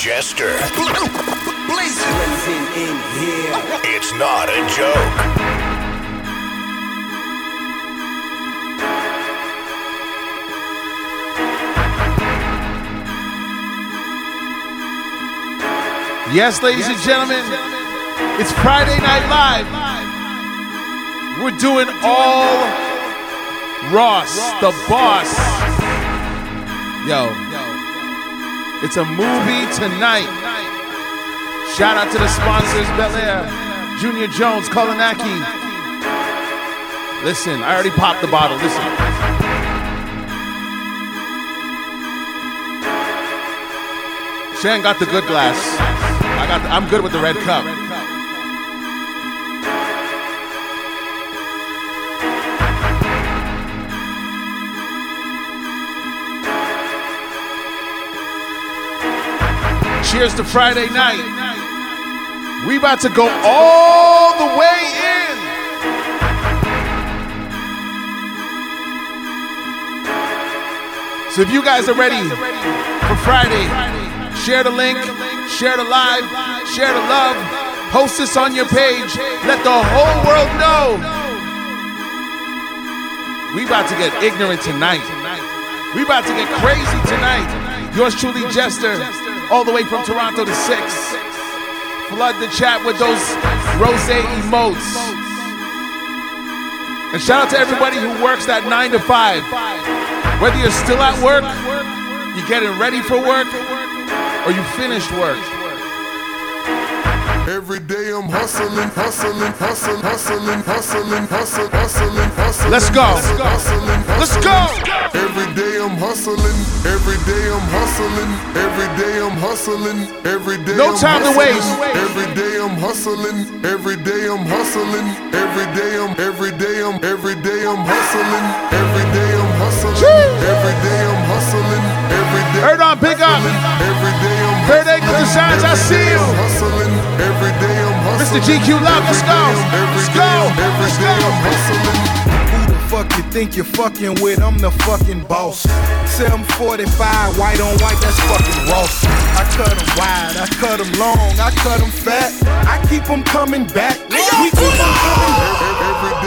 Jester. Blazing in here. It's not a joke. Yes, ladies and gentlemen, it's Friday Night Live. We're doing all Ross, the boss. Yo, it's a movie tonight. Shout out to the sponsors, Belaire, Junior Jones, Kolanaki. Listen, I already popped the bottle. Listen. Shan got the good glass. I got. The, I'm good with the red cup. Cheers to Friday night. We about to go all the way in. So if you guys are ready for Friday, share the link, share the live, share the love, post this on your page, let the whole world know. We about to get ignorant tonight. We about to get crazy tonight. Yours truly, Jester, all the way from Toronto to 6. Flood the chat with those rose emotes. And shout out to everybody who works that 9 to 5. Whether you're still at work, you're getting ready for work, or you finished work. Every day I'm hustling, hustling, hustling, hustling, hustling, hustling, hustling, hustling. Let's go. Let's hustling. go. Every day I'm hustling, every day I'm hustling, every day I'm hustling, every day No I'm time to hustling. waste. Every day I'm hustling, every day I'm hustling, every day I'm every day I'm every day I'm hustling, every day I'm hustling, every day I'm hustling, every day. Heard on, big up. Every day I'm Third angle designs, I see you. hustling, every day I'm hustling. Mr. hustling. GQ Love, let's go. Let's go. Let's go. Who the fuck you think you're fucking with? I'm the fucking boss. 745, white on white, that's fucking Ross. I cut them wide, I cut them long, I cut them fat. I keep them coming back. We keep them coming back.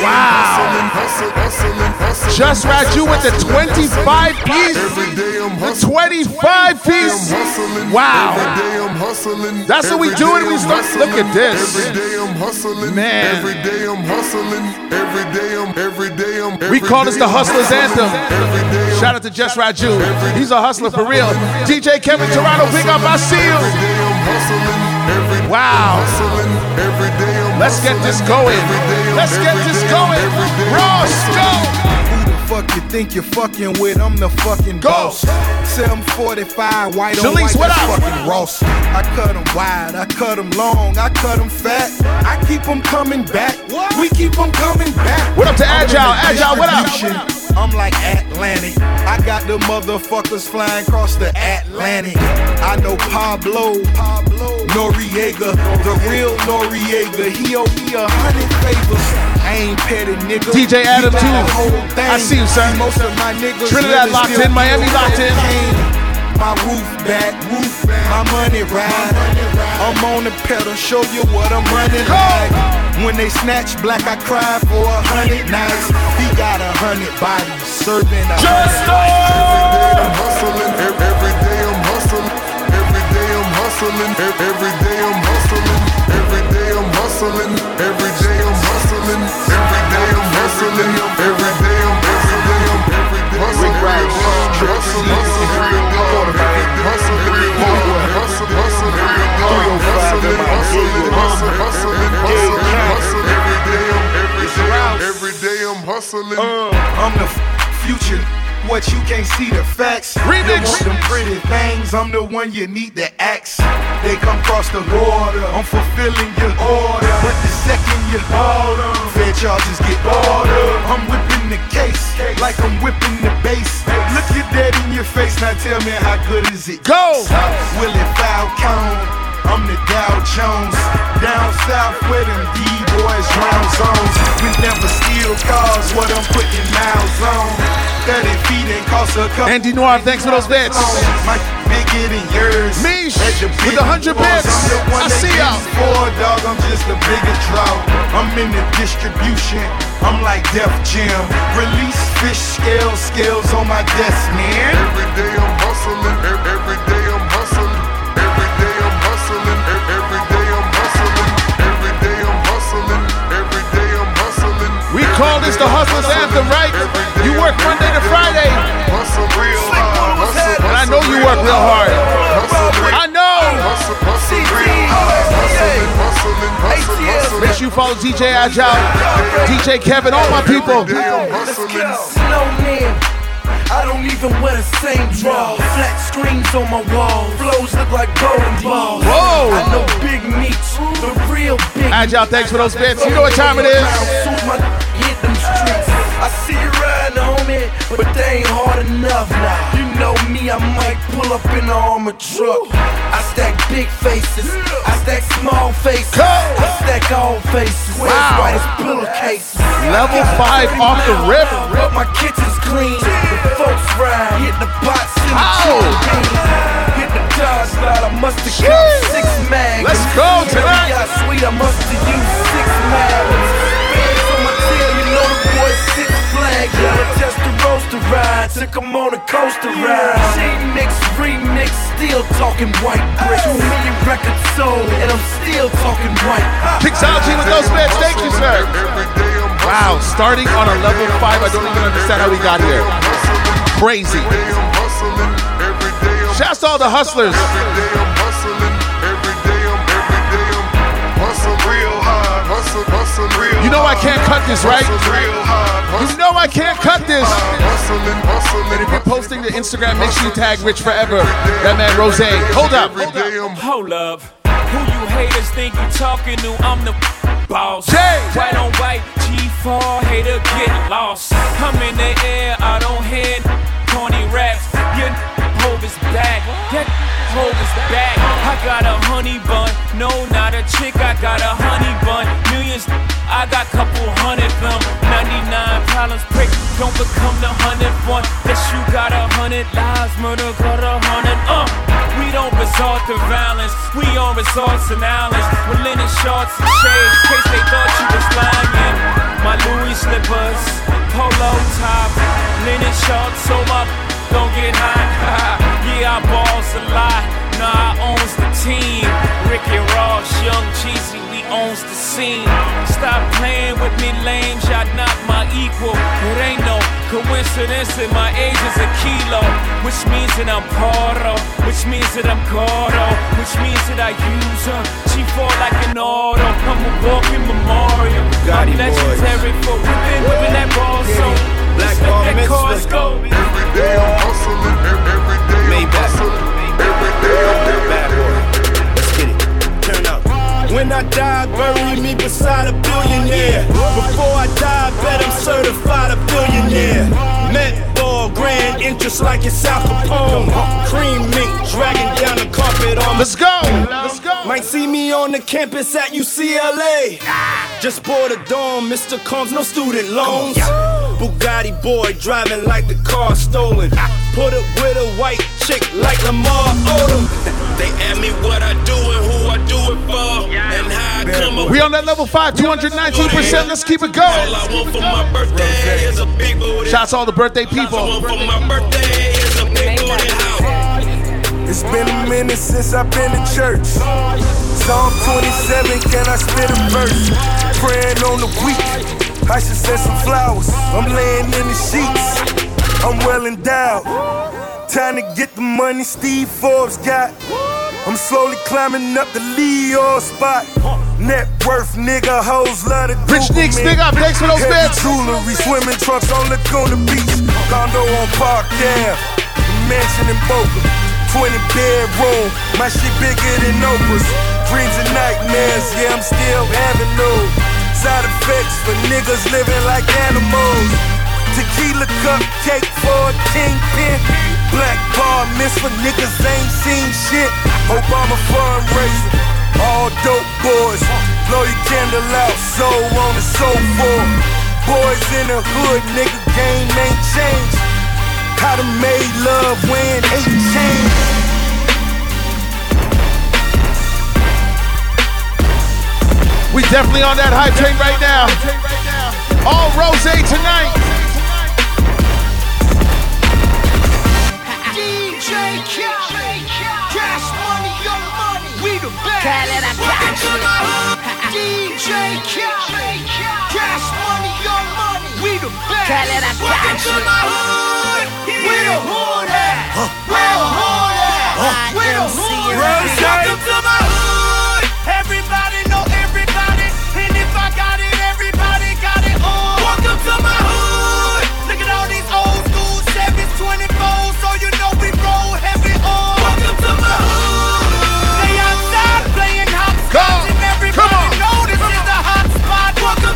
Wow. Just Raju with the 25 piece. Every day I'm The 25 piece. Wow. Every day I'm hustling. That's what we do when we start- look at this. Every day I'm hustling. Man. Every day I'm hustling. Every day I'm. Every day I'm. We call this the Hustler's. Anthem. Every day I'm. Shout out to Just Raju. He's a hustler for real. DJ Kevin Toronto, big up, I see Every you. day I'm hustling. Every day Wow. I'm hustling. Every day I'm Let's get this going. Every day I'm- Let's get this going. every day I'm Ross, go. Who the fuck you think you're fucking with? I'm the fucking Go. boss. 745, white on white, what up? fucking Ross. I cut them wide, I cut them long, I cut them fat. I keep them coming back. We keep them coming back. What up to Agile? Agile, what up? distribution. I'm like Atlantic. I got the motherfuckers flying across the Atlantic. I know Pablo, Pablo Noriega, the real Noriega. He owe me a hundred favors. I ain't petty nigga. DJ Adam, He too. the whole thing. I see you, son. Most of my niggas Trinidad locked in, Miami locked in. cocaine. My roof back, roof back. my money ride. I'm on the pedal, show you what I'm running like. When they snatch black, I cry for a hundred nights. He got a hundred bodies, serving a hundred I'm hustling. ev- Every day hustling. ev- Every day I'm hustling. Every day I'm hustling. Every day I'm hustling. Every day I'm hustling. Every day I'm every day I'm every day I'm hustling. Hustle, hustle, every day. Hustle, every day. Hustle, hustle, every day. Hustling, hustling, hustling, hustling, hustling. Every day I'm every day I'm hustling, every day I'm hustling. Uh, I'm the f- future. What you can't see the facts. Remix. You want them pretty things. I'm the one you need to ask. They come cross the border. I'm fulfilling your order. But the second you order, fair charges get order. I'm whipping the case like I'm whipping the bass. Look you dead in your face. Now tell me how good is it? Go. Will it Willie Falcone. I'm the Dow Jones. Down south where them D-boys drown zones. We never steal cars, what I'm putting miles on. 30 feet and cost a couple. Andy Noir, thanks for those bets. Mish, with the 100 ones, bits. I see y'all. you dog, I'm just a bigger draw. I'm in the distribution. I'm like Def Jam. Release fish scales, scales on my desk, man. Every day I'm hustling, every day I'm call this the Hustler's Anthem, right? You work Monday to Friday, Hustle real and I know you work real hard. I know. hustle, hustle real hard, hustling, hustling, hustle, hustling. Make sure you follow DJ Agile, DJ Kevin, all my people. I don't even wear the same draw. Flat screens on my wall. Flows look like bowling balls. Whoa. I know big meats, the real big. Agile, thanks for those bits. You know what time it is. Suit my hit them streets. I see you riding, homie, but they ain't hard enough now. You know me, I might pull up in the armored truck. I stack big faces, I stack small faces, I stack all faces. Wow. White as pillowcases. Level five off the rip. But my kitchen's clean. Took 'em on a coaster ride. She mix, remix, still talking white bricks. Two million records sold, and I'm still talking white. Kixology with those bits. Thank you, sir. Wow, starting on a level five, I don't even understand how we got here. Crazy. Shouts to all the hustlers. You know I can't cut this, right? Hustle real hard, You know I can't cut this. If you're posting to Instagram, make sure you tag Rich Forever. That man Rose. Hold up. Every day I'm Hold up. Who you haters think you talking to? I'm the boss. Jay. White on white, G4, hater get lost. I'm in the air, I don't hear corny raps. Your hope is back. Hope is back. I got a honey bun. No, not a chick, I got a honey bun. Millions, I got couple hundred them. 99 problems, prick. Don't become the hundred one. Yes, you got a hundred lives, murder got a hundred. Uh, we don't resort to violence. We on resorts and islands with linen shorts and shades. Case they thought you was lying. My Louis slippers, polo top, linen shorts, so my don't get hot. yeah, I balls a lot. Nah, I owns the team. Ricky Ross, Young Jeezy, we owns the scene. Stop playing with me, lame. Y'all not my equal. It ain't no coincidence that my age is a kilo, which means that I'm Poro, which means that I'm Gordo, which means that I use her. She fall like an auto. I'm a walking memorial. I'm legendary for whipping, whipping that ball so. Black Let's let bar that mitzvah. cars go. every day I'm hustling, every day I'm Maybach. hustling, every day I'm, every Bad boy. Let's get it. Turn up. When I die, bury me beside a billionaire. Before I die, bet I'm certified a billionaire. Met ball, grand interest like it's Al Capone. Cream mink dragging down the carpet on Let's go. Let's go. Might see me on the campus at UCLA. Just bought a dorm, Mr. Combs, no student loans. Bugatti boy driving like the car stolen. Put up with a white chick like Lamar Odom. They ask me what I do and who I do it for, and how I come up. We on that level five, 219%. Let's keep it All going. I want for my birthday is a big booty. Shouts to all the birthday All I people. want for my birthday is a big booty. It's been a minute since I've been to church. Psalm 27, can I spit a verse? Praying on the week. I should send some flowers. I'm laying in the sheets. I'm well endowed. Time to get the money Steve Forbes got. I'm slowly climbing up the Leo spot. Net worth, nigga, hoes love to Rich Nicks, big up. Thanks for those bits. Jewelry, swimming trunks on Laguna Beach. Condo on Park Ave. Mansion in Boca. 20 bedroom. My shit bigger than Oprah's. Dreams and nightmares. Yeah, I'm still having avenue. Side effects for niggas living like animals. Tequila cupcake for a kingpin. Black bar miss for niggas ain't seen shit. Obama fundraiser. All dope boys. Blow your candle out. So on and so forth. Boys in the hood, nigga, game ain't changed. I done made love when 18. We definitely on that hype train right now. All rose tonight. DJ Cash money, young money, we the best. Khaled, I got you. DJ Cash money, young money, we the best. Khaled, I got you. Where the hood at? Where the hood at? Where the hood at? Welcome to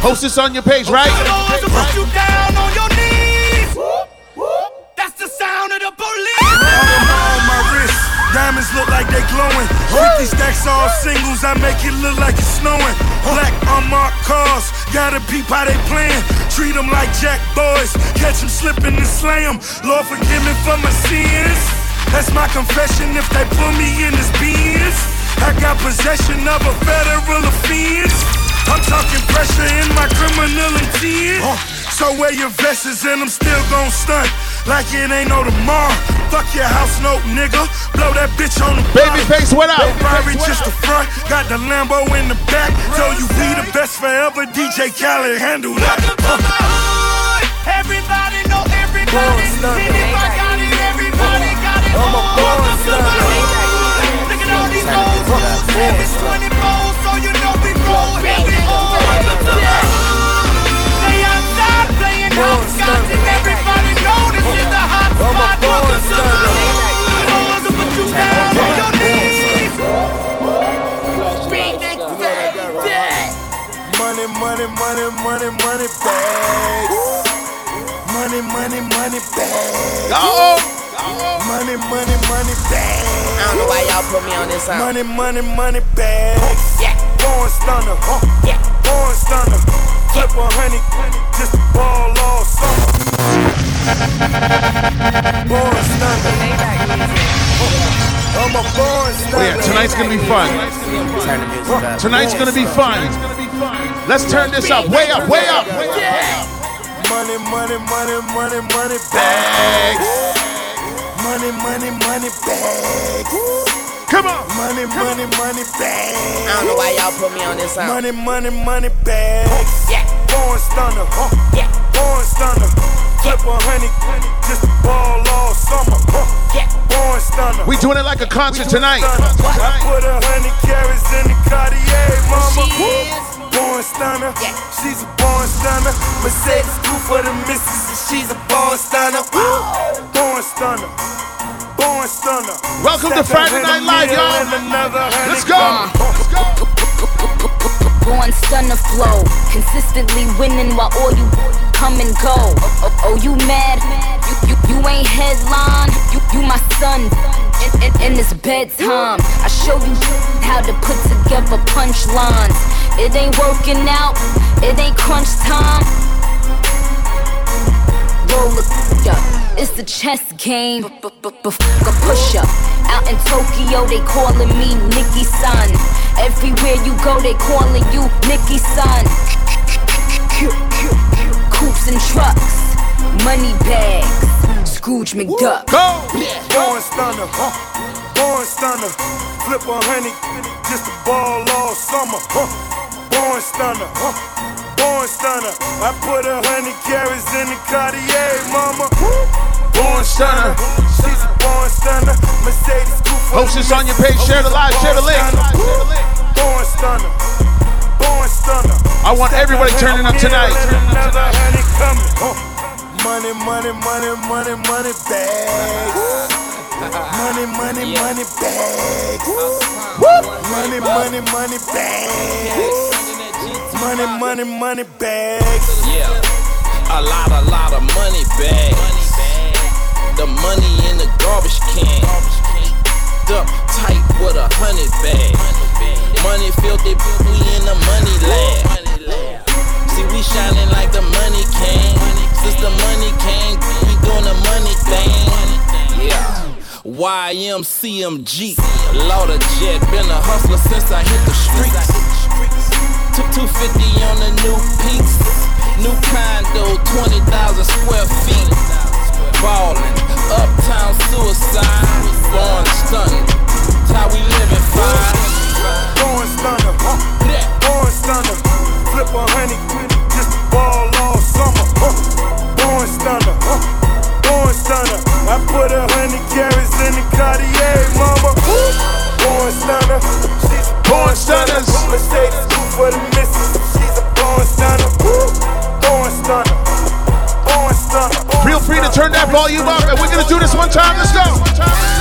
Post this on your page, right? to put you down on your knees. That's the sound of the police. on my wrist. Diamonds look like they glowing. 50 stacks all singles, I make it look like it's snowing. Black unmarked cars, gotta peep how they playing. Treat them like jack boys, catch them slipping and slay them. Lord forgive me for my sins. That's my confession if they put me in this beans. I got possession of a federal offense. I'm talking pressure in my criminal intent. So wear your vests and I'm still gon' stunt like it ain't no tomorrow. Fuck your house note, nigga. Blow that bitch on the Babyface, what up? Ferrari just the front, got the Lambo in the back. Told you we the best forever. DJ Khaled handle that. Everybody know everybody. Born stunner. And if I got it, everybody got it. I'm a all. born Welcome to my stunner. hood. Look at all these old outside playing Born hopscotch, and everybody know this is the hot spot. born Welcome to my stunner. hood. I want to put you down on your knees. Money, money, money, money, money bags. Money, money, money bags. Uh-oh. Money, money, money bags. I don't know why y'all put me on this song. Money, money, money bags. Yeah. Born stunner. Yeah. Born stunner. Flip a honey. Just I'm a born stunner. Oh, yeah, tonight's gonna be fun. Turn the music up. Tonight's gonna be fun. Let's turn this up, way up, way up. Money, money, money, money, money bags. Money, money, money bags. Come on. Money, money, money bag. I don't know why y'all put me on this song. Money, money, money bags. Yeah. Born stunner. Yeah. Born stunner. Flip a honey. Just ball all summer. Yeah. Stunner. We doing it like a concert tonight. I put a hundred carats in the Cartier, mama. Is. Born stunner. Yeah. She's a born stunner. Mercedes cool for the missus, and she's a born stunner. Born stunner. Born stunner. Welcome to Friday Night Live, y'all. and another hundred Let's go. Let's go. Born stunner flow, consistently winning while all you come and go. Oh, oh, oh, you mad? You, you, ain't headline. You, you my son. In, in, in this bedtime, I show you how to put together punchlines. It ain't working out. It ain't crunch time. Roll up, it's the chess game. A push up. Out in Tokyo, they calling me Nicky Sun. Everywhere you go, they calling you Nicky Sun. Coops and trucks, money bags, Scrooge McDuck. Go. Born stunner. huh? Born stunner. Flip a honey. Just a ball all summer. huh? Born stunner. huh? Born stunner. I put a hundred carats in the Cartier, mama. Born stunner. She's a born stunner. Mercedes cool for Post this on your page, share the live, share the link. Born stunner. Born stunner. I want everybody turning up tonight. Another honey coming. Money, money, money, money, money bags. Money, money, money bags. Money, money, money bags. Money, money, money bags. Yeah, a lot, a lot of money bags. The money in the garbage can. Duck tight with a hundred bag. Money filthy, we in the money lab. See, we shining like the money came. Since the money came, we doing the money thing. Yeah. YMCMB. Lauder jet, been a hustler since I hit the streets. 250 on the new peaks. New condo, 20,000 square feet. Ballin', uptown suicide. Born stunning. How we living fine. Born stunner, huh? Born stunner. Flip a honey, just ball all summer, stunner? Born stunner. I put a hundred carats in the Cartier, mama. Born stunner. She's a born stunner. Mercedes for the missus. She's a born stunner. Born stunner. Born stunner. Feel free to turn that volume up, and we're gonna do this one time. Let's go.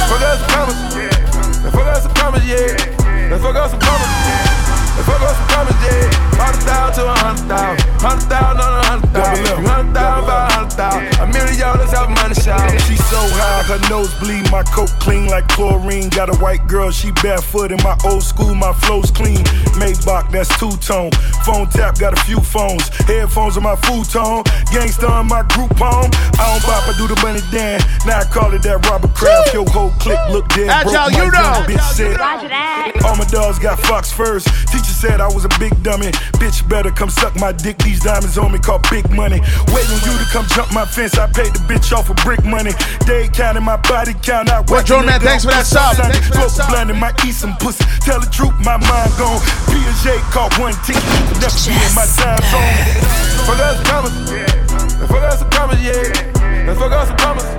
Fuck us some promise, yeah. Fuck us some promise, yeah. Fuck us some promise, yeah. Fuck us some promise, yeah. Hundred thousand to a hundred thousand, hundred thousand on a hundred thousand, hundred thousand by a hundred thousand. A million dollars out money shout. She so high, her nose bleed, my coat clean like chlorine. Got a white girl, she barefoot in my old school, my flow's clean. Maybach, that's two tone. Phone tap, got a few phones. Headphones on my futon. Gangsta on my group home. I don't bop, I do the money dance. Now I call it that Robert Kraft. Yo, whole click, look dead. Agile, broke. My you know. Bitch said, all my dogs got Fox first. Teacher said I was a big dummy. Bitch better come suck my dick. These diamonds on me call big money. Waiting on you to come jump my fence. I paid the bitch off for brick money. They counting my body count. I Well, Drone Man, thanks for that sub. Thanks for that sub. Blinding might eat some pussy. Tell the truth, my mind gone. Piaget caught one tick. Never be in my time zone. Fuck us some promise. Fuck us some promise, yeah. Fuck us some promise.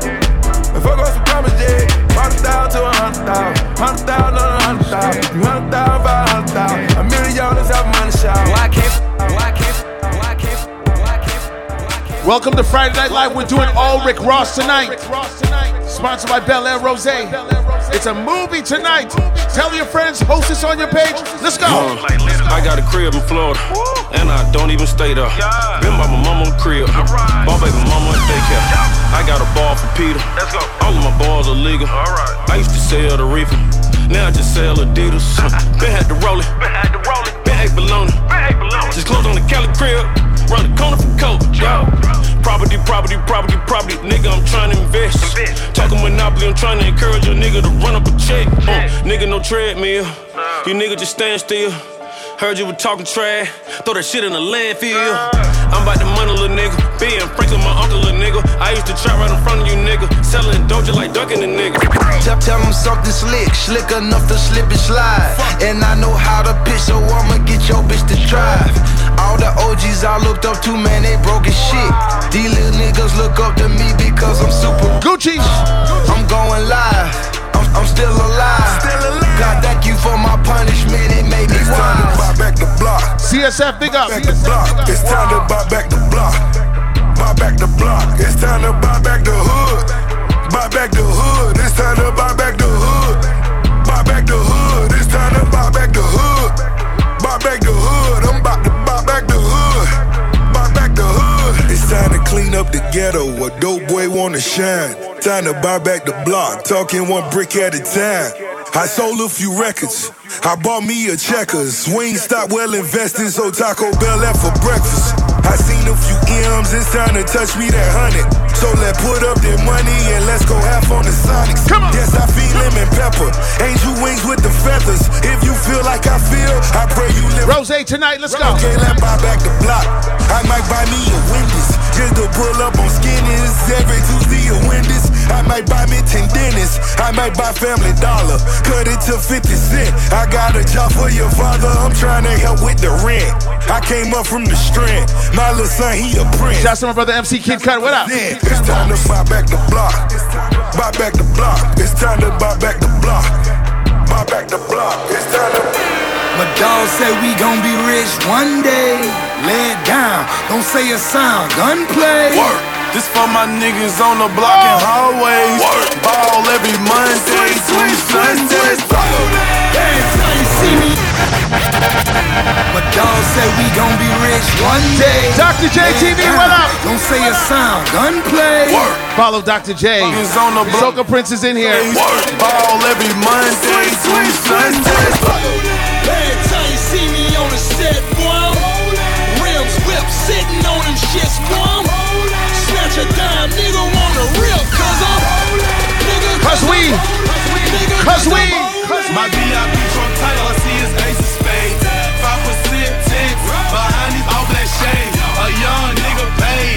Fuck us some promise, yeah. Hundred thousand to a hundred thousand. Hundred thousand on a hundred thousand. Hundred thousand by a hundred thousand. A million dollars out money shout. Why why can't, Welcome to Friday Night Live. We're doing all Rick Ross tonight. Sponsored by Belaire Rose. It's a movie tonight. Tell your friends, host this on your page. Let's go. Uh, I got a crib in Florida, and I don't even stay there. Been by my mama on the crib, ball baby mama at daycare. I got a ball for Peter. All of my balls are legal. I used to sell the reefer, now I just sell Adidas. Been had to roll it, been had to roll it. Been ate baloney. Just closed on the Cali crib, run the corner for coke. Yeah. Property, property, property, property, nigga, I'm trying to invest. Talking Monopoly, I'm trying to encourage a nigga to run up a check. Uh, nigga, no treadmill. You nigga just stand still. Heard you were talking trash, throw that shit in the landfill. I'm about to money, little nigga. Being Franklin, my uncle, little nigga. I used to trap right in front of you, nigga. Selling doja like ducking the nigga. Tell, tell them something slick, slick enough to slip and slide. And I know how to pitch, so I'ma get your bitch to drive. All the OGs I looked up to, man, they broke as shit. These little niggas look up to me because I'm super Gucci. I'm going live. I'm, I'm still alive. God, thank you for my punishment. It made me It's time to buy back the block. CSF, big up. Back the block. It's time to buy back the block. Buy back the block. It's time to buy back the hood. Buy back the hood. It's time to buy back the clean up the ghetto. A dope boy wanna shine. Time to buy back the block. Talking one brick at a time. I sold a few records. I bought me a checkers. Ain't stop well invested, so Taco Bell left for breakfast. I seen a few M's, it's time to touch me that hundred. So let's put up that money and let's go half on the Sonics. Come on. Yes, I feel lemon pepper. Angel wings with the feathers. If you feel like I feel, I pray you live. Rose tonight. Let's go. Okay, let's buy back the block. I might buy me a Wendy's just to pull up on skinnies every Tuesday or Wendy's. I might buy me 10 dentists. I might buy Family Dollar. Cut it to 50 cent. I got a job for your father. I'm trying to help with the rent. I came up from the strand. My little son, he a prince. Shouts to my brother MC Kid Cut. What up? Yeah, it's time to buy back the block. Buy back the block. It's time to buy back the block. Buy back the block. It's time to. My dog say we gon' be rich one day. Lay it down, don't say a sound. Gunplay. Work. This for my niggas on the block and hallways. Work. Ball every Monday through Sunday see me. But y'all say we gon' be rich one day. Dr. J TV, what up? Don't say a sound. Gunplay. Work. Follow Dr. J. He's on the block. Soca Prince is in here. Work. Ball every Monday, sweet, see me on the set, boy. Rims sitting on them shits, boy. Snatch a dime, nigga, on the cause I'm. Cause we, cause we, cause we. My VIP from Tyler ace of spades. Five percent tax behind these all black shades. A young nigga paid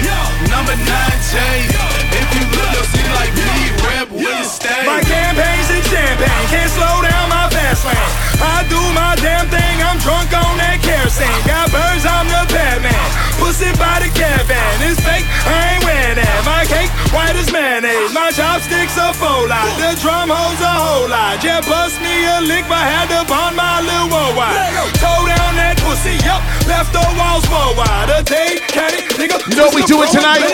number nine chase. If you look, you'll see like me, rap will stay. My campaign's in champagne, can't slow down grassland. I do my damn thing, I'm drunk on that kerosene. Got birds, I'm the Batman. Pussy by the caravan. It's fake, I ain't wearing that. My cake, white as mayonnaise. My chopsticks are full lot. The drum holds a whole lot. Yeah, bust me a lick, but had to bond my little worldwide. Toe down that pussy, yup. Left the walls more wide. A day, caddy, nigga. You know we do it tonight?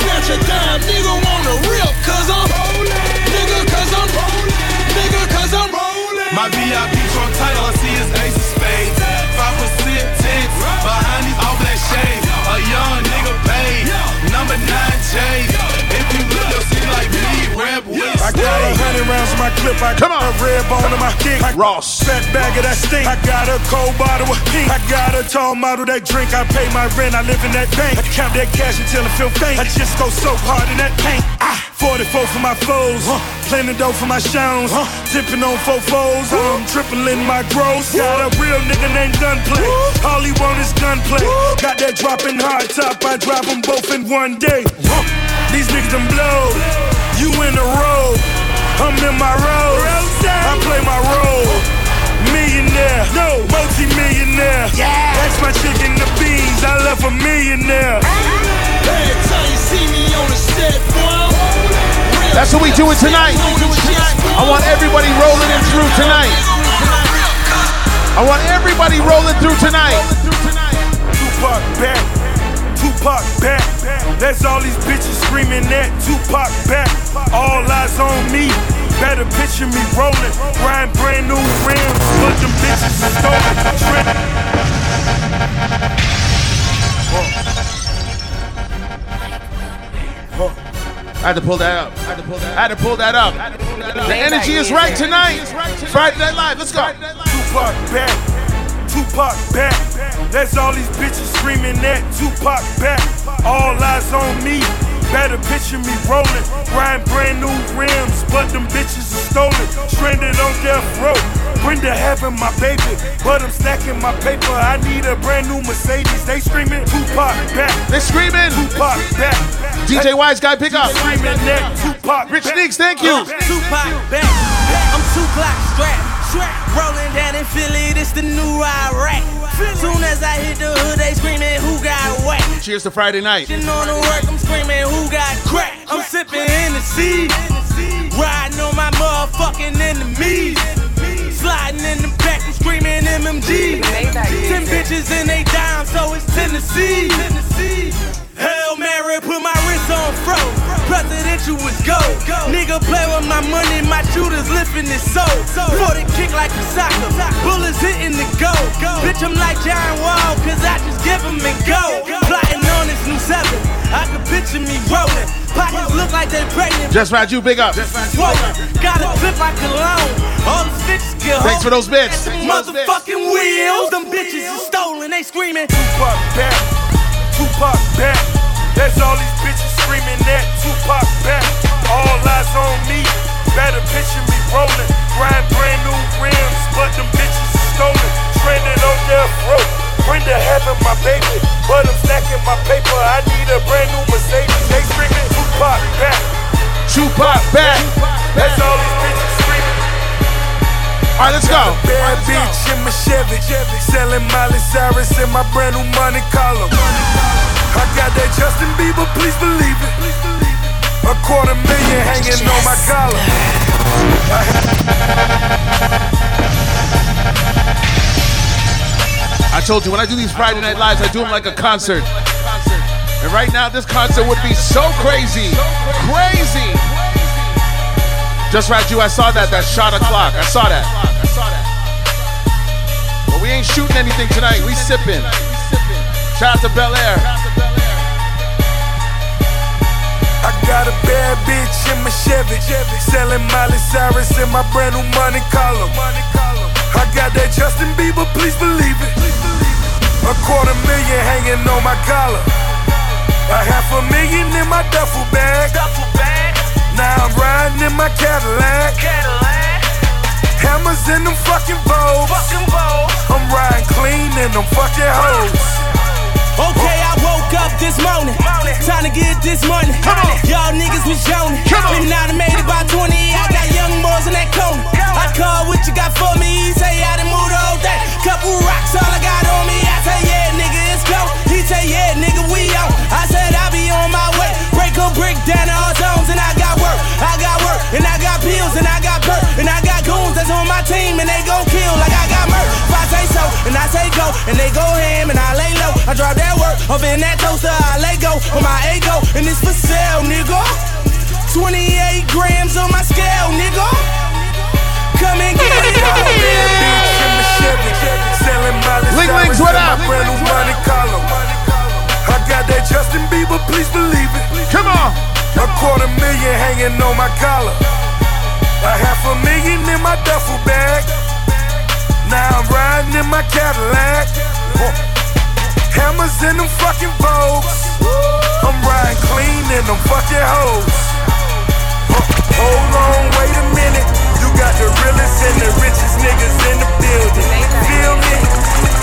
Snatch a dime, nigga, wanna rip, cause I'm rolling. Nigga, cause I'm rolling cause I'm My VIP trunk tight, I see is ace of spades. Five percent tints behind these all black shades. A young nigga paid, number nine J's. If you look, you'll see like me, rap with I got a hundred rounds in my clip. I Come got on. a red bone in my kick. I Ross. Fat bag of that stink. I got a cold bottle of pink. I got a tall model that drink. I pay my rent. I live in that bank. I count that cash until I feel faint. I just go so hard in that paint. Ah, 44 for my foes. Plenty dough for my showns. Tipping on four foes. I'm tripling my gross. Got a real nigga named Gunplay. All he want is gunplay. Got that dropping hard top. I drive them both in one day. These niggas them blow. You in the road. I'm in my role. I play my role. Millionaire, no, multi-millionaire. Yeah. That's my chicken the beans. I left a millionaire. Every time you see me on the set, boy, That's what we doing tonight. I want everybody rolling in through tonight. I want everybody rolling through tonight. Tupac back, Tupac back. That's all these bitches screaming that Tupac back. All eyes on me. Better picture me rolling, riding brand new rims, but them bitches is stolen. Trent- I had to pull that up. I had to pull that, up. I had to pull that up. The energy is right tonight. Friday Night Live. Let's go. Tupac back, Tupac back. That's all these bitches screaming that Tupac back. All eyes on me. Better picture me rolling, riding brand new rims, but them bitches are stolen. Stranded on death row. Brenda having my baby, but I'm stacking my paper. I need a brand new Mercedes. They screaming Tupac back. They screaming. Tupac back. DJ Wise guy, pick up. Screaming that Tupac. Rich back. Neeks, thank you. Tupac back. I'm two Glock strapped. Rolling down in Philly, this the new Iraq. Soon as I hit the hood, they screaming, who got whack? Cheers to Friday night. Sitting on the work, I'm screaming, who got crack? I'm sipping in the sea. Riding on my motherfucking enemies. Sliding in the back, I'm screaming MMG. Ten bitches and they down, so it's Tennessee. Tennessee. Hail Mary, put my wrist on fro. Presidential was go. Nigga play with my money, my shooters lifting his soul. For the kick like a soccer, bullets hitting the goal. Bitch, I'm like John Wall, cause I just give him and go. Plotting on this new seven, I can picture me rolling. Pockets look like they pregnant. Just you big up. Swollen. Got a clip like cologne. All the bitches get Thanks for those bits. Motherfucking wheels, them bitches is stolen. They screaming. Back, Tupac back. That's all these bitches screaming that Tupac back. All eyes on me. Better picture me rolling, riding brand new rims, but them bitches is stolen. Stranded on death row. Brenda having my baby, but I'm stacking my paper. I need a brand new Mercedes. They screaming Tupac back. Tupac back. That's all these bitches. All right, let's go. Bad bitch in my Chevy, selling Miley Cyrus in my brand new Monte Carlo. I got that Justin Bieber, please believe it. A quarter million hanging on my collar. I told you when I do these Friday Night Lives, I do them like a concert. And right now, this concert would be so crazy, crazy. Just right, you I saw that, that shot o'clock. I saw that. But we ain't shooting anything tonight. We sipping. Shout out to Belaire. I got a bad bitch in my Chevy, selling Miley Cyrus in my brand new Monte Carlo. I got that Justin Bieber, please believe it. A quarter million hanging on my collar. A half a million in my duffel bag. Now I'm riding in my Cadillac. Cadillac. Hammers in them fucking bows. I'm riding clean in them fucking hoes. Okay, I woke up this morning. Time to get this money. Come on. Y'all niggas was joning. Been out and made about 20. I got young boys in that corner. I call what you got for me. He say I done moved whole day. Couple rocks, all I got on me. I say, yeah, nigga, it's go. He say, yeah, nigga, we on. I said, I be on my way break or down all zones. And I got work, I got work, and I got pills, and I got perk, and I got goons that's on my team, and they gon' kill like I got murk. If I say so, and I say go, and they go ham, and I lay low. I drop that work up in that toaster, I lay go on my ego, and it's for sale, nigga. 28 grams on my scale, nigga. Come and get it all, what up? I got that Justin Bieber, please believe it. Come on. A quarter million hanging on my collar. A half a million in my duffel bag. Now I'm riding in my Cadillac. Hammers in them fucking Vogues. I'm riding clean in them fucking hoes. Hold on, wait a minute. You got the realest and the richest niggas in the building. Feel me?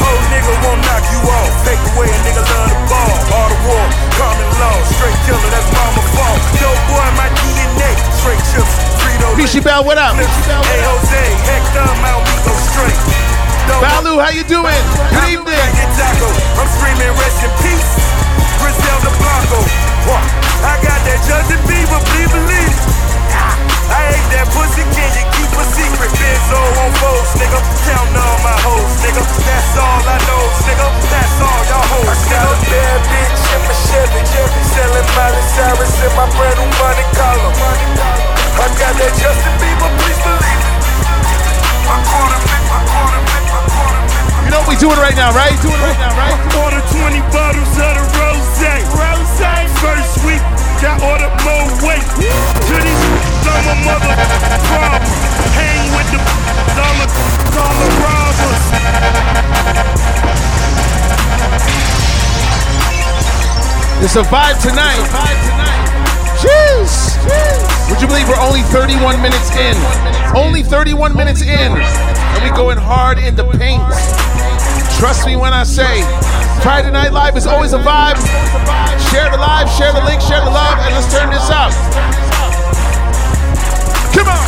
Whole nigga won't knock you off. Take away a nigga love the ball. All the war, common law. Straight killer, that's mama fault. Yo boy, my DNA. Straight chips, Frito. Fishy Bell, what up? Hey Jose, Hector, Mount straight. Balu, how you doing? Good evening. I'm screaming rest in peace. Griselda Blanco. I got that Justin Bieber, please believe. I ate that pussy, can you keep a secret? Benzo on foes, nigga. Counting all my hoes, nigga. That's all I know, nigga. That's all y'all hoes, nigga. I got a bad bitch in my Chevy, Chevy. Selling Miley Cyrus in my brand new Monte Carlo. I got that Justin Bieber, please believe it. My quarter, my quarter, my quarter. You know what we doing right now, right? Doing right now, right? Order 20 bottles of the rose. Rose. First week, got order more weight. To these I'm a mother problem. Hang with the dollar, dollar robbers. It's a vibe tonight. Jeez. Would you believe we're only 31 minutes in? Only 31 minutes in. And going hard in the paint. Trust me when I say Friday Night Live is always a vibe. Share the live, share the link, share the love, and let's turn this up. Come on.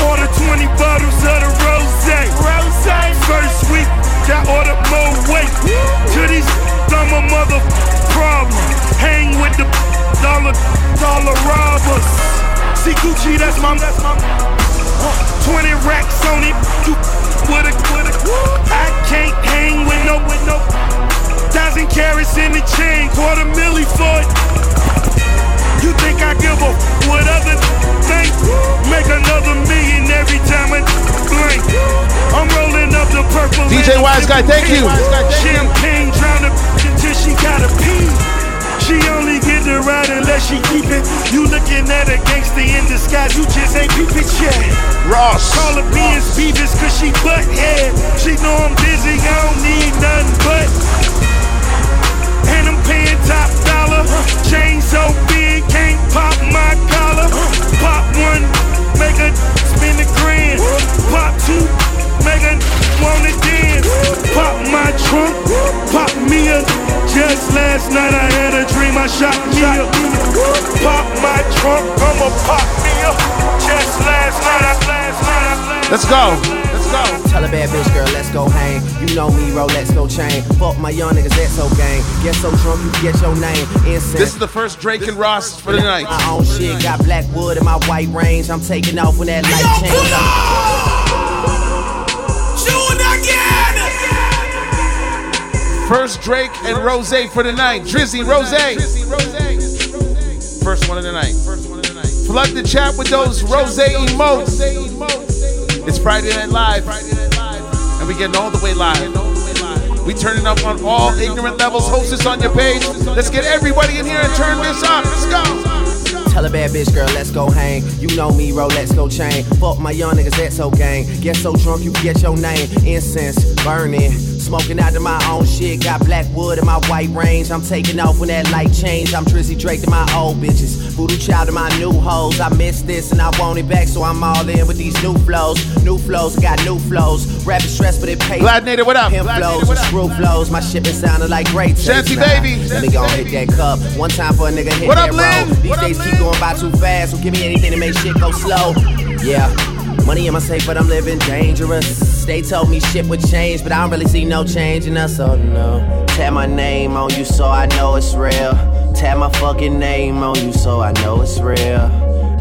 Order 20 bottles of the rose. Rose. First week, got order more weight. To these I'm a mother problem. Hang with the dollar, dollar robbers. See Gucci, that's my, that's my. 20 racks on it. You with a, with a. I can't hang with no, with no. Thousand carats in the chain, quarter milli for it. You think I give a what other thing? Make another million every time I blink. I'm rolling up the purple. DJ Wise Guy, thank you. Champagne drown her until she gotta pee. She only get the ride unless she keep it. You looking at a gangster in disguise, you just ain't peep it yet. Ross. Call her being Beavis cause she butt head. She know I'm busy, I don't need nothing but. And I'm paying top dollar. Chain so big, can't pop my collar. Pop one, make her spin a grand. Pop two, make her wanna dance. Pop my trunk, pop me a. Just last night I had a dream I shot me a. Pop my trunk, I'ma pop me a. Just last night I, last night I, Let's go. Let's go. Tell a bad bitch, girl, let's go hang. You know me, Rolex go chain. Fuck my young niggas, that's so gang. Get so drunk, you forget your name. Incense. This is the first Drake and Ross for the night. My own shit, got black wood in my white range. I'm taking off when that light change. First Drake and Ross for the night. Drizzy Ross. First one of the night. Flood the chat with those Rose emotes. It's Friday Night Live. And we getting all the way live. We turning up on all ignorant levels. Host this on your page. Let's get everybody in here and turn this up. Let's go. Tell a bad bitch, girl, let's go hang. You know me, Rolex go chain. Fuck my young niggas, that's so gang. Get so drunk, you forget your name. Incense burning. Smoking out of my own shit, got black wood in my white range. I'm taking off when that light change. I'm Drizzy Drake to my old bitches. Voodoo child to my new hoes. I miss this and I want it back, so I'm all in with these new flows. New flows, got new flows. Rapping stress, but it pays. Glad Native, what up? Pimp Glad flows Native, what up? screw flows. My shit been sounding like great. Shanty baby. Let me go and hit that cup. One time for a nigga hit What that up, Lynn? road. These What up, days Lynn? keep going by too fast, so give me anything to make shit go slow. Yeah. Money in my safe, but I'm living dangerous. They told me shit would change, but I don't really see no change in us, so no. Tap my name on you so I know it's real. Tap my fucking name on you so I know it's real.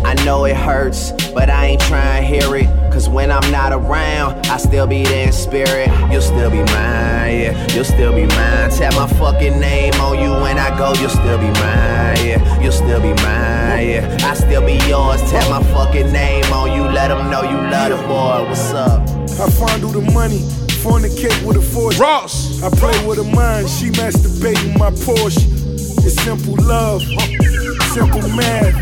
I know it hurts, but I ain't trying to hear it. Cause when I'm not around, I still be there in spirit. You'll still be mine, yeah. You'll still be mine. Tap my fucking name on you when I go, you'll still be mine, yeah. You'll still be mine, yeah. I still be yours. Tap my fucking name on you, let them know you love the boy. What's up? I fondle the money, fornicate with a force. Ross. I play with her mind, she masturbating my Porsche. It's simple love, simple math.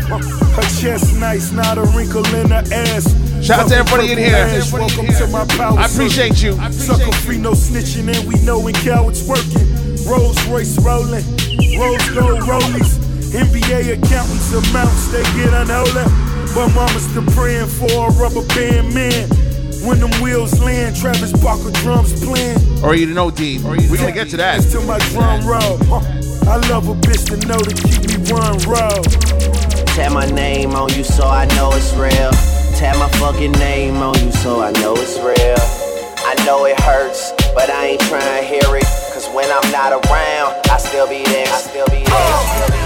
Her chest nice, not a wrinkle in her ass. Shout out to everybody in here. Welcome to my power. I appreciate you. Sucker free, no snitching, and we know when cowards working. Rolls Royce rolling, rose gold rollies. NBA accountants amounts, they get unholy. But mama's still praying for a rubber band man. When them wheels land, Travis Barker drums playing. Or you know, D. We're gonna get to that. Dance to my drum roll. Huh. I love a bitch to know to keep me one roll. Tap my name on you so I know it's real. Tap my fucking name on you so I know it's real. I know it hurts, but I ain't trying to hear it. Cause when I'm not around, I still be there. I still be there. And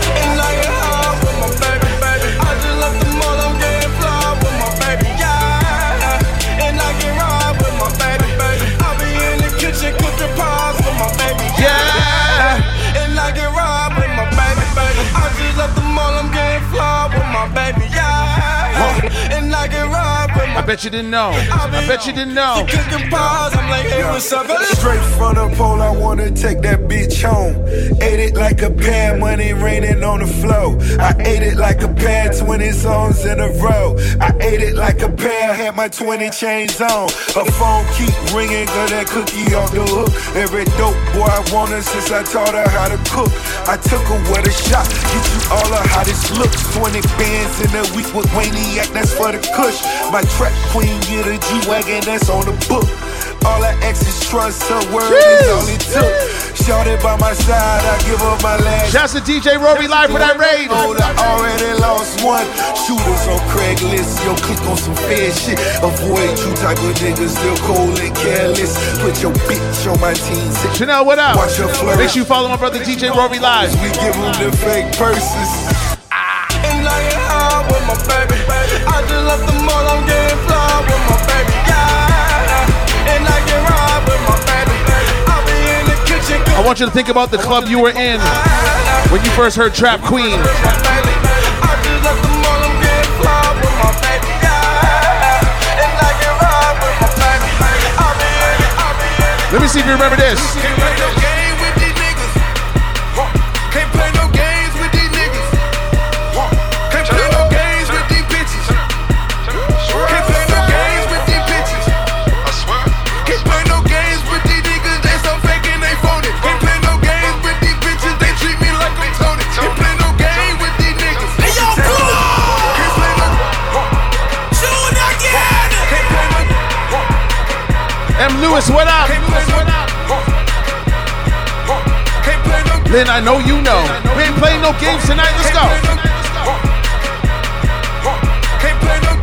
And I get ride I bet you didn't know. I bet you didn't know. You cooking pies. I'm like, hey, what's up? Straight from the pole, I wanna take that bitch home. Ate it like a pair, money raining on the flow. I ate it like a pair, 20 songs in a row. I ate it like a pair, had my 20 chains on. Her phone keep ringing, got that cookie off the hook. Every dope boy I want her since I taught her how to cook. I took her with a shot, get you all the hottest looks. 20 bands in a week with Wayne that's for the kush. My track queen get a G-Wagon, that's on the book. All her exes trust her word is all it took. Shorty by my side, I give her my last. Shouts to DJ Roby live for that raid. Oh, I already lost one. Shooters on Craigslist, yo, click on some fair shit. Avoid you type of niggas, still cold and careless. Put your bitch on my team. Chanel, what up? Watch her flirt. Make sure you follow my brother DJ Roby live. We give them the fake purses. Ah. I high with my baby. I just left the mall, I'm getting fly with my baby. Yeah. And I get ride with my baby. I be in the kitchen. I want you to think about the club you were in when you first heard Trap Queen. I just left the mall, I'm getting fly with my baby. Yeah. And I get ride with my baby. I be in it, I be in it. Let me see if you remember this. Lewis, what up? Can't play no. Can't play no. Lynn, I know you know. We ain't playing no games tonight. Let's go. Can't play no.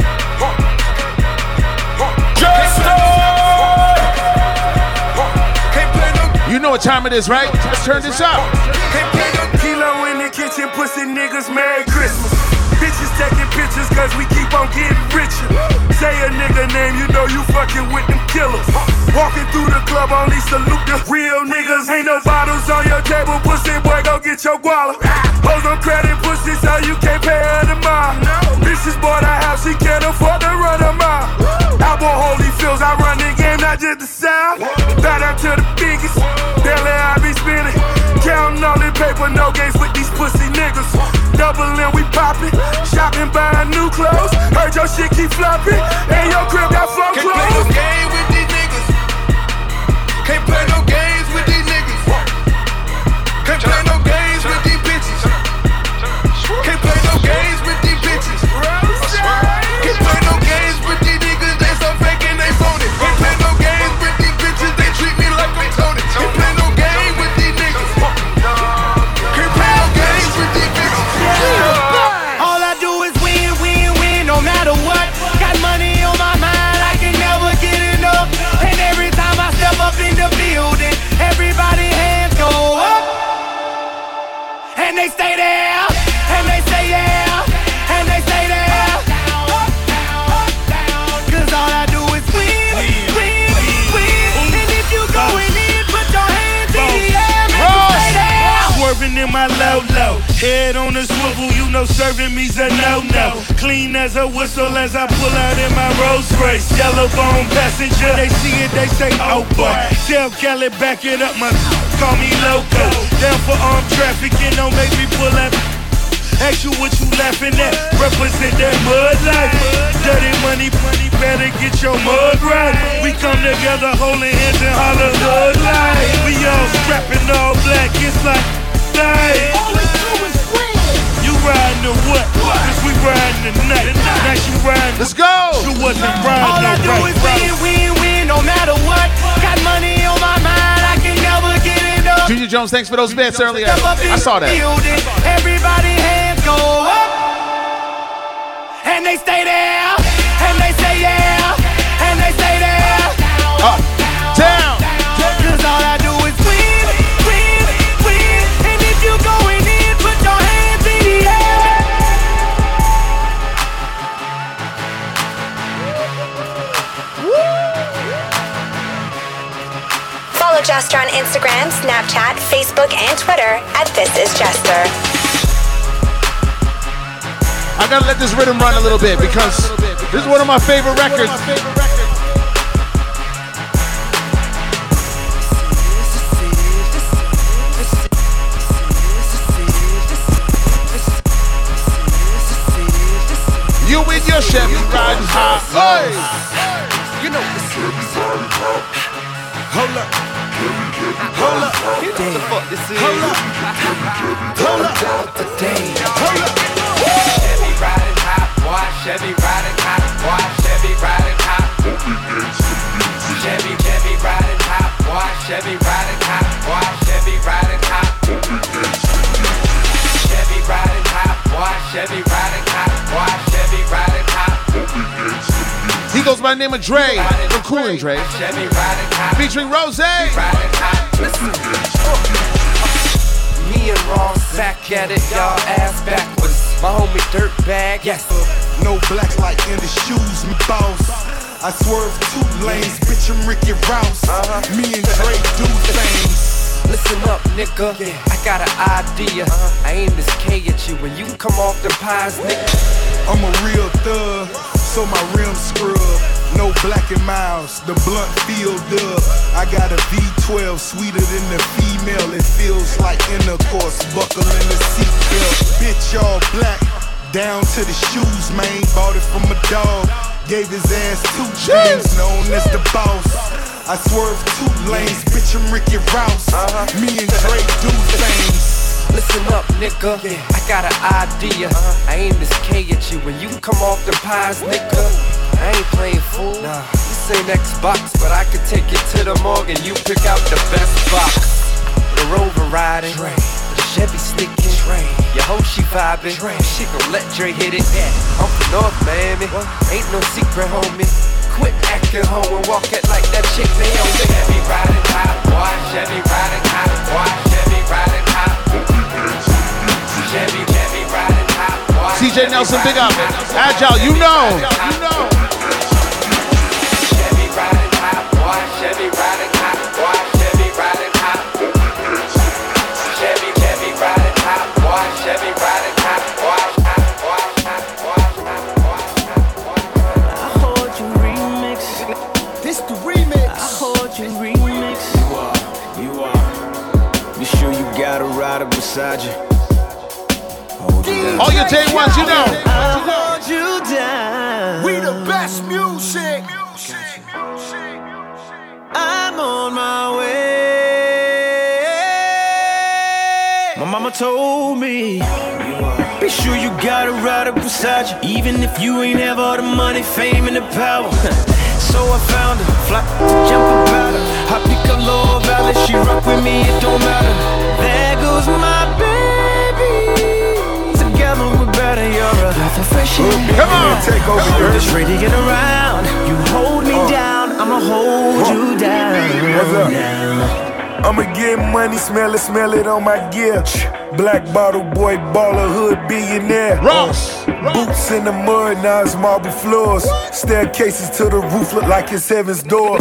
Can't play no. You know what time it is, right? Let's turn this up. Can't play no. Kilo in the kitchen, pussy niggas, Merry Christmas. Bitches taking pictures cause we keep on getting richer. Say a nigga name, you know you fucking with them killers. Walking through the club, only salute the real niggas. Ain't no bottles on your table, pussy boy, go get your guala. Hoes on credit, pussy, so you can't pay her the mile. Bitches bought a house, she can't afford to run a mile. Album holy feels, I run the game, not just the sound. Bow down to the biggest, daily I be spinning. Counting all the paper, no games with these pussy niggas. Doubling, we popping. Shopping, buying new clothes. Heard your shit keep flopping. And your crib got flow Can't play no clothes. game with these niggas. Can't play no games with these niggas. Can't play no Head on the swivel, you know serving me's a no-no. Clean as a whistle as I pull out in my Rolls Royce. Yellow bone passenger, they see it, they say, oh boy. Tell Kelly, back it up, my call me loco. Down for armed trafficking, don't make me pull up. Ask you what you laughing at. Represent that mud life. Dirty money, money, better get your mud right. We come together holding hands and holler hood life. We all strapping all black, it's like night. You riding the what? Cause we riding the night. Now she riding. Let's go. You wasn't riding All I no do right is win, win, win, no matter what. Got money on my mind, I can never get it up. Junior Jones, thanks for those bits earlier. Step up in I saw that. Everybody hands go up. And they stay there. Jester on Instagram, Snapchat, Facebook, and Twitter at This Is Jester. I gotta let this rhythm run a little bit because this is one of my favorite records. You with your Chevy riding high. Hey! You know Hold up. Hold up. You know what the fuck this is. Hold up. Hold up. Hold up. Chevy riding hot, boy. Chevy riding hot, boy. Chevy riding hot. Chevy, Chevy riding hot, boy. Chevy riding hot, boy. Chevy riding hot. Chevy riding hot, boy. Chevy riding hot, goes by the name of Dre from Cool and Dre, Chevy riding hot. featuring Ross. Me and Ross back at it, y'all ass backwards. My homie Dirtbag, yes. No black light in the shoes, me boss. I swerve two lanes, bitch, I'm Ricky Ross. Uh-huh. Me and Dre do things. Listen up, nigga. I got an idea. Uh-huh. I aim this K at you when you come off the pies, nigga. I'm a real thug, so my rims scrub. No Black and Milds, the blunt filled up. I got a V12 sweeter than the female. It feels like intercourse, buckle in the seatbelt. Bitch, all black, down to the shoes, man. Bought it from a dog, gave his ass two chains, known as the boss. I swerve two lanes, bitch, I'm Ricky Ross. Uh-huh. Me and Dre do things. Listen up, nigga. I got an idea. I aim this K at you when you come off the pies, nigga. I ain't playing fool. Nah, this ain't Xbox, but I can take it to the morgue and you pick out the best box. The Rover riding, the Chevy sticking. Your hoe she vibing, she gon' let Dre hit it. I'm from North Miami, ain't no secret, homie. Quit acting hoe and walk it like that chick Naomi. Chevy riding hot, boy. Chevy riding hot, boy. Chevy riding hot. CJ Nelson, big up. Agile, you know. You know. Chevy riding hot, boy. Chevy riding hot, boy. Chevy riding hot. Chevy, Chevy riding hot, boy. Chevy riding hot, boy. I heard you remix. This the remix. I heard you remix. You are, you are. Be sure you got a rider beside you. Hold you down. All your day ones, you know. I hold you down. We the best music. I'm on my way. My mama told me. Be sure you got a rider beside you, even if you ain't have all the money, fame, and the power. so I found her, fly, jump about her. I pick a low valley, she rock with me, it don't matter. There goes my baby. Breath of fresh air. Come on, take over I'm your just ready to get around. You hold me oh. down, I'ma hold you down. What's up? Now. I'ma get money, smell it, smell it on my gear. Black bottle boy, baller, hood billionaire. Uh, Ross. Boots in the mud, now it's marble floors. Staircases to the roof look like it's heaven's door.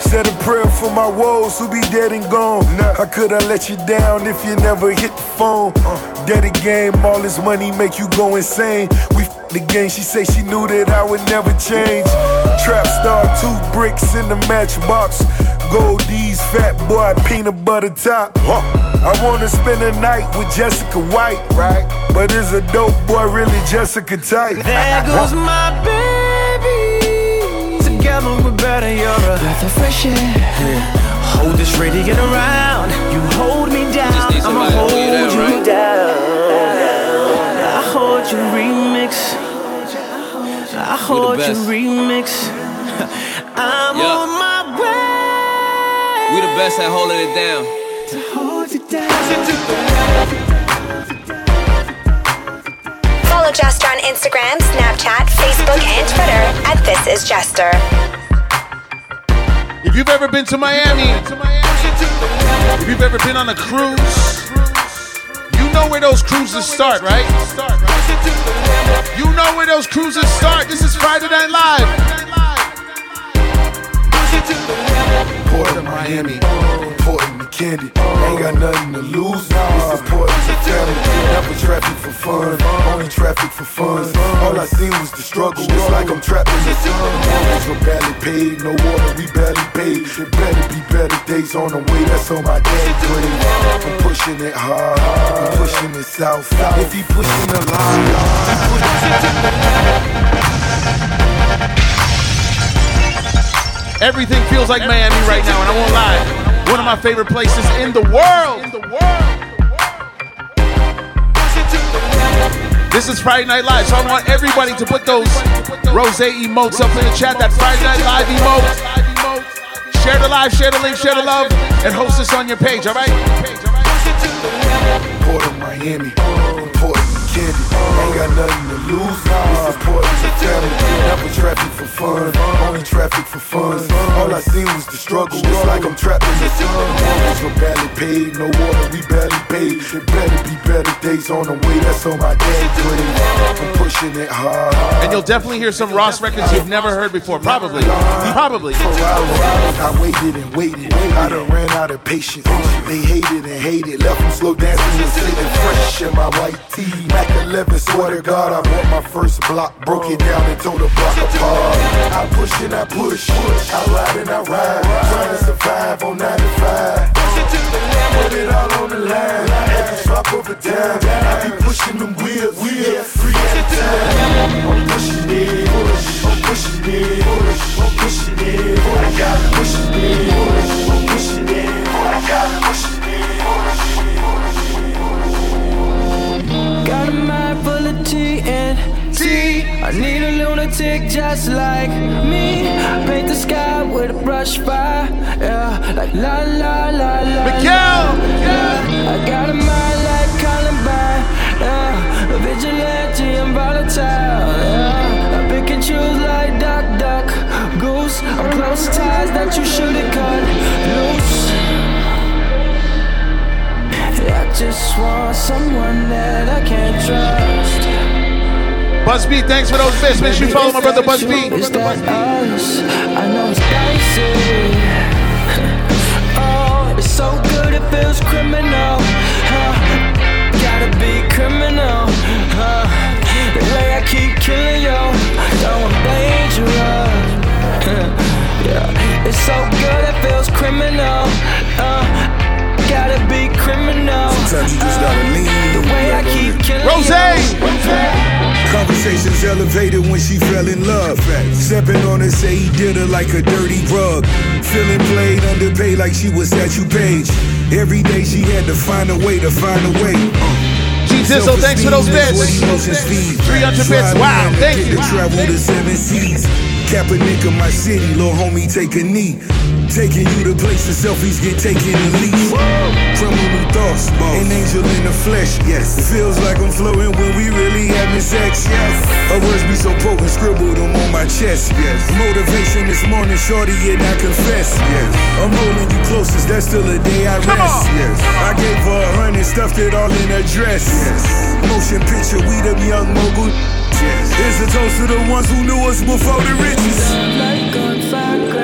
Said a prayer for my woes who be dead and gone. How could I let you down if you never hit the phone? Uh. Dead game, all this money make you go insane. We f- the game, she say she knew that I would never change. Trap star, two bricks in the matchbox. Goldies, fat boy, peanut butter top. Huh. I wanna spend a night with Jessica White, right? But is a dope boy really Jessica type? There goes my baby. Together we're better. You're a breath of fresh air. Yeah. Hold this radiant around. You hold me down. I'ma hold you down. I hold you remix. I hold you remix. I'm Yeah. on my way. We the best at holding it down. To hold you down. Follow Jester on Instagram, Snapchat, Facebook, and Twitter at This Is Jester. If you've ever been to Miami, if you've ever been on a cruise, you know where those cruises start, right? You know where those cruises start. This is Friday Night Live. Port of Miami, Port of Candy. Ain't got nothing to lose. Is Port the family. Never traffic for fun, only traffic for fun. All I seen was the struggle. It's like I'm trapped in the sun. Mortgage were barely paid, no water, we barely paid. There better be better days on the way. That's on my dad's grave. I'm pushing it hard, I'm pushing it south. If he pushing the Everything feels like Miami right now, and I won't lie. One of my favorite places in the world. This is Friday Night Live, so I want everybody to put those rose emotes up in the chat. That Friday Night Live emote. Share the live, share the link, share the love, and host us on your page, all right? Port of Miami, Candy. Ain't got nothing to lose. This is of the family. Never traffic for fun, only traffic for fun. All I seen was the struggle. It's like I'm trapped in the sun. Mortgage were barely paid, no water, we barely paid. There better be better days on the way. That's on my grave. I'm pushing it hard. And you'll definitely hear some Ross records you've never heard before. Probably. Probably. For I waited and waited. I done ran out of patience. They hated and hated. Left them slow dancing and sitting fresh in my white tee. Mac 11, swear to God, I bought my first block. Broke it down and tore the block apart. I push and I push. I ride and I ride. Trying to survive on 95. Put it all on the line. Every drop of a dime. I be pushing them wheels. Just like me. Paint the sky with a brush fire. Yeah, like la la la la. Miguel! Yeah, I got a mind like Columbine. Yeah, a vigilante and volatile. Yeah, I pick and choose like Duck Duck Goose. I'm close ties that you should've cut loose. I just want someone that I can trust. Buzz B, thanks for those bits. Make sure you follow my brother Buzz B. Is that us? I know it's dicey. oh, it's so good it feels criminal. Huh? Gotta be criminal. Huh? The way I keep killing you, though I'm dangerous. yeah, it's so good it feels criminal. Uh, gotta be criminal. Sometimes you just gotta lean. The way I keep killing Rose! you. Conversations elevated when she fell in love. Stepping on her, say he did her like a dirty rug. Feeling played, underpaid like she was at you page. Every day she had to find a way to find a way. Uh. G Dizzle, thanks for those bits. 300 bits. Wow, thank you. To travel the seven seas. Kaepernick of my city, little homie, take a knee. Taking you to places selfies get taken and least. Criminal thoughts, Boss. an angel in the flesh. Yes, it feels like I'm floating when we really having sex. Yes, her words be so potent, scribbled them on my chest. Yes, motivation this morning, shorty, and I confess. Yes, I'm holding you closest. That's still a day I rest. Yes, I gave her a hundred, stuffed it all in a dress. Yes. Motion picture, we them young mogul. Here's a toast to the ones who knew us before the riches. Like on five grand, that's stolen. Cheers. 150 and lawless hearts, raging and reckless. You know, love at large,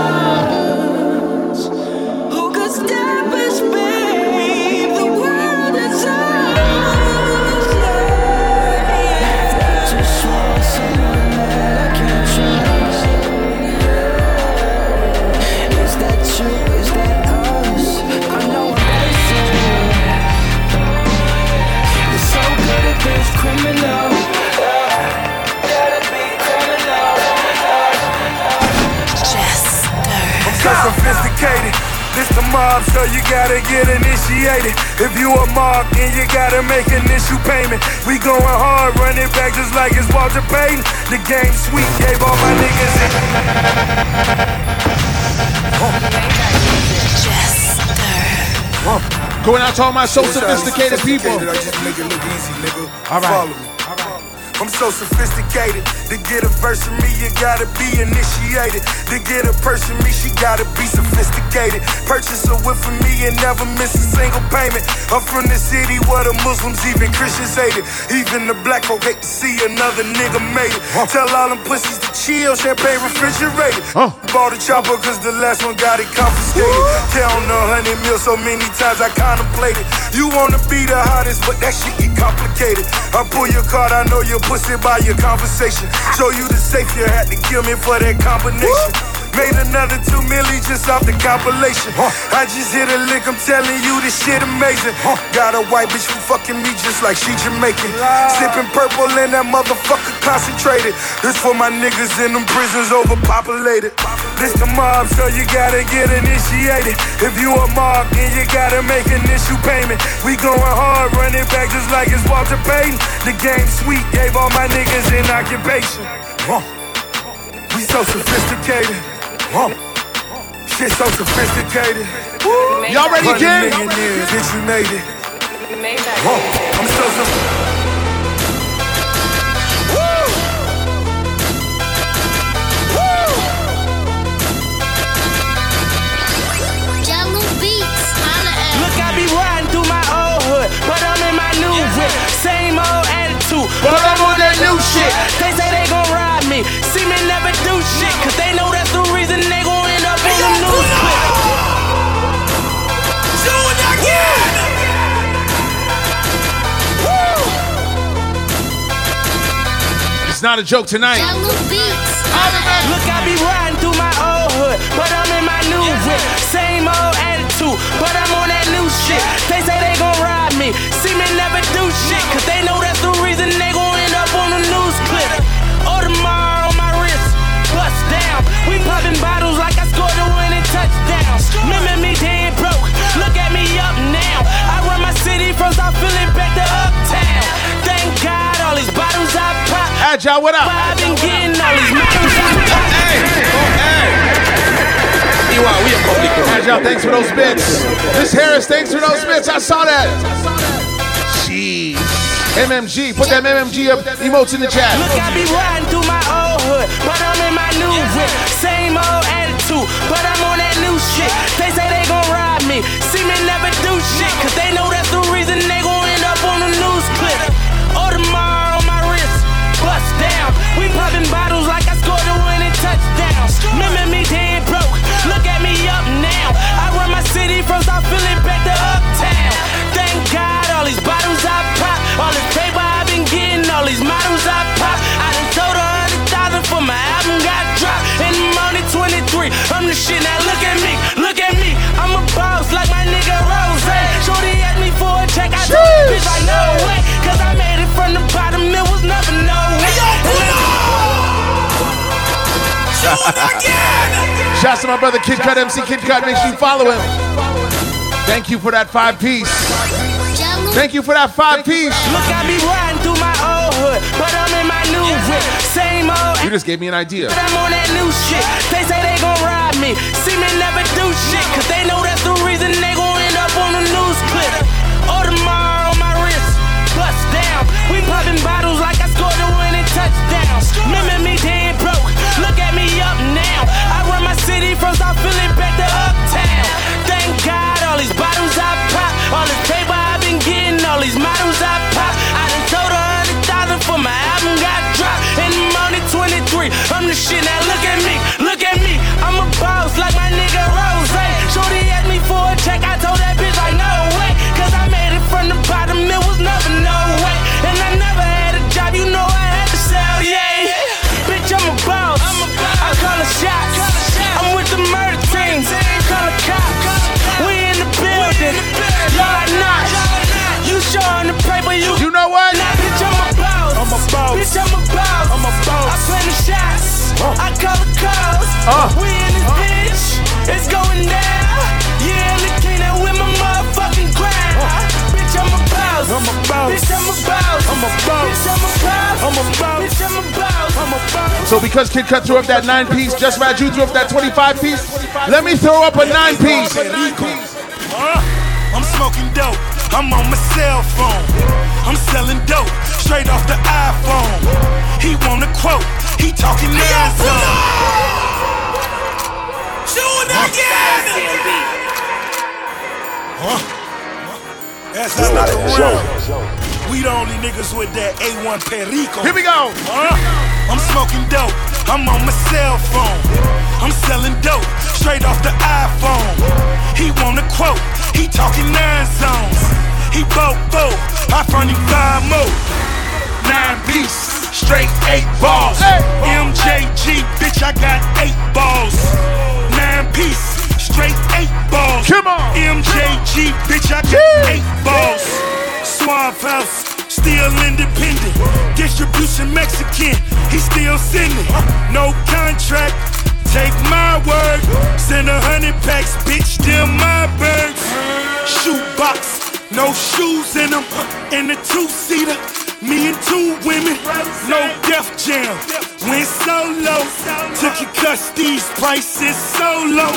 so sophisticated. This the mob, so you gotta get initiated. If you a mob, then you gotta make an issue payment. We going hard, running back just like it's Walter Payton. The game sweet, gave all my niggas in. Going out to all my so sophisticated people. I just make it look easy, nigga. All right. I'm so sophisticated. To get a verse from me, you gotta be initiated. To get a person me, she gotta be sophisticated. Purchase a whip for me and never miss a single payment. I'm from the city where the Muslims, even Christians hate it. Even the black folk hate to see another nigga made it. Tell all them pussies chill, champagne refrigerator. refrigerated. Oh. Bought a chopper cause the last one got it confiscated. Count a hundred mil so many times I contemplated. You wanna be the hottest, but that shit get complicated. I pull your card, I know your pussy by your conversation. Show you the safe, you had to kill me for that combination. Made another two milli just off the compilation. I just hit a lick, I'm telling you this shit amazing. Got a white bitch from fucking me just like she Jamaican. Sipping purple and that motherfucker concentrated. This for my niggas in them prisons overpopulated. This the mob, so you gotta get initiated. If you a mob, then you gotta make an issue payment. We going hard, running back just like it's Walter Payton. The game sweet, gave all my niggas in occupation. We so sophisticated. Shit so sophisticated. Y'all ready, Hundred kid? millionaires, bitch, you made it. I'm so sophisticated. Look, I be riding through my old hood, but I'm in my new whip. Same old attitude, but I'm on that new shit. They say they gon' ride me, see me never do shit, cause they know that's the reason they gon' end up on the news clip. Do it again! It's not a joke tonight. Look, I be riding through my old hood, but I'm in my new whip. Same old attitude, but I'm on that new shit. They say they gon' ride me, see me never do shit, cause they know that's the reason they gon' a winning touchdown. Remember me dead broke, look at me up now. I run my city from South Philly back to Uptown. Thank God all these bottles I pop. Agile, what up? I've been getting all these bottles I pop. Agile, thanks for those bits. Miss Harris, thanks for those bits. I saw that. Jeez. MMG, put that MMG up, emotes in the chat. Look, I be riding through my old hood, but I'm in my new whip. Same old attitude, but I'm on that new shit. They say they gon' ride me, see me never do shit, cause they know that's the reason they gon' end up on the news clip. Audemars on my wrist, bust down. We popping bottles like I scored a winning touchdown. Remember me dead broke, look at me up now. I run my city from South Philly back to Uptown. Shouts to my brother Kid Cut, MC Kid Cut. Make sure you follow him. Thank you for that five piece. Thank you for that five piece. Look, I be riding through my old hood, but I'm in my new whip. Same old You just gave me an idea. But I'm on that new shit. They say they gon' ride me. See me never do shit. Cause they know that's the reason they gon' end up on the news clip. Audemars on my wrist. bust down. We popping bottles like I scored a winning touchdown. Remember me dead city from South Philly back to Uptown. Thank God all these bottles I pop, all this paper I've been getting, all these models I pop. I done told a hundred thousand for my album got dropped. And I'm only 23. I'm the shit. Now look at me, look at me. I'm a boss like my nigga Ross. Shorty asked me for a check. I told that bitch like no way. Cause I made it from the bottom. It was never no way. And I never had a job. You know I had to sell. Yeah. Bitch, I'm a boss. I call a shots. Cops. We in the building. Y'all not. You showing the paper. You, you know what? Nah, bitch, I'm a boss. I'm a boss. Bitch, I'm a boss. I'm a boss. I play the shots. I call the calls. Uh. We in this bitch. It's going down. Yeah, I'm a boss. Bitch, I'm a boss. I'm a boss. Bitch, I'm a boss. I'm a boss. Bitch, I'm a boss. I'm a boss. So because Kid Cut threw up that nine piece, just Raju threw up that 25 piece, let me throw up a nine piece. I'm smoking dope. I'm on my cell phone. I'm selling dope straight off the iPhone. He want a quote. He talking nine Shoot again! Huh? That's It's how not a joke. We the only niggas with that A1 Perico. Here we go. Huh? I'm smoking dope. I'm on my cell phone. I'm selling dope straight off the iPhone. He want a quote. He talking nine zones. He both both. I front him five more. Nine piece. Straight eight balls. MJG, bitch, I got eight balls. Nine piece. Straight eight balls. Come on. MJG, bitch, I got eight balls. Suave House, still independent. Distribution Mexican, he still sending. No contract, take my word. Send a hundred packs, bitch, them my birds. Shoebox, no shoes in them. In the two seater, me and two women. No Def Jam, went solo. Took your these prices so low.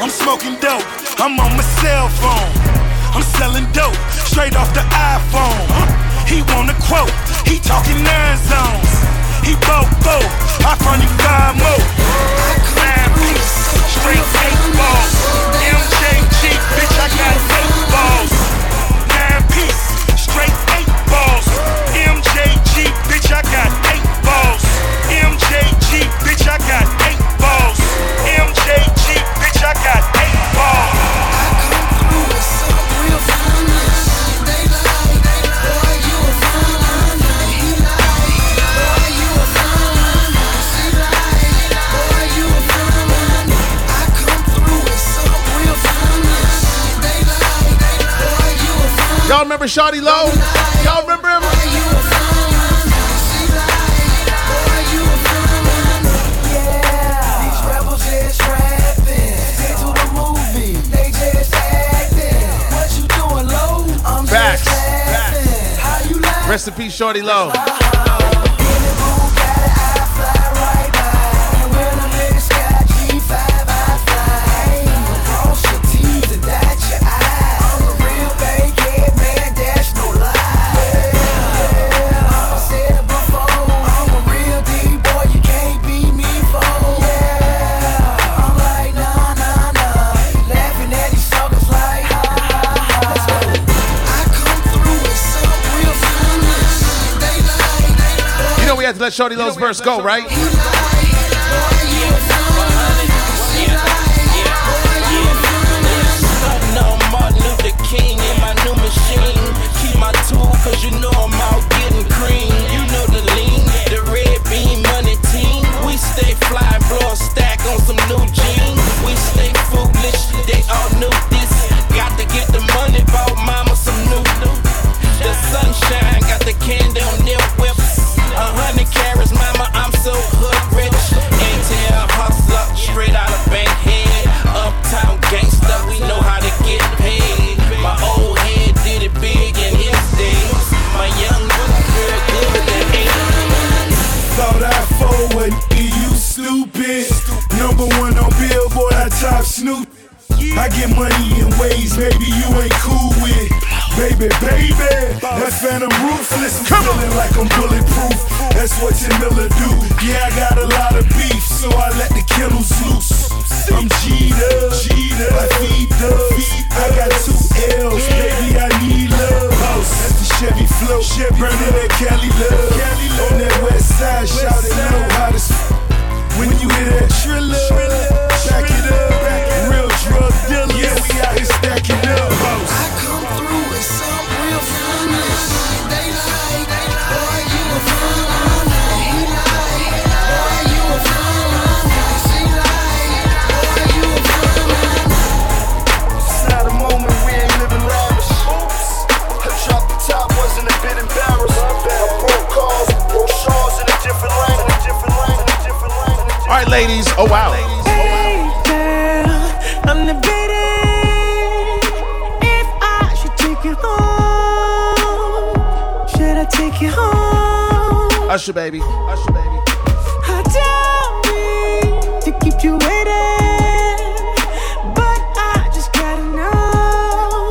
I'm smoking dope, I'm on my cell phone. I'm selling dope straight off the iPhone. He wanna quote, he talking nine zones. He both, I front him five more. Nine piece, straight eight bitch, I got bitch, I got eight balls. MJG, bitch, I got eight balls. MJG, bitch, I got eight balls. I come through with some real fineness. They lie, they lie. Boy, Y'all remember Shawty Lo? Y'all remember him? Rest in peace, Shawty Lo. Luther King in my new machine. Keep my tool, cause you know I'm out getting cream. You know the lean, the red bean money team. We stay fly blow a stack on some new jeans. We stay foolish, they all knew this. Got to get the money, bought mama some new new. The sunshine got the candy I top Snoop. I get money in ways maybe you ain't cool with. baby, baby. That phantom ruthless, I'm feeling like I'm bulletproof. That's what your Miller do. Yeah, I got a lot of beef, so I let the kennels loose. I'm G'd G'd I feed dubs. I got two L's, baby, I need love. House at the Chevy flow, burning that Cali love. On that west side, shout it, know how to. When you hear that triller, back it up, drug dealer. Usher baby. Usher baby. I don't mean to keep you waiting, but I just gotta know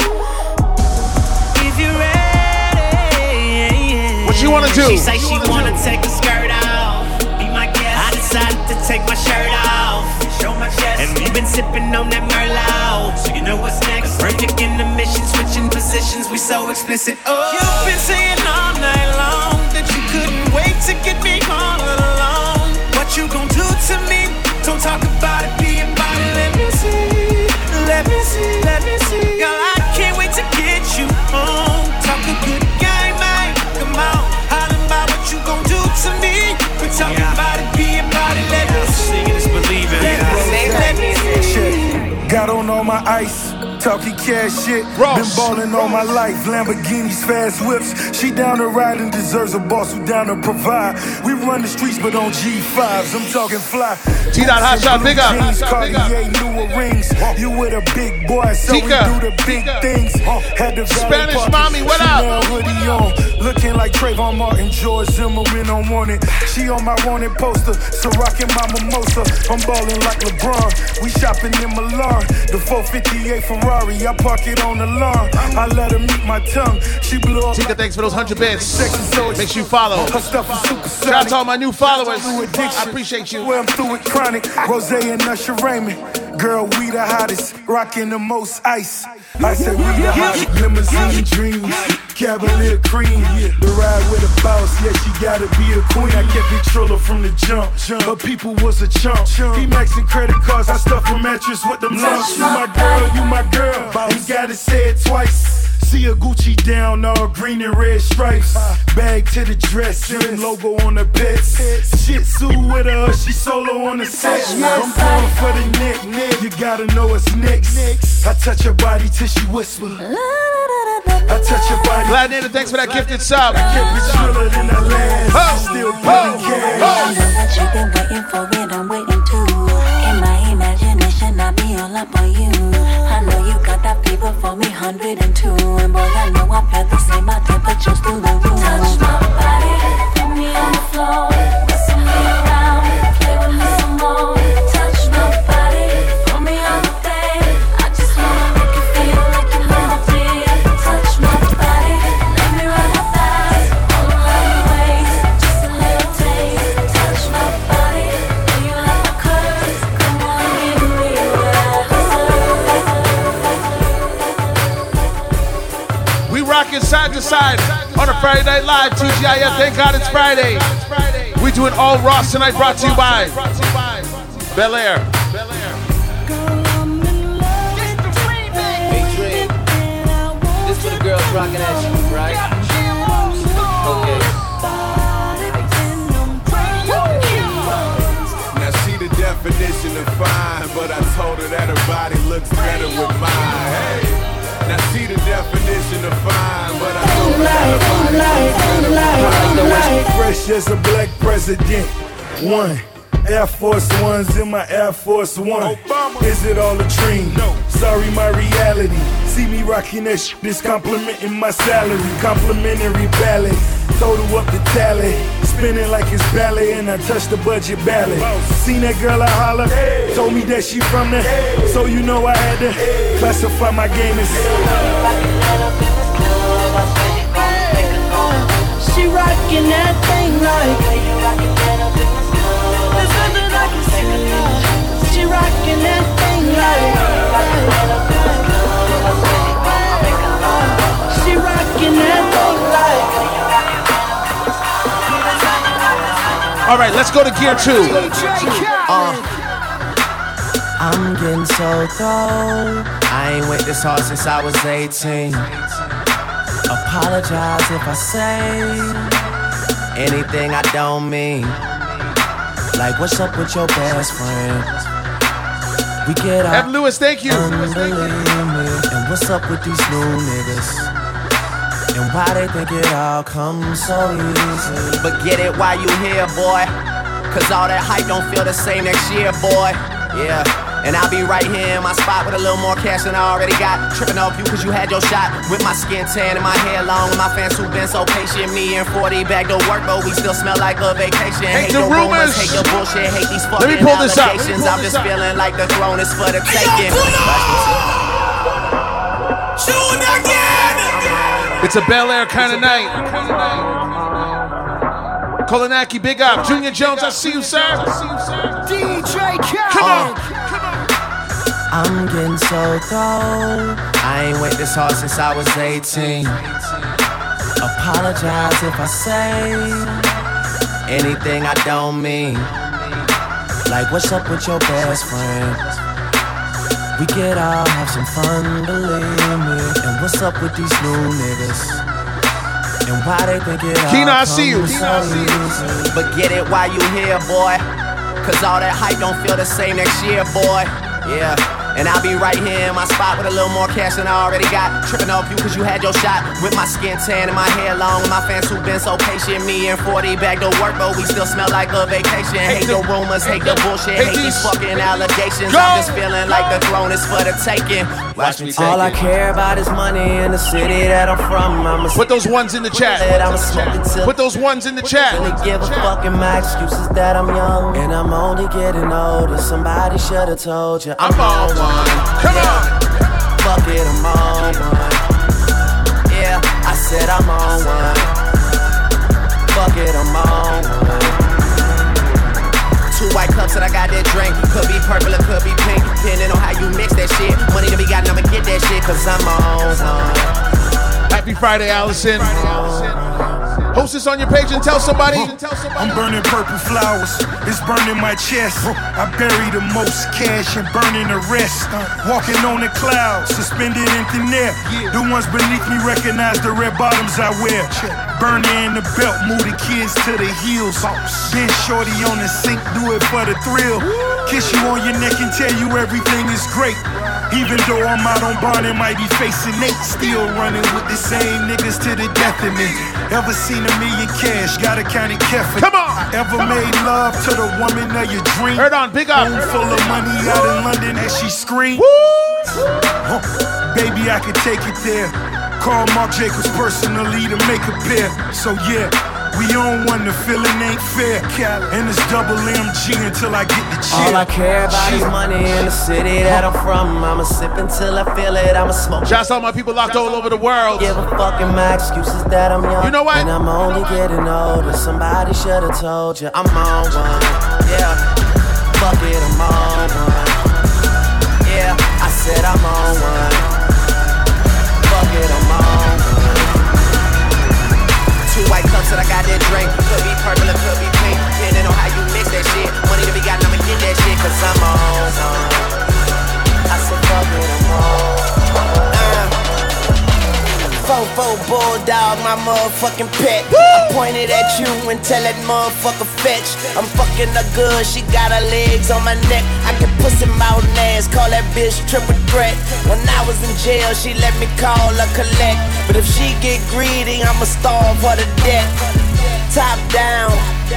if you're ready. What you wanna do? She say she wanna take her skirt off. Be my guest. I decided to take my shirt off. Show my chest. And we've been sipping on that Merlot. So you know what's next. Perfect in the mission, switching positions. We so explicit. Oh. You've been saying to get me all alone. What you gon' do to me? Don't talk about it, be about it. Let me see, let me see, let me see. Girl, I can't wait to get you home. Talk a good game, man. Come on, hollering about what you gon' do to me. We talk about it, be about it. Let me see. Seeing is believing. Let me see, let me see. Shit. Got on all my ice. Talking cash shit. Been ballin' all my life. Lamborghinis, fast whips. She down to ride and deserves a boss who down to provide. We run the streets, but on G5s. I'm talking fly. T dot hot shot, big up. Jeans, Hot shot. Cartier, newer rings. You with a big boy, so we do the big things. Had the Spanish mommy, what up? Chanel hoodie on, looking like Trayvon Martin, George Zimmerman on wanted. She on my wanted poster, so rocking my mimosa. I'm ballin' like LeBron. We shopping in Milan. The 458 Ferrari, I park it on the lawn. I let her meet my tongue. She blew up. Tika, thanks for those hundred bits. Sexy, so Make sure you follow. Her stuff is super Shout out to all my new followers. I appreciate you. Where I'm through with chronic. Rose and Usher Raymond. Girl, we the hottest. Rocking the most ice. I said we the hottest. Limousine dreams. Cavalier cream. The ride with a boss. Yeah, she gotta be a queen. I kept it triller from the jump. Her people was a chump. He maxing credit cards. I stuff a mattress with them lumps. You my girl, you my girl. You gotta say it twice. See a Gucci down, all green and red stripes. Uh-huh. Bag to the dress, and logo on the pets. Shih Tzu with her, she solo on the set. I'm going for the neck, you gotta know it's next. I touch her body till she whisper. I touch her body. Glad Native, thanks for that gifted sub. I kept it triller than the last. Still pulling cash. What you've been waiting for it, I'm waiting too. In my imagination, I'll be all up on you. Fever for me, 102. And boy, I know I felt the same, my temperature's through Friday Night Live, TGIF. Thank God it's Friday. We doing all Ross tonight, brought to you by Belaire. Hey Dre, this for the girls rocking that shit, right? Okay. Now she the definition of fine, but I told her that her body looks better with mine. Hey. Now she the definition of fine, but I told her that her body looks better with mine. Fresh as a black president. One. Air Force Ones in my Air Force One. Is it all a dream? No. Sorry, my reality. See me rocking that shit, this complimenting my salary. Complimentary ballet. Total up the tally spinning like it's ballet, and I touch the budget ballet. Seen that girl, I holler, told me that she from there, so you know I had to classify my game as. She rockin' that thing like There's nothing I can see She rockin' that thing like All right, let's go to gear two. Uh, I'm getting so cold. I ain't went this hard since I was 18. Apologize if I say anything I don't mean. Like, what's up with your best friend? We get out. Evan Lewis, thank you. And what's up with these new niggas? And why they think it all comes so easy? But get it while you here, boy. Cause all that hype don't feel the same next year, boy. Yeah. And I'll be right here in my spot with a little more cash than I already got. Tripping off you cause you had your shot. With my skin tan and my hair long. And my fans who've been so patient. Me and 40 back to work, but we still smell like a vacation. Hate hate the your rumors, rumors. hate your bullshit, hate these Let me fucking pull this up. Let me allegations. pull I'm this just up. feeling like the throne is for the taking. It's a Belaire kind of night. Kolanaki, big up. Junior Jones, I see you, sir. DJ Khaled. Come on. I'm getting so cold. I ain't went this hard since I was 18. Apologize if I say anything I don't mean. Like, what's up with your best friend? We could all have some fun, believe me. And what's up with these new niggas? And why they think it all I see you. comes Kina, I see you. But get it while you here, boy. Cause all that hype don't feel the same next year, boy. Yeah. And I'll be right here in my spot with a little more cash than I already got. Tripping off you cause you had your shot. With my skin tan and my hair long. And my fans who've been so patient. Me and 40 back to work, but we still smell like a vacation. Hate the rumors, hate the bullshit, hate these fucking allegations. I'm just feeling like the throne is for the taking. Watch me take All I care about is money in the city that I'm from. I'm a Put those ones in the chat. I'm a smoking till Put those ones in the chat. Really give a fuck and my excuses that I'm young and I'm only getting older. Somebody should have told you I'm on one. Come on. Fuck it, I'm on one. Yeah, I said I'm on one. Two white cups that I got that drink. Could be purple or could be pink. Depending on how you mix that shit. Money to be got, I'ma get that shit. Cause I'm on one. Happy Friday, Allison. Post this on your page and tell somebody. I'm burning purple flowers, it's burning my chest. I bury the most cash and burning the rest. Walking on the clouds, suspended in thin air. The ones beneath me recognize the red bottoms I wear. Burner in the belt, move the kids to the heels. Then shorty on the sink, do it for the thrill. Kiss you on your neck and tell you everything is great. Even though I'm out on bond and might be facing eight, still running with the same niggas to the death of me. Ever seen a million cash? Gotta count it carefully. Come on. Ever made love to the woman of your dream? Heard on, big up. Room full of money out in London as she screamed. Huh. Baby, I could take it there. Call Marc Jacobs personally to make a pair. So yeah, we on one, the feeling ain't fair. And it's double MG until I get the cheer. All I care about is money in the city that I'm from. I'ma sip until I feel it. I'ma smoke. Shouts out my people locked all over the world. Give a fuck and my excuses that I'm young. You know what? And I'm only getting older. Somebody should have told you I'm on one. Yeah. Fuck it, I'm on one. Yeah, I said I'm on one. Fuck it, I'm on one. Two white cups that I got that drink. Could be purple or could be pink. Depending on how you mix that shit. Money to be got, I'ma get that shit. Cause I'm on. I said fuck it, I'm on Fofo bulldog, my motherfucking pet. I pointed at you and tell that motherfucker fetch. I'm fucking her good, she got her legs on my neck. I can pussy mouth and ass, call that bitch triple threat. When I was in jail, she let me call her collect. But if she get greedy, I'ma starve her to death. Top down,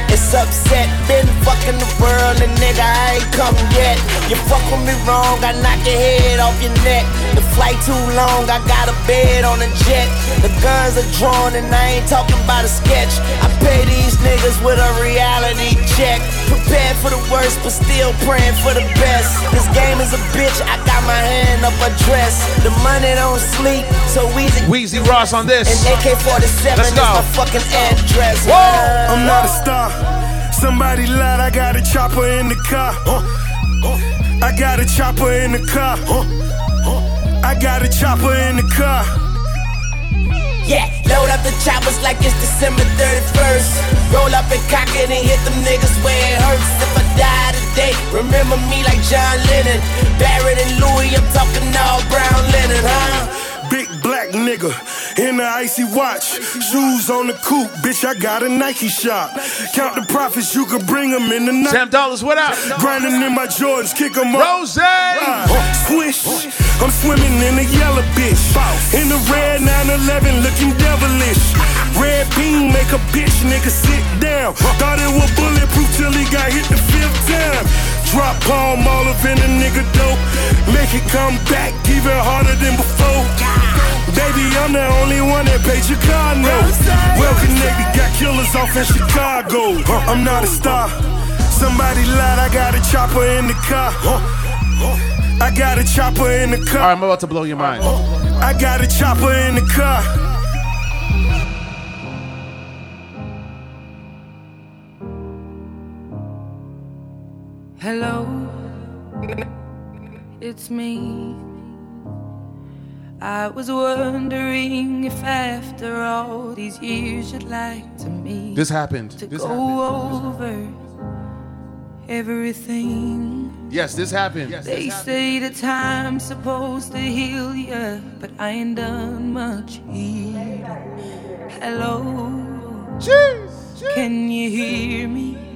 it's upset. Been fucking the world, and nigga, I ain't come yet. You fuck with me wrong, I knock your head off your neck. The flight too long, I got a bed on a jet. The guns are drawn, and I ain't talking about a sketch. I pay these niggas with a reality check. Prepared for the worst, but still praying for the best. This game is a bitch, I got my hand up a dress. The money don't sleep, so Weezy. Weezy Ross on this. And AK 47 Let's is go. my fucking address. I'm not a star. Somebody lied, I got a chopper in the car. I got a chopper in the car. I got a chopper in the car. Yeah, load up the choppers like it's December 31st. Roll up and cock it and hit them niggas where it hurts. If I die today, remember me like John Lennon. Barrett and Louis, I'm talking all brown linen, huh? Nigga in the icy watch. Shoes on the coupe, bitch, I got a Nike shop. Count the profits, you could bring them in the night. Sam Dollars, what up? Grinding in my Jordans, kick them up. Rose! Swish, I'm swimming in the yellow bitch. In the red 911, looking devilish. Red beam make a bitch nigga sit down. Thought it was bulletproof till he got hit the fifth time. Drop palm all up in a nigga dope. Make it come back even harder than before. Baby, I'm the only one that paid your car note. Well connected, got killers off in Chicago. Uh-huh. I'm not a star. Somebody lied, I got a chopper in the car. Uh-huh. I got a chopper in the car. All right, I'm about to blow your mind. Uh-huh. I got a chopper in the car. Hello, it's me. I was wondering if after all these years you'd like to meet. This happened. To This go happened. over everything. Yes, this happened. they say the time's supposed to heal ya, but I ain't done much healing. Hello, jeez can you hear me?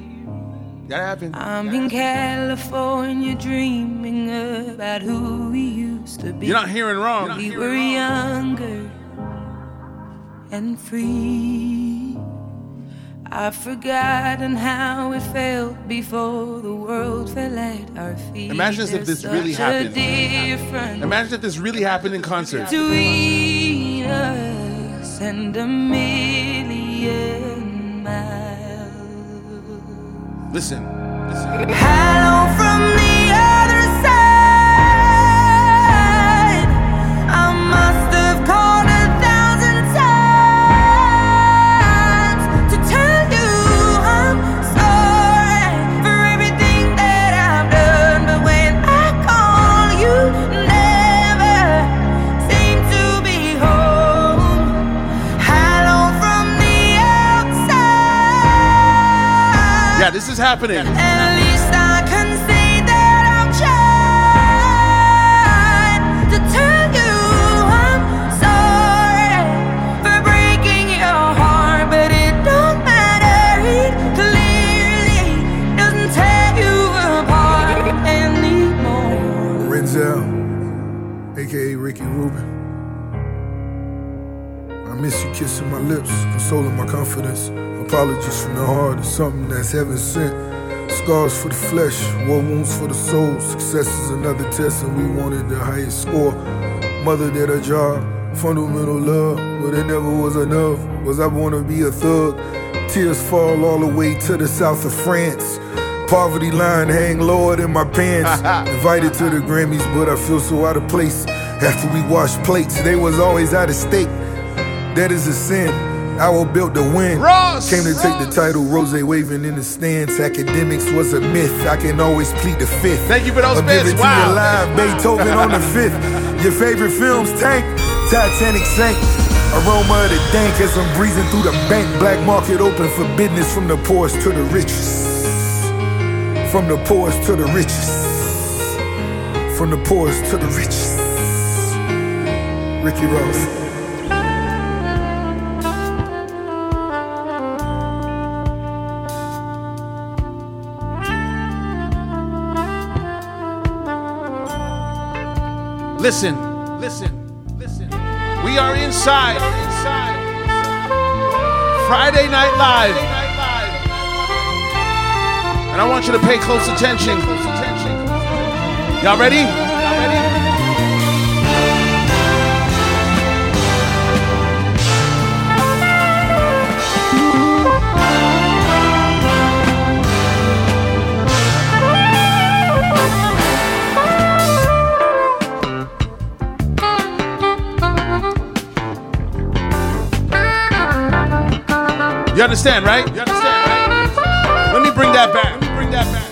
That happened. I'm in California dreaming about who we used to be. You're not hearing wrong. we were younger and free. I've forgotten how it felt before the world fell at our feet. Imagine if this really such happened. A difference Imagine if this really happened in concert. between us and a million miles. Listen. Listen. Hello anymore. Renzel, aka Ricky Rubin. I miss you kissing my lips, consoling my confidence. Apologies something that's heaven sent. Scars for the flesh, war wounds for the soul. Success is another test, and we wanted the highest score. Mother did her job, fundamental love, but it never was enough. Was I wanna be a thug? Tears fall all the way to the south of France. Poverty line hang lower than my pants. Invited to the Grammys, but I feel so out of place. After we washed plates, they was always out of state. That is a sin. I will built to win. Came to take the title, Rose waving in the stands. Academics was a myth. I can always plead the fifth. Thank you for those bits. Wow. you live. Beethoven on the fifth. Your favorite films, Tank, Titanic sank. Aroma of the dank as I'm breezing through the bank. Black market open for business from the poorest to the richest. From the poorest to the richest. From the poorest to the richest. Ricky Ross. Listen. Listen. Listen. We are inside. Friday Night Live. And I want you to pay close attention. Y'all ready? Understand, right? You understand, right? Let me bring that back. Let me bring that back.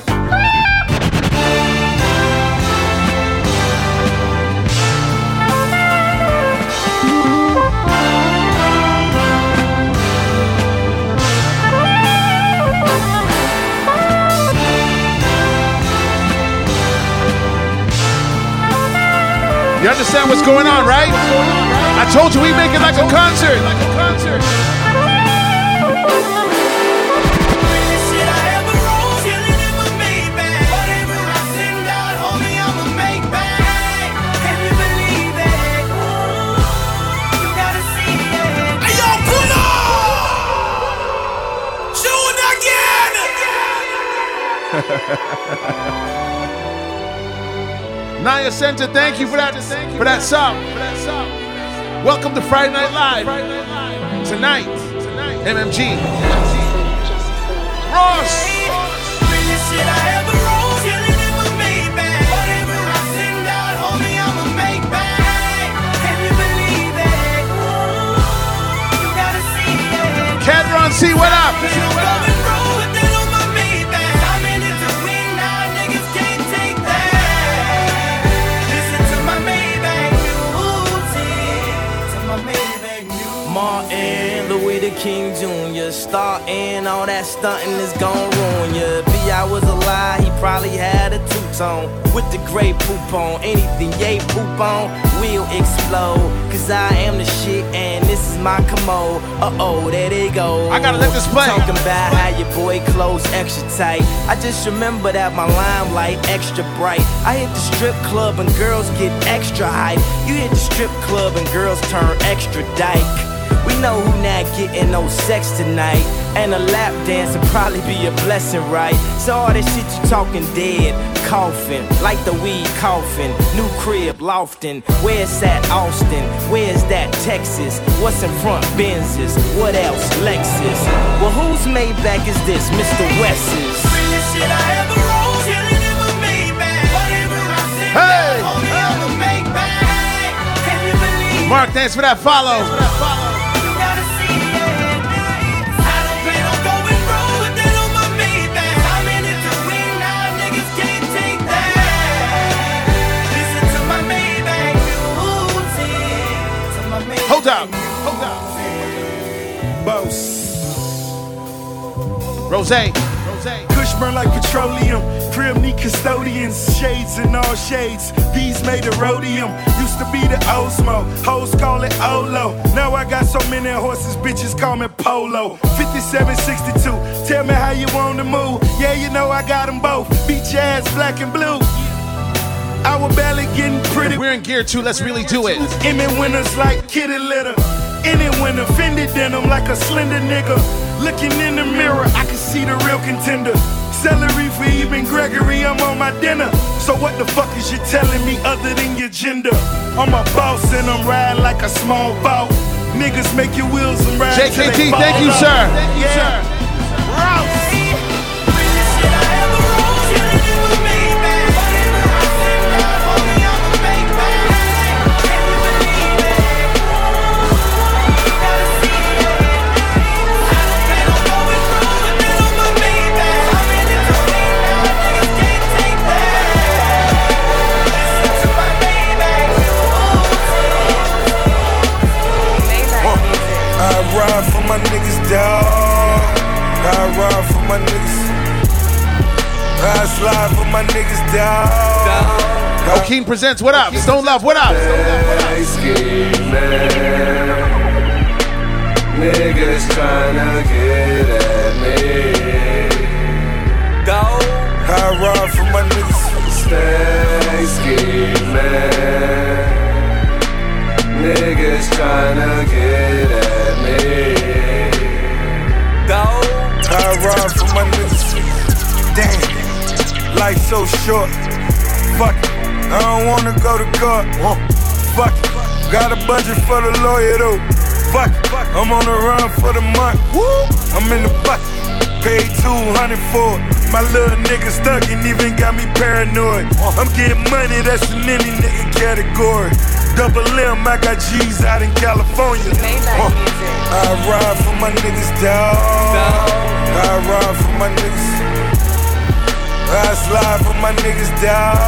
You understand what's going on, right? I told you we make it like a concert. Like a concert. Naya Center, thank you for that for that sub. For that sub. Welcome to Friday Night Live. Tonight, MMG. Ross. Cadron C, what up? King Jr. Starting all that stunting is gon' ruin ya. If I was lie, he probably had a two-tone with the gray poop on. Anything yay poop on will explode. Cause I am the shit and this is my commode. Uh-oh, there they go. I gotta let this play. Talking about how your boy clothes extra tight. I just remember that my limelight extra bright. I hit the strip club and girls get extra hype. You hit the strip club and girls turn extra dyke. We know who not getting no sex tonight. And a lap dance would probably be a blessing, right? So all that shit you talking dead, coughing, like the weed coughing. New crib, lofting. Where's that Austin? Where's that Texas? What's in front? Benzes. What else? Lexus. Well, whose Maybach is this? Mr. West's. Hey! Mark, thanks for that follow. Rose. Kush burn like petroleum. Crib need custodians. Shades in all shades. These made of rhodium. Used to be the Osmo. Hoes call it Olo. Now I got so many horses, bitches call me Polo. 5762. Tell me how you want to move. Yeah, you know I got them both. Beach ass, black and blue. Our belly getting pretty. We're in gear two. Let's really do it. Emmy winners like kitty litter. Any winner, fended denim like a slender nigga. Looking in the mirror, I see the real contender. Celery for even Gregory, I'm on my dinner. So what the fuck is you telling me other than your gender? I'm a boss and I'm riding like a small boat. Niggas make your wheels and ride. JKT, thank you, sir. Thank you, Yeah. My niggas, dawg. I ride for my niggas. I slide for my niggas, dawg. Yo, Keen presents. What up? Stone Love. What up? Niggas tryna get at me. Go. I ride for my niggas. Stay scheming. Niggas tryna get at me. Ride for my niggas. Damn, life so short. Fuck it. I don't wanna go to court. Fuck it. Got a budget for the lawyer though. Fuck it. I'm on the run for the month. Woo! I'm in the bucket. Paid 200 for it. My little nigga stuck and even got me paranoid. I'm getting money, that's in any nigga category. Double M, I got G's out in California. Uh, I ride for my niggas, dog. I ride for my niggas. I slide for my niggas, dog.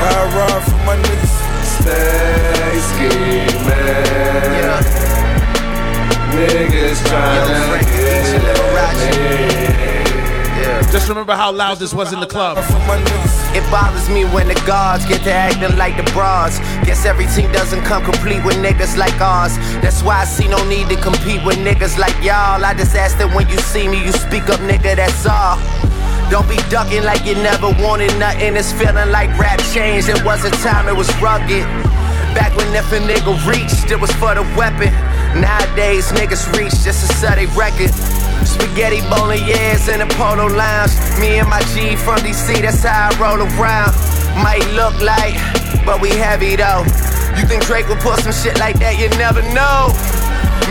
I ride for my niggas. Stay scheming. Niggas tryna get me. Just remember how loud this was in the club. It bothers me when the guards get to acting like the bras. Guess every team doesn't come complete with niggas like ours. That's why I see no need to compete with niggas like y'all. I just ask that when you see me, you speak up, nigga, that's all. Don't be ducking like you never wanted nothing. It's feeling like rap changed. It was a time it was rugged. Back when if a nigga reached, it was for the weapon. Nowadays, niggas reach just to sell they record. Spaghetti bolognese in a polo lounge. Me and my G from DC, that's how I roll around. Might look like, but we heavy though. You think Drake would put some shit like that? You never know.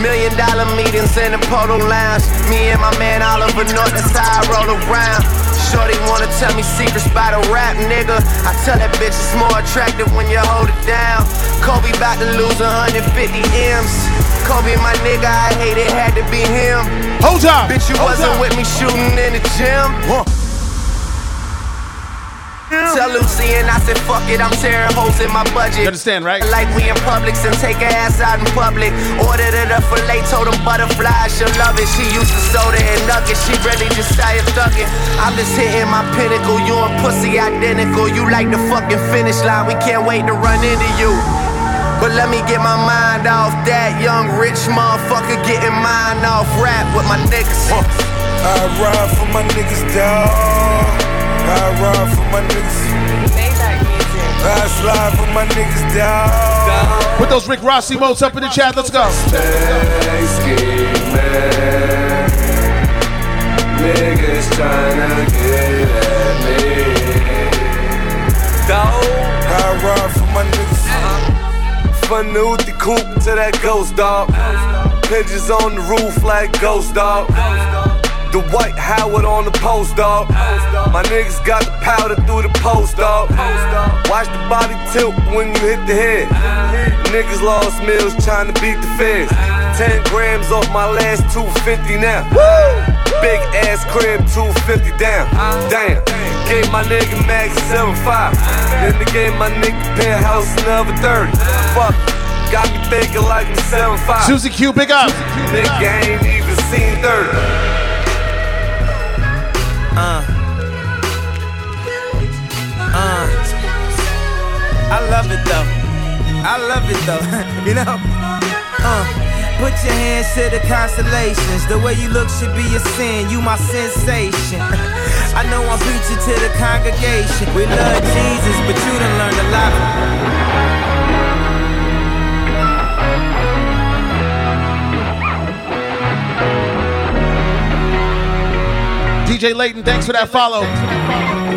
Million dollar meetings in a polo lounge. Me and my man Oliver North, that's how I roll around. Shorty wanna tell me secrets by the rap, nigga. I tell that bitch it's more attractive when you hold it down. Kobe about to lose 150 M's. Kobe, my nigga, I hate it, had to be him. Hold up, bitch, you hold wasn't up. with me shooting in the gym. Tell Lucy and I said, fuck it, I'm tearing holes in my budget. You understand, right? Like we in Publix and take her ass out in public. Ordered it up filet, told them butterfly, she'll love it. She used to soda and nuggets, she really just started thugging. I'm just hitting my pinnacle, you and pussy identical. You like the fucking finish line, we can't wait to run into you. But let me get my mind off that young rich motherfucker getting mine off rap with my niggas. I ride for my niggas, dog. I ride for my niggas. I slide for my niggas, dog. Put those Rick Ross emotes up in the chat. Let's go. Stay scheming. Niggas tryna get at me. Dog. I ride for my niggas. From the Uti coupe to that ghost dog. Pigeons on the roof like ghost dog. The white Howard on the post dog. My niggas got the powder through the post dog. Watch the body tilt when you hit the head. Niggas lost meals trying to beat the feds. 10 grams off my last 250 now. Big ass crib, 250 down. Damn. Gave my nigga Max 75. Then they gave my nigga penthouse another 30. Fuck. Got me thinking like I'm 75. Susie Q, big up. Nigga ain't even seen 30. Uh. Uh. I love it though. I love it though. you know? Uh. Put your hands to the constellations. The way you look should be a sin. You my sensation. I know I'm preaching to the congregation. We love Jesus, but you done learned a lot. DJ Layton, thanks for that follow.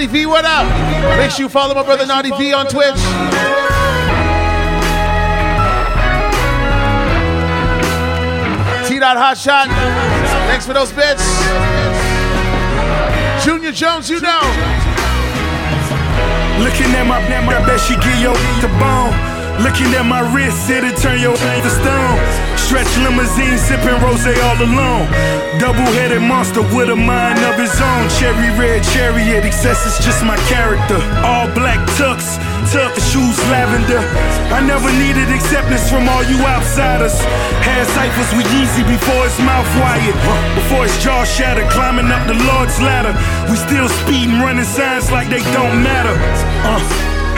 Naughty V, what up? Make sure you follow my brother Naughty V on Twitch. T Dot Hot Shot. Thanks for those bits. Junior Jones, you know. Looking at my damn, I bet she give your the bone. Looking at my wrist, it'll turn your to stone. Stretch limousine, sipping rose all alone. Double-headed monster with a mind of his own. Cherry red chariot, excess is just my character. All black tux, tuck shoes lavender. I never needed acceptance from all you outsiders. Had ciphers with Yeezy before his mouth wired. Before his jaw shattered, climbing up the Lord's ladder. We still speeding, running signs like they don't matter. Uh.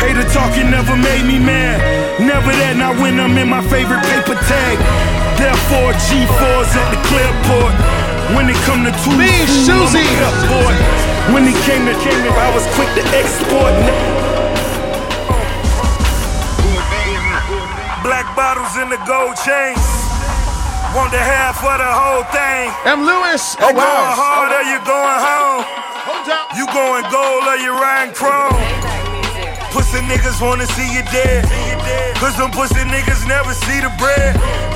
Hater talking never made me mad. Never that, not when I'm in my favorite paper tag. Therefore, G4s at the Clearport. When it come to two, Me, Susie. I'm a cup boy. When it came to came I was quick to export. Black bottles in the gold chains. Want the half for the whole thing. M. Lewis. Oh, wow. going hard or you going home? You going gold or you riding chrome? Pussy niggas wanna see you dead. Cause them pussy niggas never see the bread.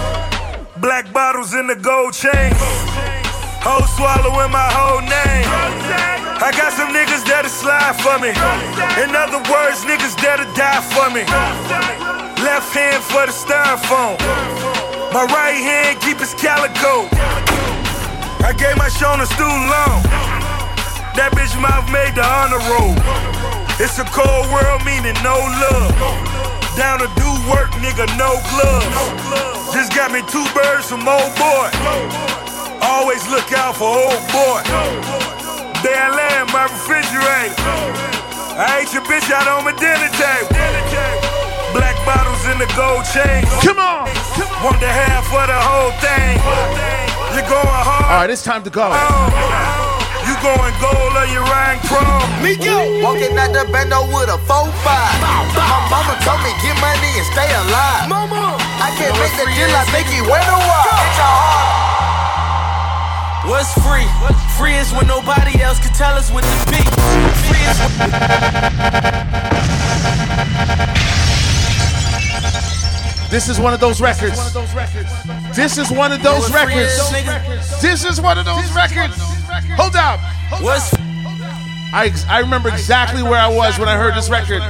Black bottles in the gold chains. Whole swallowing my whole name. I got some niggas that'll slide for me. In other words, niggas that'll die for me. Left hand for the styrofoam. My right hand keep his calico. I gave my shoulders too long. That bitch mouth made the honor roll. It's a cold world, meaning no love. Down to do work, nigga, no gloves. Just got me two birds from old boy. Always look out for old boy. Bad lamb, my refrigerator. I ate your bitch out on my dinner table. Black bottles in the gold chain. Come on. Want the half for the whole thing. You're going hard. All right, it's time to go. Oh, You going gold or you riding chrome? Me go. Walking out the bando with a 4-5. My mama told me get money and stay alive. Mama. I can't make the deal, I think he went a while. What's free? Free is when nobody else can tell us what to be. Free is This is one of those records. This is one of those records. This is one of those records. Hold up. What's I, I remember exactly where I was when I heard this record.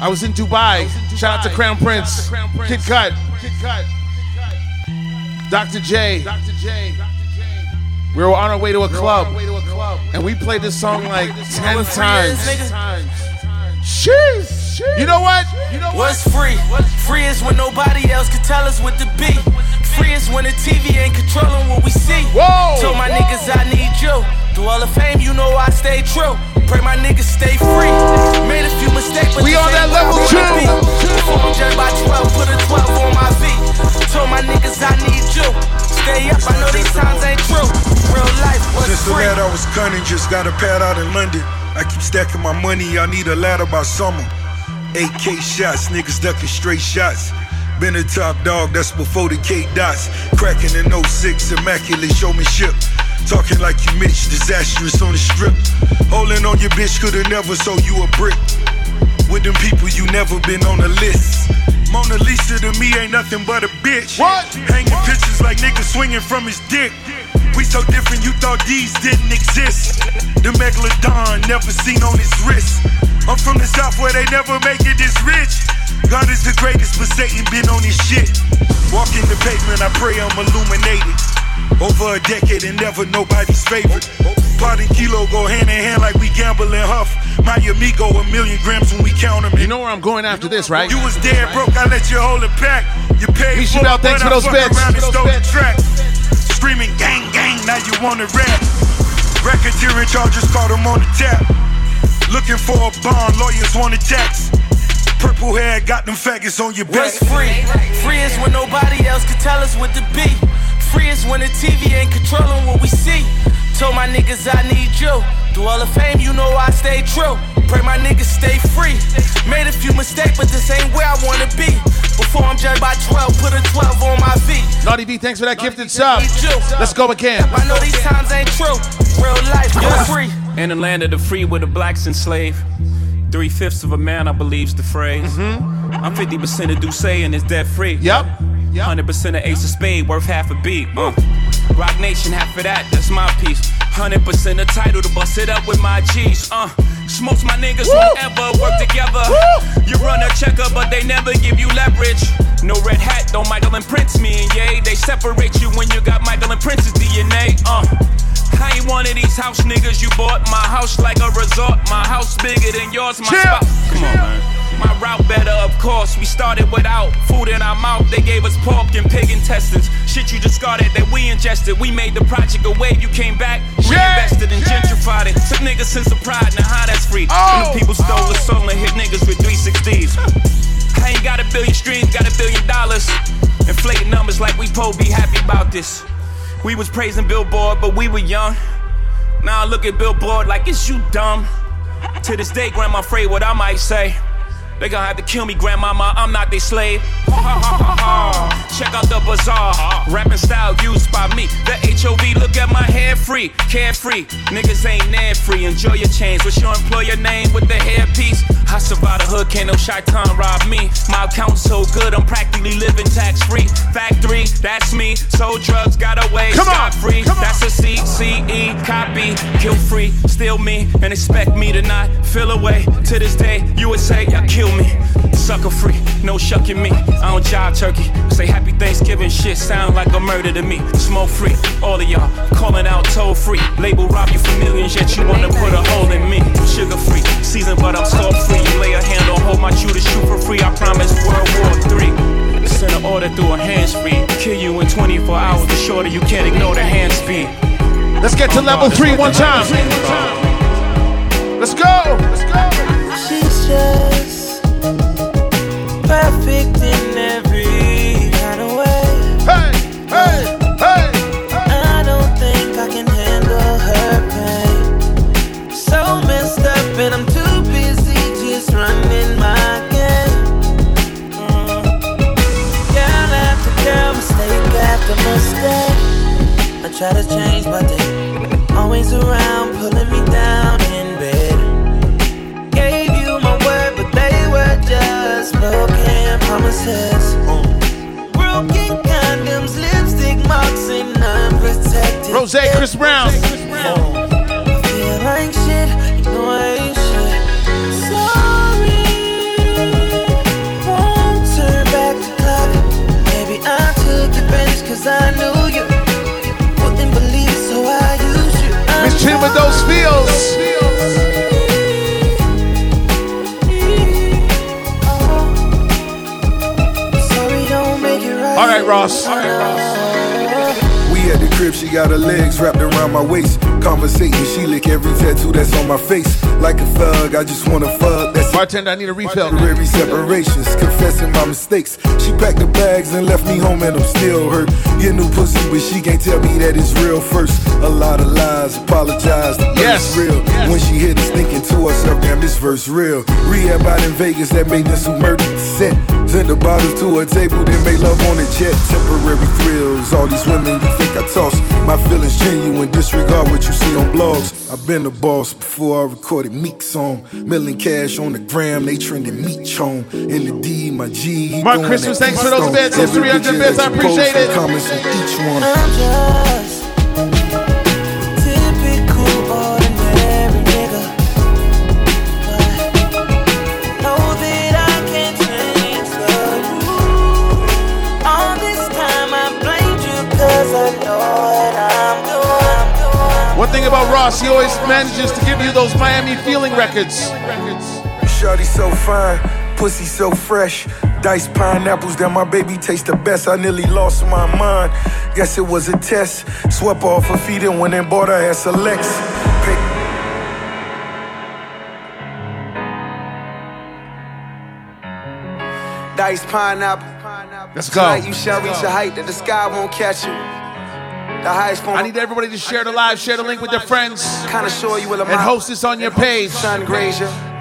I was in Dubai. Shout out to Crown Prince, Kid Cut, Dr. J. We were on our way to a club, and we played this song like ten times. Jeez. You know what? You know What's free? Free is when nobody else can tell us what to be. Free is when the TV ain't controlling what we see. Whoa! Told my niggas I need you. Through all the fame, you know I stay true. Pray my niggas stay free. Made a few mistakes, but We this on that ain't where I level wanna two. be. Before I'm judged by 12, put a 12 on my feet. Told my niggas I need you. Stay up, I know these times ain't true. Real life was Since the free. lad I was cunning, just got a pad out in London. I keep stacking my money, I need a ladder by summer. 8K shots, niggas ducking straight shots. Been a top dog, that's before the K dots. Cracking in 06, immaculate showmanship. Talking like you Mitch, disastrous on the strip. Holding on your bitch, could've never sold you a brick. With them people, you never been on the list. Mona Lisa to me ain't nothing but a bitch. What? Hanging pictures like niggas swinging from his dick. We so different, you thought these didn't exist. The megalodon never seen on his wrist. I'm from the south where they never make it this rich. God is the greatest, but Satan been on his shit. Walking the pavement, I pray I'm illuminated. Over a decade and never nobody's favorite. Pot and kilo go hand in hand like we gamble and huff. My amigo, a million grams when we count them. You know where I'm going after this, right? You was dead broke, I let you hold it back. You paid Peace for you it, out, thanks for I those fuck bits. around and For those stole the track. Screaming gang gang, now you wanna rap. Racketeering charges caught him on the tap. Looking for a bond, lawyers want a tax. Purple hair got them faggots on your back. What's free? Free is when nobody else can tell us what to be. Free is when the TV ain't controlling what we see. Told my niggas I need you. Through all the fame, you know I stay true. Pray my niggas stay free. Made a few mistakes, but this ain't where I wanna be. Before I'm judged by 12, put a 12 on my feet. Naughty V, thanks for that gifted sub. Let's go again. I know these times ain't true. Real life, you're free. In the land of the free where the blacks enslaved. Three fifths of a man, I believe's the phrase. I'm 50% of D'ussé and it's debt free. Yep. 100% of Ace of Spade, worth half a beat. Uh. Roc Nation, half of that, that's my piece. 100% of TIDAL to bust it up with my G's. Uh. Smokes my niggas won't ever work together. You run a checker, but they never give you leverage. No red hat, though Michael and Prince, me and Ye. They separate you when you got Michael and Prince's DNA. Uh. I ain't one of these house niggas you bought. My house like a resort. My house bigger than yours. My spot. Come on, man. My route better, of course. We started without food in our mouth. They gave us pork and pig intestines. Shit you discarded that we ingested. We made the project a wave. You came back, reinvested and gentrified it. Took niggas sense of pride. Now how that's free. And the oh, people stole the oh. soul and hit niggas with 360s. I ain't got a billion streams, got a billion dollars. Inflating numbers like we po be happy about this. We was praising Billboard, but we were young. Now I look at Billboard like it's you dumb. To this day, grandma afraid what I might say. They gonna have to kill me, grandmama. I'm not their slave. Check out the bazaar. Rapping style used by me. The HOV, look at my hair free. Carefree. Niggas ain't nan free. Enjoy your change. What's your employer name with the hairpiece? I survived the hood, can't no shaitan rob me. My account's so good, I'm practically living tax free. Factory, that's me. Sold drugs, got away scot free. That's a CCE copy. Kill free, steal me, and expect me to not feel away. To this day, you would say, y'all kill me. Sucker free, no shucking me. I don't jive turkey. Say happy Thanksgiving shit sound like a murder to me. Smoke free, all of y'all calling out toll free. Label rob you for millions, yet you wanna put a hole in me. Sugar free, season but I'm salt free. You lay a hand on hold my shoe to shoot for free. I promise World War Three. Send an order through a hands free. Kill you in 24 hours. The shorter you can't ignore the hand speed. Let's get to level three one time. Let's go. Let's go. She's just perfect in every kind of way. Hey, hey, hey. I don't think I can handle her pain. So messed up, and I'm too busy just running my game. Mm. Girl after girl, mistake after mistake. I try to change, but they always around, pulling me down broken promises. Broken condoms, lipstick marks, and unprotected. Ross, Chris Brown. I feel right. Ross. All right, Ross. We at the crib, she got her legs wrapped around my waist. Conversating, she lick every tattoo that's on my face. Like a thug, I just wanna fuck. That's Bartender, I need a refill. Temporary separations, confessing my mistakes. She packed the bags and left me home, and I'm still hurt. Get new pussy, but she can't tell me that it's real first. A lot of lies, apologize, the Yes. yes. real. When she hit us, thinking to herself, damn, this verse real. Rehab out in Vegas, that made this who murdered set. Sent the bottles to a table, then made love on a jet. Temporary thrills, all these women you think I toss. My feelings genuine, disregard what you see on blogs. I've been a boss before I recorded Meek song. Million cash on the gram, they trending meat chone. In the D, my G. he Mark Christmas, thanks for those stone. bits, those 300 picture bits, I appreciate it. Comments on each one. I'm just typical ordinary nigga. But know that I can't change the rules. All this time I blamed you 'cause I know what I'm doing. One thing about Ross, he always manages to give you those Miami feeling records. Shawty so fine, pussy so fresh. Diced pineapples that my baby tastes the best. I nearly lost my mind. Guess it was a test. Swept off her feet and went and bought her ass a Lex. Pick Diced pineapple. Let's go. Tonight you shall reach a height that the sky won't catch you. The highest form I need everybody to share the live, share the link with their friends, kind of show you will and host this on your page Sun Grazier.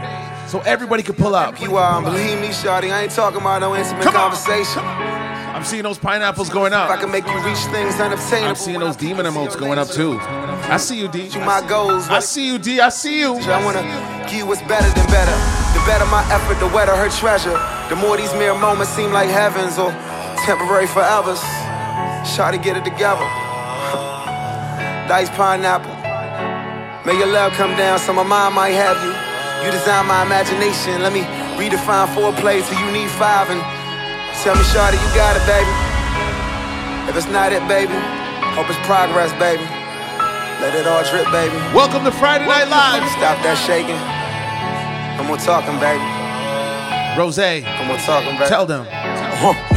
So everybody can pull up. You are, believe me, Shawty, I ain't talking about no intimate conversation. I'm seeing those pineapples going up. If I can make you reach things unobtainable. I'm seeing those demon emotes going up too. I see you, D. You my goals. I see you, D. I see you. I wanna give you what's better than better. The better my effort, the wetter her treasure. The more these mere moments seem like heavens or temporary forevers. Shawty, get it together. Diced pineapple. May your love come down so my mind might have you. You design my imagination. Let me redefine foreplay till you need five and tell me, Shawty, you got it, baby. If it's not it, baby, hope it's progress, baby. Let it all drip, baby. Welcome to Friday Night Live. Stop that shaking. No more talking, baby. Rose, No more talking, baby. tell them.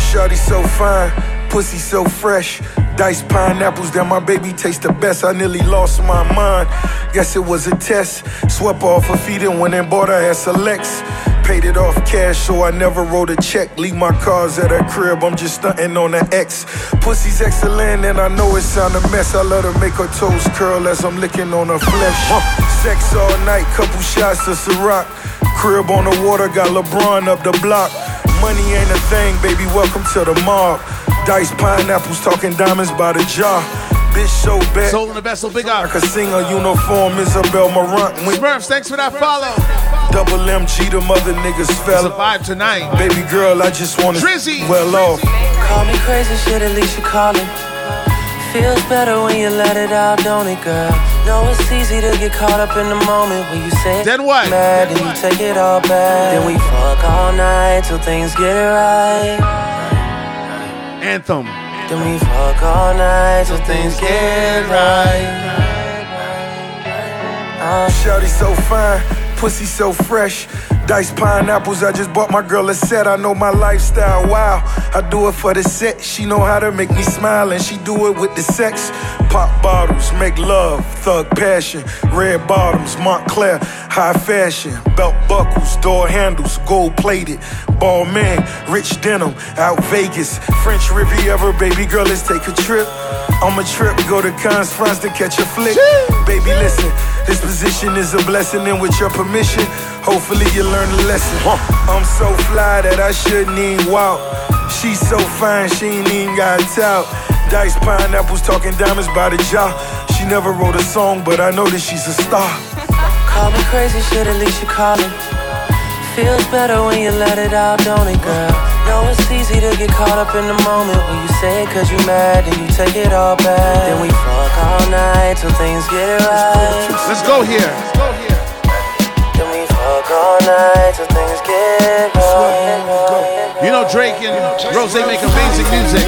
Shawty so fine, pussy so fresh. Diced pineapples that my baby taste the best. I nearly lost my mind. Guess it was a test. Swept off her feet and went and bought her ass a Lex. Paid it off cash, so I never wrote a check. Leave my cars at her crib, I'm just stunting on the X. Pussy's excellent, and I know it sound a mess. I let her make her toes curl as I'm licking on her flesh. Sex all night, couple shots of Ciroc. Crib on the water, got LeBron up the block. Money ain't a thing, baby, welcome to the mob. Diced pineapples, talking diamonds by the jar. Bitch so bad. Soul in the vessel, big up. I could sing a uniform, Isabel Marant. When Smurfs, thanks for that follow. Double MG, the mother niggas fell. It's a vibe tonight. Baby girl, I just wanna Drizzy. well off. Call me crazy, shit, at least you calling. Feels better when you let it out, don't it, girl? Know it's easy to get caught up in the moment when you say Then what? mad, then you take it all back. Then we fuck all night till things get right. Anthem. Then we fuck all night till things get right. Ah, shawty so fine, pussy so fresh. Diced pineapples, I just bought my girl a set. I know my lifestyle, wow. I do it for the set. She know how to make me smile, and she do it with the sex. Pop bottles, make love, thug passion. Red bottoms, Moncler, high fashion. Belt buckles, door handles, gold plated. Balmain, rich denim, out Vegas. French Riviera, baby girl, let's take a trip. I'm on a trip, go to Cannes, France to catch a flick. Baby, listen, this position is a blessing, and with your permission, hopefully you learn a lesson. I'm so fly that I shouldn't even walk. She's so fine, she ain't even got a tout. Diced pineapples, talking diamonds by the jaw. She never wrote a song, but I know that she's a star. Call me crazy, shit, at least you calling. Feels better when you let it out, don't it, girl? Know it's easy to get caught up in the moment when you say it cause you mad and you take it all back. Then we fuck all night till things get right. Let's go here. Then we fuck all night till things get right. You know Drake and Ross they make amazing music.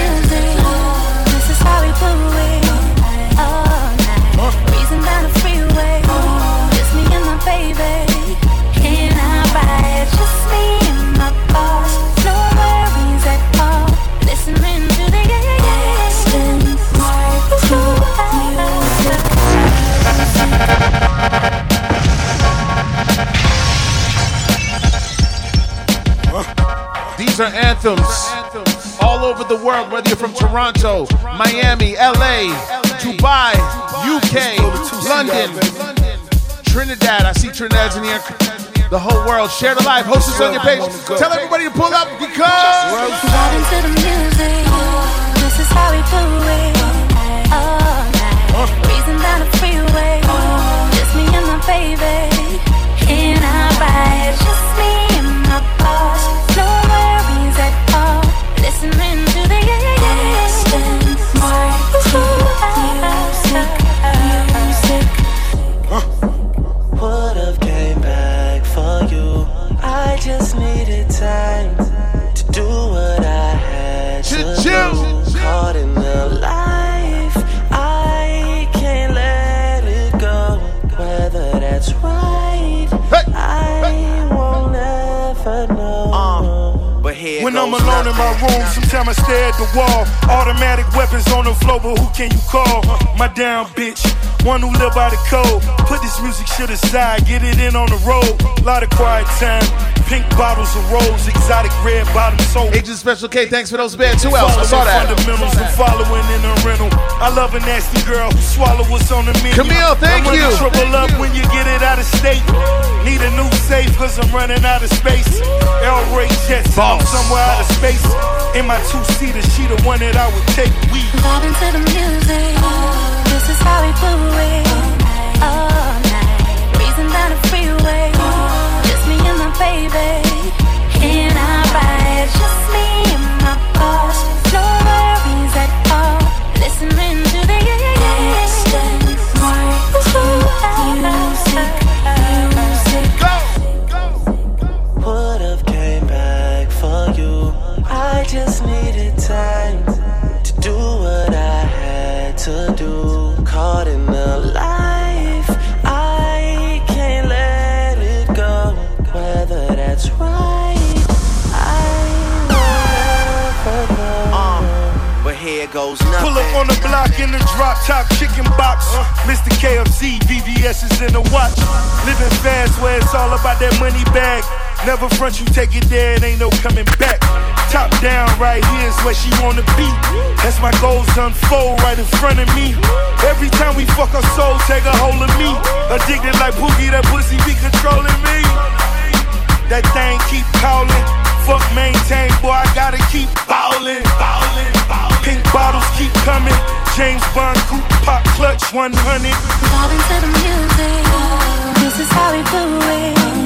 This is These are anthems all over the world, whether you're from Toronto, Miami, LA, Dubai, UK, London, Trinidad. I see Trinidad's in here. The whole world. Share the live. Host us on your page. Tell everybody to pull up because. Baby. Ride, just me Listening sometimes I stare at the wall. Automatic weapons on the floor, but who can you call? My down bitch, one who live by the code. Put this music shit aside, get it in on the road. Lot of quiet time, pink bottles of rose, exotic red bottom soap. Agent Special K, thanks for those bands. Who else? I saw that. Fundamentals and following in a rental. I love a nasty girl who swallow what's on the menu. Camille, thank I'm you. running Triple up when you get it out of state. Need a new safe cause I'm running out of space. L Ray Jets, I'm somewhere out of space. In my two seater, she the one that I would take. We Vibing to the music. This is how we do it all night. Breezing down the freeway, just me and my baby. In our ride, just me and my boss. No worries at all. Listening just needed time to do what I had to do. Caught in the life, I can't let it go. Whether that's right, I uh, will never know. But here goes nothing. Pull up on the block in the drop top chicken box. Uh. Mr. KFC, VVS is in the watch. Living fast where it's all about that money bag. Never front you take it there, it ain't no coming back. Top down, right here is where she wanna be. As my goals unfold right in front of me. Every time we fuck our soul, take a hold of me. Addicted like Pookie, that pussy be controlling me. That thing keep calling. Fuck maintain, boy, I gotta keep ballin', ballin', ballin'. Pink bottles keep coming. James Bond coupe pop clutch 100. Vibing to the music. This is how we do it.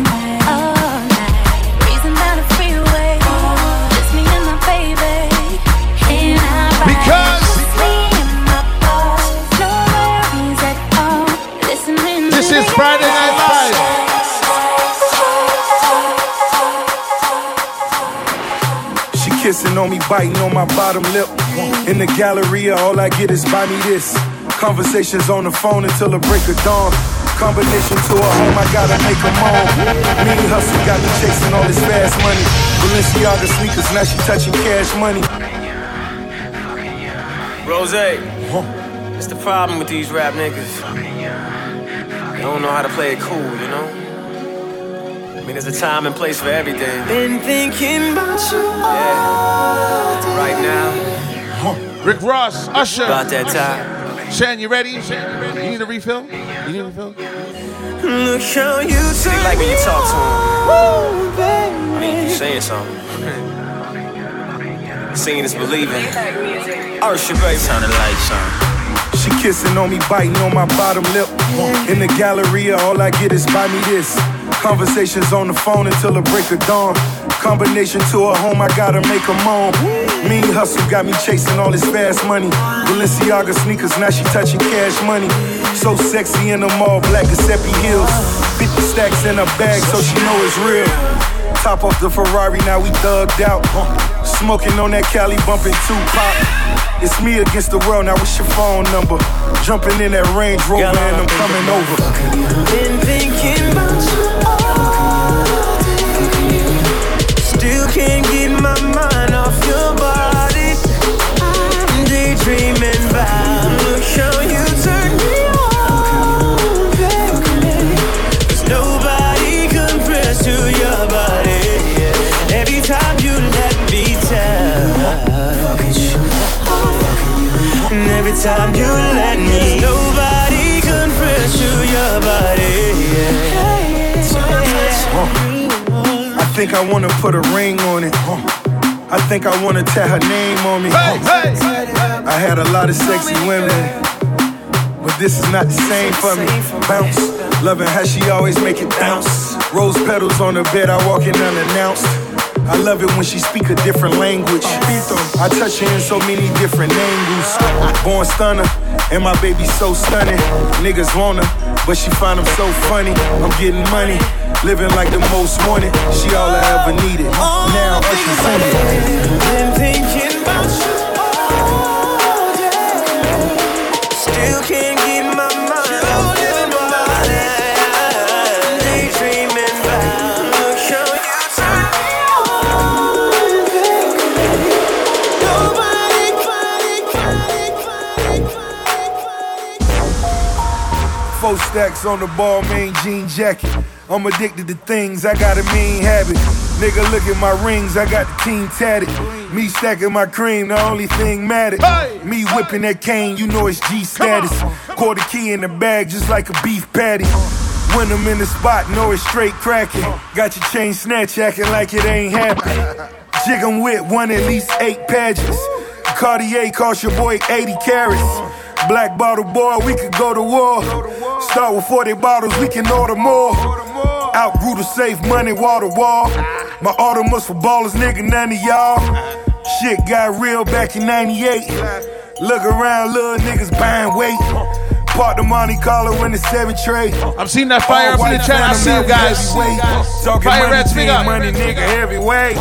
This is Friday Night Live. She kissing on me, biting on my bottom lip. In the Galleria, all I get is buy me this. Conversations on the phone until the break of dawn. Combination to a home, I gotta make them all. Me and hustle got me chasing all this fast money. Balenciaga sneakers, now she touching cash money. Rose, it's the problem with these rap niggas. They don't know how to play it cool, you know? I mean, there's a time and place for everything. Been thinking about you Yeah. Right now, oh, Rick Ross, Usher. about that time. Shan, you ready? Shan, you ready? You need a refill? You need a refill? Look how you See, turn like when you talk to Ooh, baby. him, I mean, you saying something. Seeing is believing. Usher, baby. Sounding like something. She kissing on me, biting on my bottom lip. In the Galleria, all I get is buy me this. Conversations on the phone until the break of dawn. Combination to a home, I gotta make a moan. Mean hustle got me chasing all this fast money. Balenciaga sneakers, now she touching cash money. So sexy in them all black Giuseppe heels. 50 stacks in her bag, so she know it's real. Top off the Ferrari, now we thugged out. Smoking on that Cali, bumping Tupac. It's me against the world, now what's your phone number? Jumping in that Range Rover and I'm coming over. Been thinking about you all time you let me, nobody compares to your body. I think I wanna put a ring on it. I think I wanna tell her name on me. I had a lot of sexy women, but this is not the same for me. Bounce, loving how she always make it bounce. Rose petals on the bed, I walk in unannounced. I love it when she speak a different language. I touch her in so many different angles. Born stunner, and my baby so stunning. Niggas want her, but she find them so funny. I'm getting money, living like the most wanted. She all I ever needed. Now Usher's in it. Been you all day. Still can't get Four stacks on the ball, main jean jacket. I'm addicted to things, I got a mean habit. Nigga, look at my rings, I got the team tatted. Me stacking my cream, the only thing mattered. Me whipping that cane, you know it's G status. Quarter key in the bag, just like a beef patty. When I'm in the spot, know it's straight cracking. Got your chain snatch, acting like it ain't happening. Jig 'em with one at least eight pages. Cartier cost your boy 80 carats. Black bottle boy, we could go to war. Start with 40 bottles, we can order more. Outgrew the safe money, wall to wall. My Audemars for ballers, nigga, none of y'all. Shit got real back in 98. Look around, little niggas buying weight. Park the Monte Carlo in the seven tray. I'm seeing that fire up in the chat. I see you guys. Talking Fire money rats, team, up. money nigga heavyweight.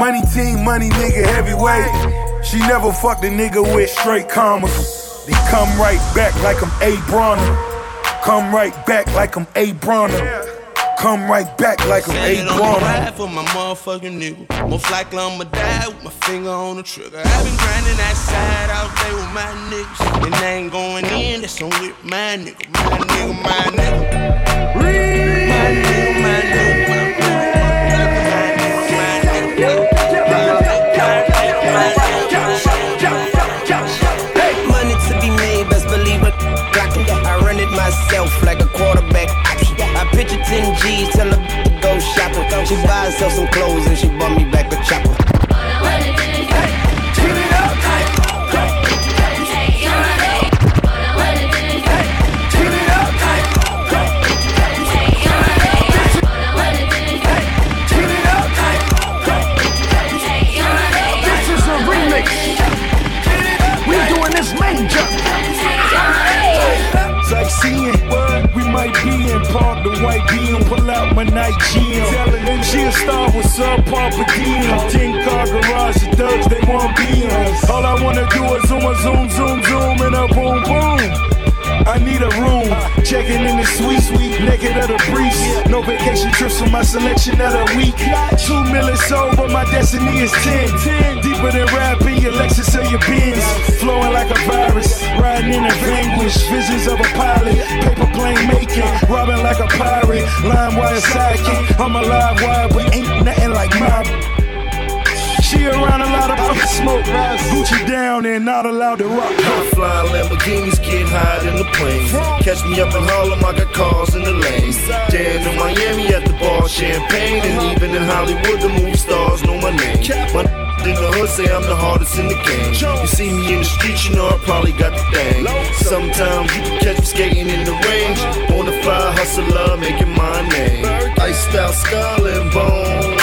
Money team, money nigga heavyweight. She never fucked a nigga with straight commas. They come right back like I'm A. Bronner. Come right back like I'm A. Bronner. come right back like I'm Standing eight on the grown. for my motherfucking nigga. Most likely I'ma die with my finger on the trigger. I've been grinding that side all day with my niggas. And they ain't going in, that's on with my nigga. My nigga, my nigga. My nigga, my nigga. Run like a quarterback. I picture 10 G's, tell her go shopping. She buy herself some clothes and she bought me back a chopper. White beam, pull out my night GM. Telling them she a star with subpar per diem. Ten car garage, the thugs they want in. All I wanna do is zoom, zoom, zoom, zoom, and a boom, boom. I need a room, checking in the suite, sweet, naked of the priest. No vacation trips for my selection of the week. Two million sold, but my destiny is ten. Ten deeper than rap in your Lexus or your Benz. Flowing like a virus, riding in a vanquish. Visions of a pilot, paper plane making, robbing like a pirate. Line wire sidekick, I'm a live wire, but ain't nothing like my. She around a lot of smoke, Gucci down and not allowed to rock. High flying Lamborghinis get higher in the planes. Catch me up in Harlem, I got cars in the lanes. Down in Miami at the bar, champagne. And even in Hollywood, the movie stars know my name. My in the hood say I'm the hardest in the game. You see me in the street, you know I probably got the thing. Sometimes you can catch me skating in the range. On the fly hustler, making my name. Iced out skull and bones.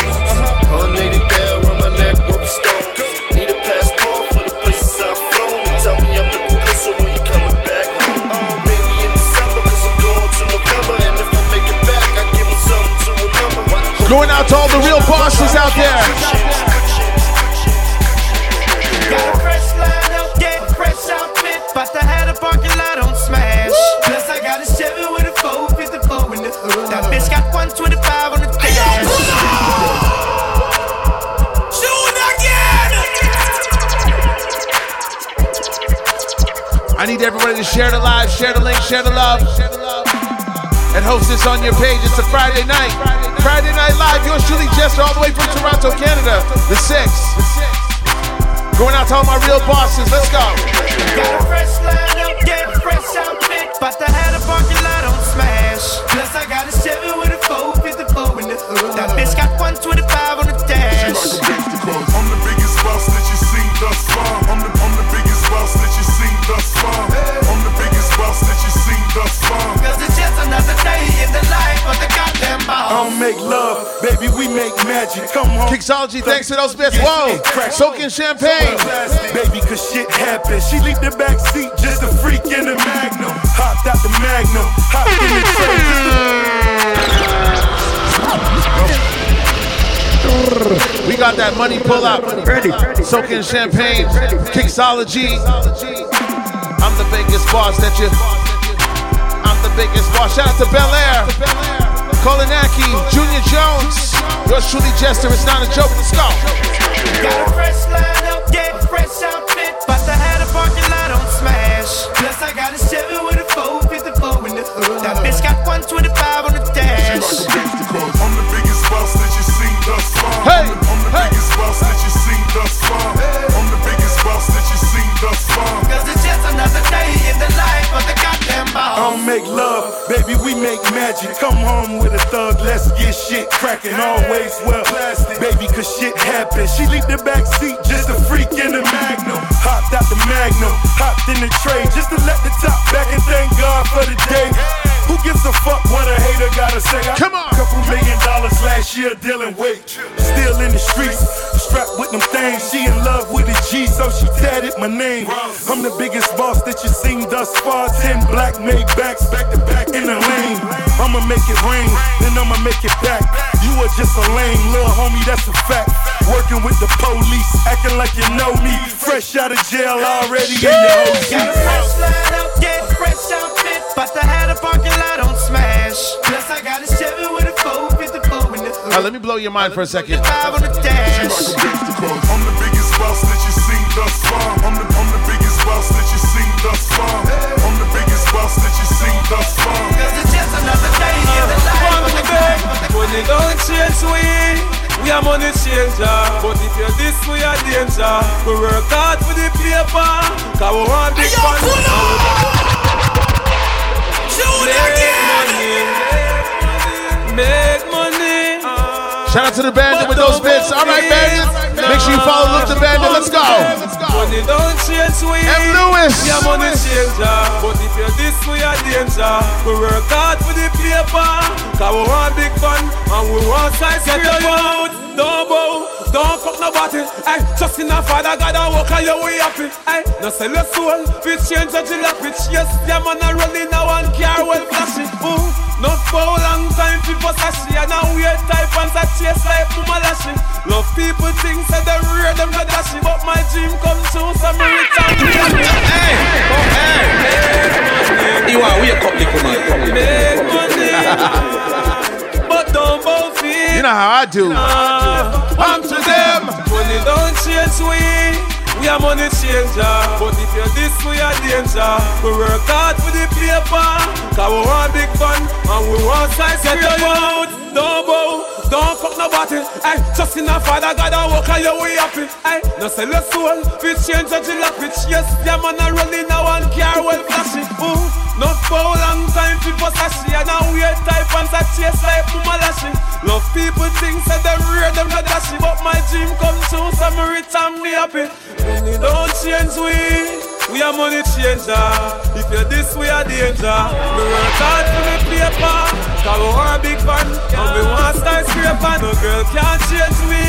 180 bell around my neck, worth stones. Need a passport for the places I've flown. Tell me I'm looking good, so when you coming back home? Uh. Maybe in December, cause I'm going to November. And if I make it back, I give them something to remember. Going out to all the real bosses out there. That bitch got 125 on the dash. Shoot again! I need everybody to share the live, share the link, share the love. And host this on your page. It's a Friday night. Friday Night Live. Yours truly, Jester, all the way from Toronto, Canada. The 6th. Going out to all my real bosses. Let's go. 7 with a 454 in the hood. That bitch got 125 on the dash. I'm the biggest boss that you seen thus far. I'm the, I'm the biggest boss that you seen thus far. I'm the biggest boss that you seen thus far. Cause it's just another day in the life of the goddamn boss. I don't make love, baby, we make magic. Come on, Kixology, thanks for those bits. Whoa, soaking champagne. Baby, cause shit happens. She leaked the back seat, just a freak in the magnum. Hopped out the magnum, hopped in the train. We got that money pull up. Ready. Soaking champagne. Kixology. I'm the biggest boss that you. I'm the biggest boss. Shout out to Bel Air. Kolanaki, Junior Jones. Yours truly, Jester. It's not a joke. Let's go. Got a fresh line up, yeah, fresh outfit. But I had a parking lot on smash. Plus I got a Chevy with a 454 in the hood. That bitch got 125 on the dash. Make magic. Come home with a thug, let's get shit cracking. Always well, baby, cause shit happens. She leaked the back seat, just a freak in the magnum. Hopped out the magnum, hopped in the tray, just to let the top back and thank God for the day. Who gives a fuck what a hater gotta say? I Come on. Couple million dollars last year dealing weight. Still in the streets, strapped with them things. She in love with the G, so she tatted my name. I'm the biggest boss that you seen thus far. Ten black made backs back to back in the lane. I'ma make it rain, then I'ma make it back. You are just a lame little homie, that's a fact. Working with the police, acting like you know me. Fresh out of jail already in your Got a OG. fresh line up, yeah, fresh outfit. But I had a parking lot on smash. Plus I got a Chevy with a four fifty four in the Uh, let me blow your mind for a second. I'm the biggest boss that you've seen thus far. I'm the, I'm the biggest boss that you've seen thus far. I'm the biggest boss that you've seen thus far. It's just another day in the life. Money don't change we. We are money changer. But if you're this, we are danger. We work hard for the paper. Cause we want big fun. Make money. Make money. Shout out to the bandit with those bits. All right, bandit. Make sure you follow Luke the Bandit. Let's go. Money don't change we. M. Lewis. Are money changer. But if you're this, we are danger. We work hard for the paper. Cause we want big fun. And we want size Get your out. Don't bow. Don't fuck nobody. Hey, just in a father God and walk on your way happy. Hey, no sell your soul. Fit change a jalopy. Yes, yeah, man, I run in a one car well flashy. Ooh. Not for a long time, people sashi And now weird type and that chase like Mama Lashy Love people think say they rear them not dashy But my dream come true, so me return Hey, oh hey You want wake up, little man. Make money know how I do. Come to them. Money don't change we. We are money changer. But if you're this, we are danger. We work hard for the paper. Cause we want big fun And we want size Get your out. Don't bow Don't fuck nobody Hey, just in a father God and walk on your way happy Hey, no sell your soul We change a jalopy Yes, yeah man, I run in a one car well flashy Ooh. Not for a long time, people sashi And now weird type and that chase like Mama Lashy. Love people think say they rear them not dashy. But my dream come true, so me return me happy Money don't change we We are money changer. If you're this, we are danger. We work hard for me paper. Cause we want big fun And we want skyscraper. No girl can't change me.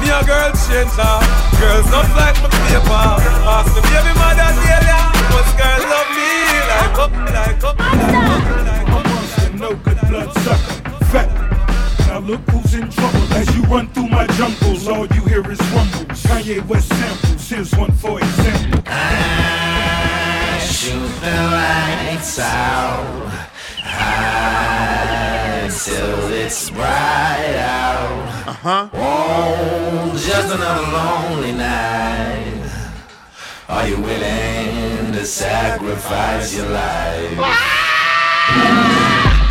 Me a girl changer. Girls not like my paper. Ask me baby mother Delia But girl love me like up, like up, like up No good blood sucker, fat. Now look who's in trouble as you run through my jungles. All you hear is rumbles. Kanye West samples. Here's one for example. Shoot the lights out high till it's bright out. Uh huh. Oh, just another lonely night. Are you willing to sacrifice your life?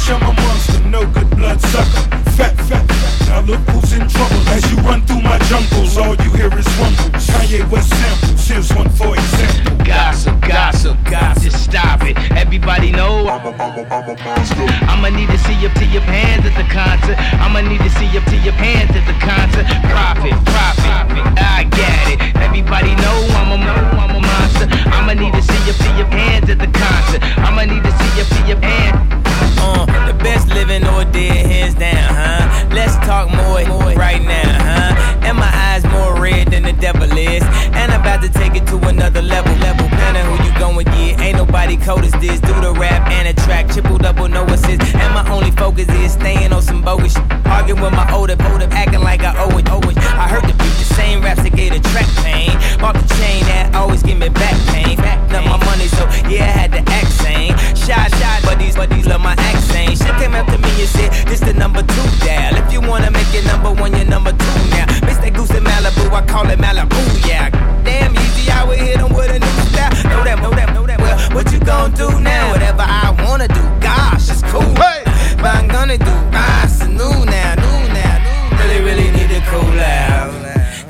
Chumma monster, no good blood sucker. Fat, fat, fat. Now look who's in trouble as you run through my jungles. All you hear is rumbles. Kanye West samples. Here's one for example. Gossip, gossip, gossip. Just stop it. Everybody know I'm a, I'm a, I'm a monster. I'ma need to see up to your hands at the concert. I'ma need to see up to your hands at the concert. Profit, profit. I get it. Everybody know I'm a, I'm a monster. I'ma need to see up to your hands at the concert. I'ma need to see up to your hands. Uh, the best living or dead, hands down, huh? Let's talk more, right now, huh? And my eyes more red than the devil is. And I'm about to take it to another level, level. Planning who you going get. Ain't nobody cold as this. Do the rap and a track, triple double, no assist. And my only focus is staying on some bogus. Arguing with my older, older, acting like I owe it, owe it. I heard the beat, the same raps that gave the track pain. Bought the chain that always give me back pain. Backed up my money, so yeah, I had to act sane. Shot, shot, but these, but these love my accent. Shit came to me and said, this the number two dial. If you wanna make it number one, you're number two now. Miss that goose in Malibu, I call it Malibu, yeah. Damn easy, I would hit 'em with a new style. Know that, know that, know that. Well, what you gonna do now? Whatever I wanna do, gosh, it's cool. Hey. But I'm gonna do, ah, it's new now, new now, new. Really, really need to cool out.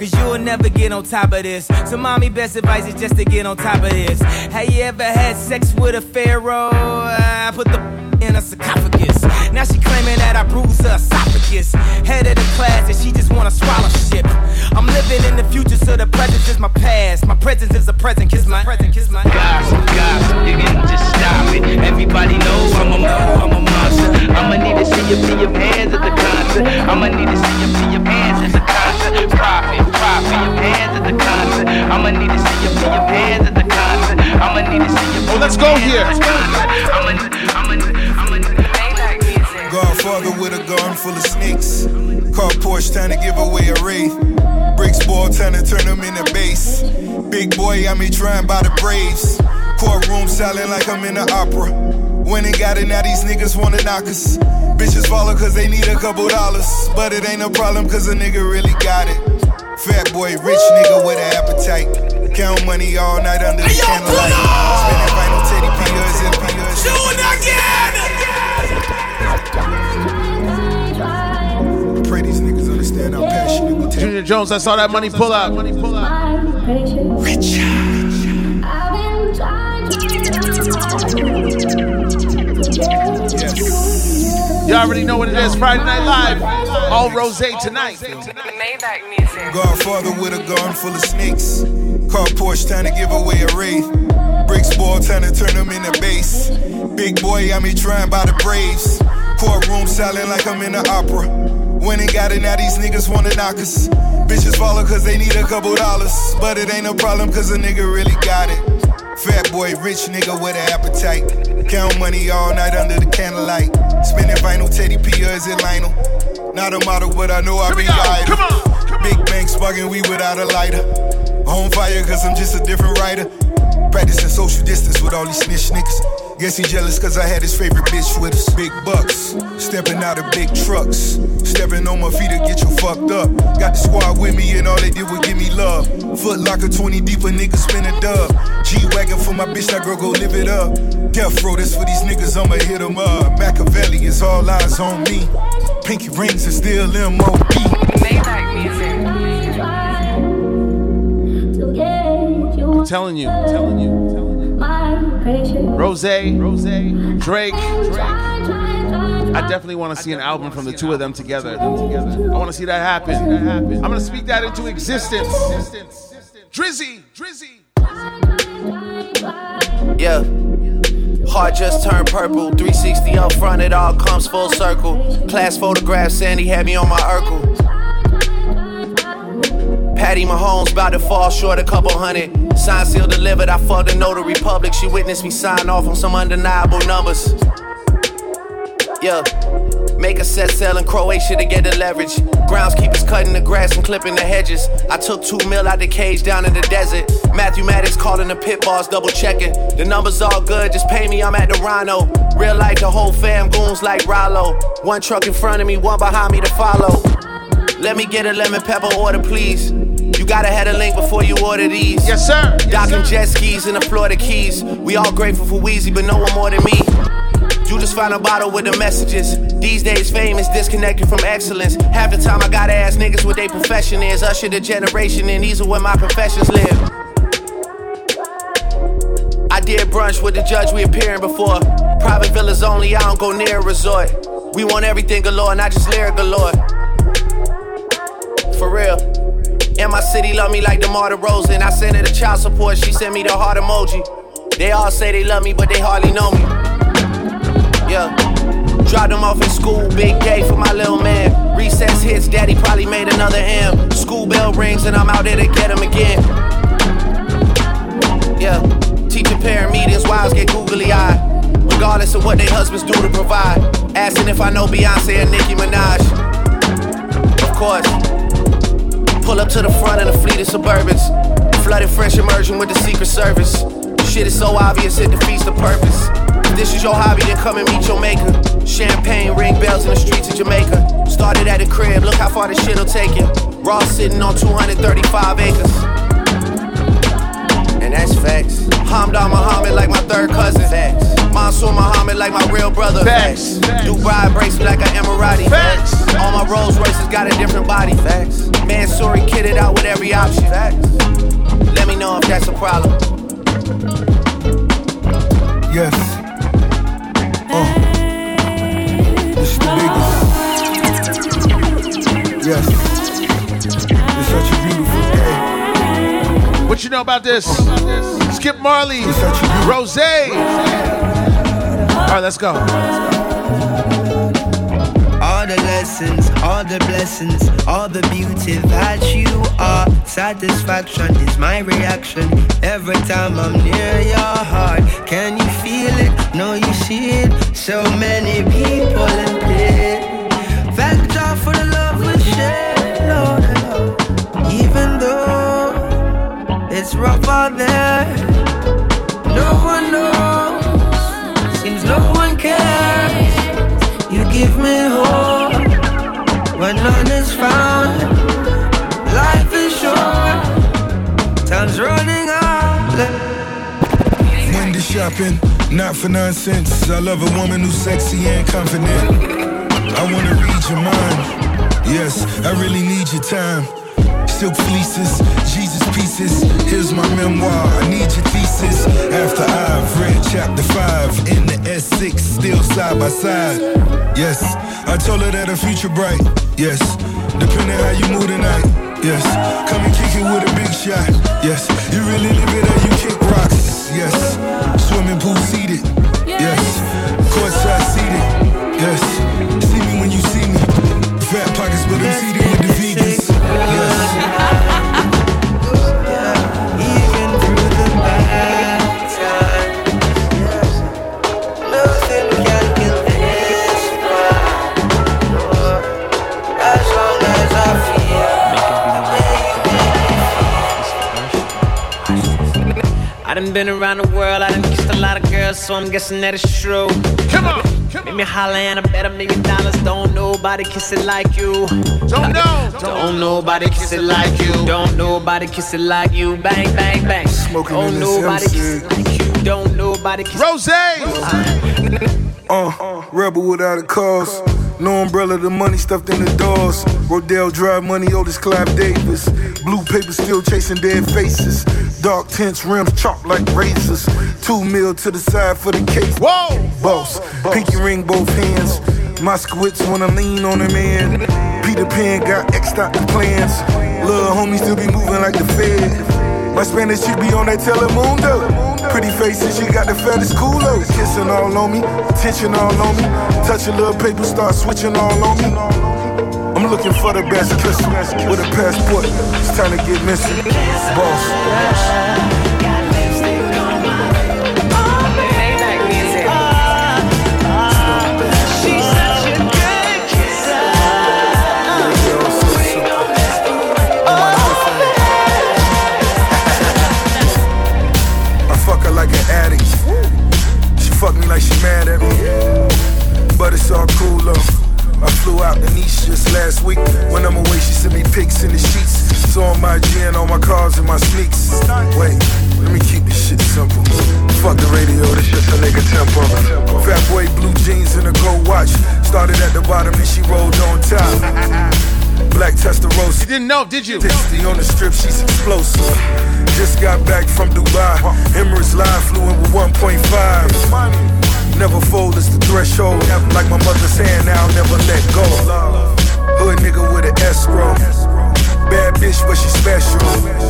Cause you will never get on top of this. So, mommy, best advice is just to get on top of this. Have you ever had sex with a pharaoh? I put the in a sarcophagus. Now she claiming that I bruised her esophagus. Head of the class, and she just wanna swallow shit. I'm living in the future, so the present is my past. My presence is a present, kiss my present, kiss my Gossip, gossip, you can just stop it. Everybody know I'm a, a monster. I'ma need to see up to your hands at the concert. I'ma need to see up to your hands at the concert. Profit, Oh, let's go here. Godfather with a gun full of snakes. Car Porsche trying to give away a wraith. Bricks ball trying to turn them into base. Big boy, I me trying buy the Braves. Courtroom silent like I'm in the opera. When they got it, now these niggas wanna knock us. Bitches follow cause they need a couple dollars. But it ain't a problem cause a nigga really got it. Fat boy, rich nigga with an appetite. Count money all night under the candlelight. Spending vinyl teddy P's and P's. Do it again! Pray these niggas understand how passionate we take. Junior Jones, I saw that money pull out. Rich. You already know what it is. Friday Night Live. All Ross tonight. Godfather with a gun full of snakes. Car Porsche trying to give away a wraith. Bricks ball trying to turn them into base. Big boy, I'm here trying buy the Braves. Courtroom silent like I'm in the opera. When and got it, now these niggas wanna knock us. Bitches follow cause they need a couple dollars. But it ain't no problem cause a nigga really got it. Fat boy, rich nigga with an appetite. Count money all night under the candlelight. Spinning vinyl, Teddy P, or is it Lionel? Not a model, but I know I be idle. Big bank sparking, we without a lighter. On fire, cause I'm just a different writer. Practicing social distance with all these snitch niggas. Guess he jealous cause I had his favorite bitch with us. Big bucks, stepping out of big trucks. Stepping on my feet to get you fucked up. Got the squad with me and all they did was give me love. Foot locker 20 deep, a nigga spin a dub. G-Wagon for my bitch, that girl go live it up. Death row, this for these niggas, I'ma hit 'em up. Machiavelli is all eyes on me. Pinky rings are still MOB. I'm telling you, I'm telling you, I'm telling you. Ross, Ross, Drake, Drake. I definitely want to see an album from the two of them together. I want to see that happen. I'm gonna speak that into existence. Drizzy, Drizzy. Yeah. Heart just turned purple. 360 up front, it all comes full circle. Class photograph, Sandy had me on my Urkel. Patty Mahomes about to fall short a couple hundred. Sign seal delivered, I fucked the notary public. She witnessed me sign off on some undeniable numbers. Yeah. Make a set sail in Croatia to get the leverage. Groundskeepers cutting the grass and clipping the hedges. I took two mil out the cage down in the desert. Matthew Maddox calling the pit boss, double checking. The numbers all good, just pay me, I'm at the Rhino. Real life, the whole fam goons like Rollo. One truck in front of me, one behind me to follow. Let me get a lemon pepper order, please. Gotta have a link before you order these. Yes, sir. Docking jet skis in the Florida Keys. We all grateful for Wheezy, but no one more than me. You just found a bottle with the messages. These days, fame is disconnected from excellence. Half the time, I gotta ask niggas what their profession is. Usher the generation, and these are where my professions live. I did brunch with the judge we appearing before. Private villas only, I don't go near a resort. We want everything galore, not just lyric galore. For real. And my city love me like the DeMar DeRozan. I sent her the child support, she sent me the heart emoji. They all say they love me, but they hardly know me. Yeah. Dropped them off in school, big day for my little man. Recess hits, daddy probably made another M. School bell rings, and I'm out there to get him again. Yeah. Teacher parent meetings, wives get googly eyed. Regardless of what their husbands do to provide. Asking if I know Beyonce and Nicki Minaj. Of course. Pull up to the front of the fleet of Suburbans. Flooded fresh immersion with the Secret Service. Shit is so obvious, it defeats the purpose. If this is your hobby, then come and meet your maker. Champagne, ring bells in the streets of Jamaica. Started at the crib, look how far this shit'll take you. Raw sitting on 235 acres. And that's facts. Hamdan Muhammad like my third cousin. Facts. Mansour Muhammad like my real brother. Facts. Dubai breaks me like an Emirati. Facts. All my Rolls Royces got a different body. Facts. Mansory kitted out with every option. Facts. Let me know if that's a problem. Yes. Uh. This is the biggest. Yes. It's such a beautiful day. What you know about this? Skip Marley, Ross. All right, let's go. All the lessons, all the blessings, all the beauty that you are. Satisfaction is my reaction every time I'm near your heart. Can you feel it? No, you see it. So many people in pain. Thank God for the love we share, Lord. Even though it's rough out there, no one knows. give me hope when none is found. Life is short, time's running out. Monday shopping, not for nonsense. I love a woman who's sexy and confident. I wanna read your mind. Yes, I really need your time. Silk fleeces, Jesus pieces. Here's my memoir. I need your thesis. After I've read chapter five in the S6, still side by side. Yes, I told her that her future bright. Yes, depending how you move tonight. Yes, come and kick it with a big shot. Yes, you really live it you kick rocks. Yes, swimming pool seated. Yes, courtside seated. Yes, see me when you see me. Fat pockets, but I'm seated done been around the world, I done kissed a lot of girls, so I'm guessing that it's true. Come on, come Make me holler and I bet a million dollars. Don't nobody kiss it like you. Don't know. Don't nobody kiss it like you. Don't nobody kiss it like you. Bang, bang, bang. Smoking Don't in nobody kiss it like you. Don't nobody kiss Rose! Uh, rebel without a cause. No umbrella, the money stuffed in the doors. Rodell Drive money, Otis Clive Davis. Blue paper still chasing dead faces. Dark tints, rims chopped like razors. Two mil to the side for the case. Whoa! Boss, pinky ring both hands. My squits wanna lean on a man. Peter Pan got X'd out the plans. Little homie still be moving like the Fed. My Spanish chick be on that Telemundo. Pretty faces, she got the fattest culos. Kissing all on me, attention all on me. Touch a little paper, start switching all on me. I'm looking for the best kiss with a passport. It's time to get missing. Boss. I fuck her like an addict. She fuck me like she mad at me. But it's all cool though. I flew out to Nice just last week. When I'm away, she sent me pics in the sheets. So on my gin, on my cars, and my sneaks. Wait, let me keep this shit simple. Fuck the radio, this just a nigga tempo. Fat boy, blue jeans and a gold watch. Started at the bottom and she rolled on top. Black Testarossa. You didn't know, did you? Tasty on the strip, she's explosive. Just got back from Dubai. Emirates Live flew in with 1.5. Never fold, it's the threshold. Like my mother's saying, I'll never let go. Hood nigga with an escrow. Bad bitch, but she special.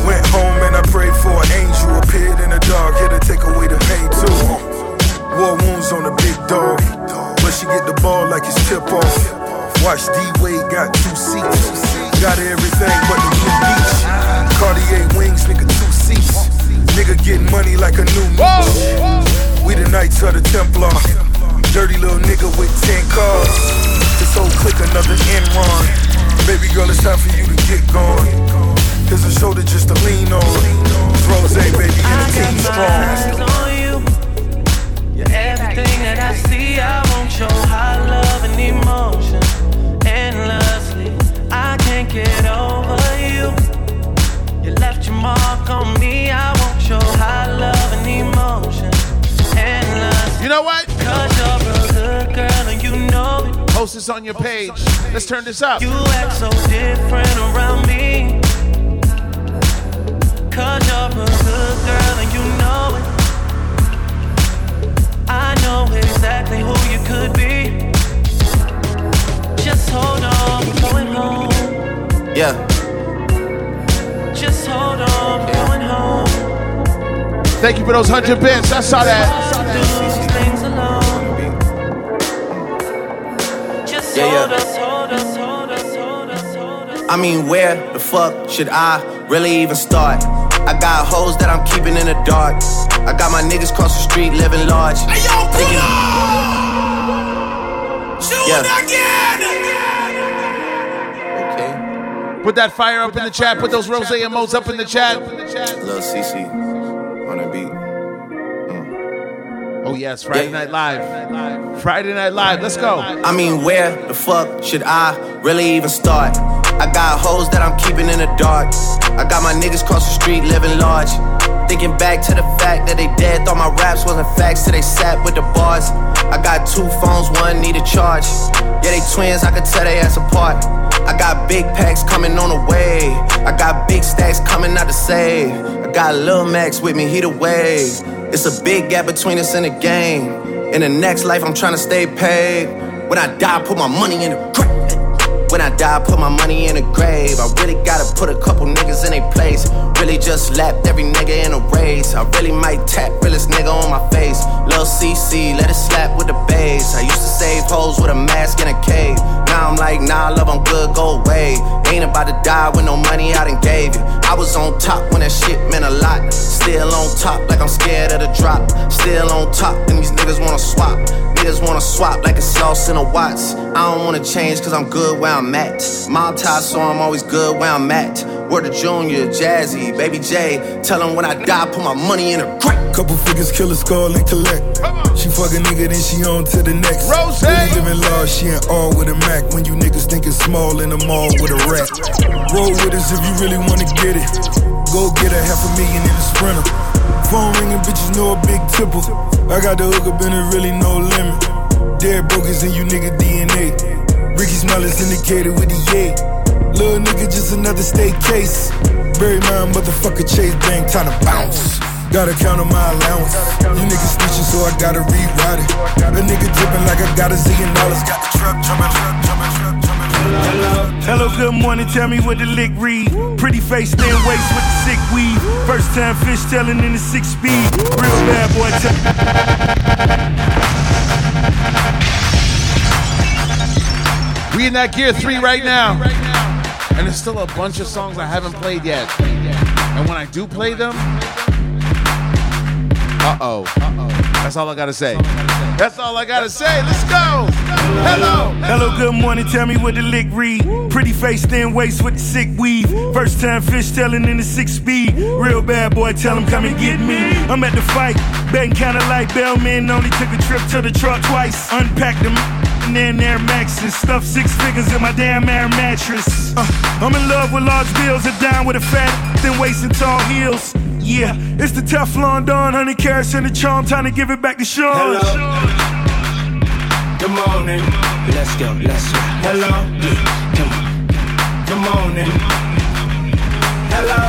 Went home and I prayed for an angel. Appeared in the dark, here to take away the pain too. War wounds on the big dog. But she get the ball like it's tip off. Watch D Wade got two seats. Knights of the Templar. Dirty little nigga with 10 cars. This whole clique another Enron. Baby girl, it's time for you to get gone. Here's a shoulder just to lean on. It's Rose, baby, and team strong. on you. You're everything that I see. I won't show high love and emotion endlessly. I can't get over you. You left your mark on me. I won't show high love and emotion endlessly. You know what? Cause you're a good girl and you know it. Post this on your page. Let's turn this up. You act so different around me. Cause you're a good girl and you know it. I know exactly who you could be. Just hold on, we're going home. Yeah. Just hold on, we're going home. Thank you for those 100 bits. I saw that. Do things alone. Hold us. I mean, where the fuck should I really even start? I got hoes that I'm keeping in the dark. I got my niggas cross the street living large. Thinking- yeah. Put that fire up in the chat. Put those rose emotes up in the chat. Lil CC on the beat. Oh, oh, yes. Friday Night Live. Friday Night Live. Let's go. I mean, where the fuck should I really even start? I got hoes that I'm keeping in the dark. I got my niggas cross the street living large. Thinking back to the fact that they dead, thought my raps wasn't facts till they sat with the bars. I got two phones, one need a charge. Yeah, they twins, I could tell they ass apart. I got big packs coming on the way. I got big stacks coming out to save. I got Lil Max with me, he the wave. It's a big gap between us and the game. In the next life, I'm trying to stay paid. When I die, put my money in the grave. When I die, put my money in the grave. I really gotta put a couple niggas in their place. Really just lapped every nigga in a race. I really might tap realest nigga on my face. Lil CC, let it slap with the bass. I used to save hoes with a mask in a cave. Now I'm like, nah, love, I'm good, go away. Ain't about to die with no money I done gave you. I was on top when that shit meant a lot. Still on top, like I'm scared of the drop. Still on top, and these niggas wanna swap. Niggas wanna swap like a sauce in a Watts. I don't wanna change cause I'm good where I'm at. Mob tie, so I'm always good where I'm at. Word of Junior, Jazzy, Baby J. Tell them when I die, put my money in a crack. Couple figures, kill a skull and collect. She fuck a nigga, then she on to the next. Rose. Really living large, she ain't all with a Mac. When you niggas think it's small in the mall with a rat. Roll with us if you really wanna get it. Go get a half a million in a sprinter. Phone ringing, bitches know a big tipple. I got the hook up and it really no limit. Dead brokers in you nigga DNA. Ricky Smile is indicated with the yay. Little nigga, just another state case. Bury my motherfucker Chase Bank, time to bounce. Gotta count on my allowance. You niggas snitching, so I gotta rewrite it. A nigga dripping like I got a zillion dollars. Got the trap jumping, trap jumping, trap jumping. Hello, hello, good morning. Tell me what the lick read. Pretty face, thin waist with the sick weed. First time fish tailing in the six speed. Real bad boy. We in that gear three right now. And there's still a bunch of songs I haven't played yet. And when I do play them, uh oh. That's all I gotta say. That's all I gotta say. Let's go. Hello. Hello, good morning. Tell me what the lick read. Pretty face, thin waist with the sick weave. First time fish tailing in the six speed. Real bad boy, tell him come and get me. I'm at the fight, betting kinda like Bellman. Only took a trip to the truck twice. Unpacked them and then Air Maxes. Stuffed six figures in my damn air mattress. Uh, I'm in love with large bills and down with a fat, thin waist and tall heels. Yeah, it's the Teflon Don, 100 carats and the charm. Time to give it back to Sean. Hello. Good morning. Let's go, let's go. Hello. Come on. Good morning. Hello.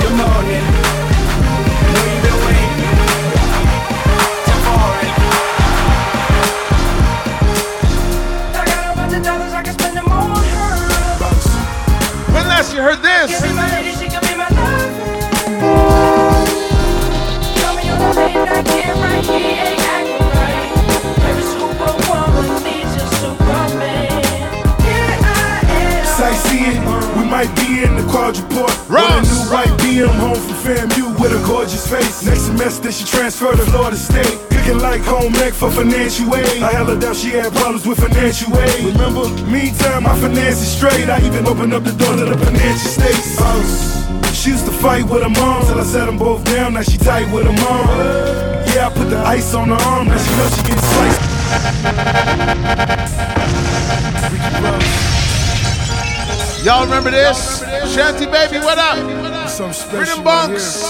Good morning. When you heard this? Give me my lady, she can be my lover. Tell me on the late night, get right, he ain't acting right. Every superwoman needs a superman. Here I am. Sightseeing, might be in the Quattroporte. With a new white BM home from FAMU with a gorgeous face. Next semester, she transferred to Florida State. Cooking like home ec for financial aid. I her down, she had problems with financial aid. Remember, meantime, my finances straight. I even opened up the door to the financial states. Uh, she used to fight with her mom till I set them both down. Now she tight with her mom. Yeah, I put the ice on her arm. Now she knows she getting sliced. Y'all remember this? Shanty Baby, what up? Some Freedom Bunks.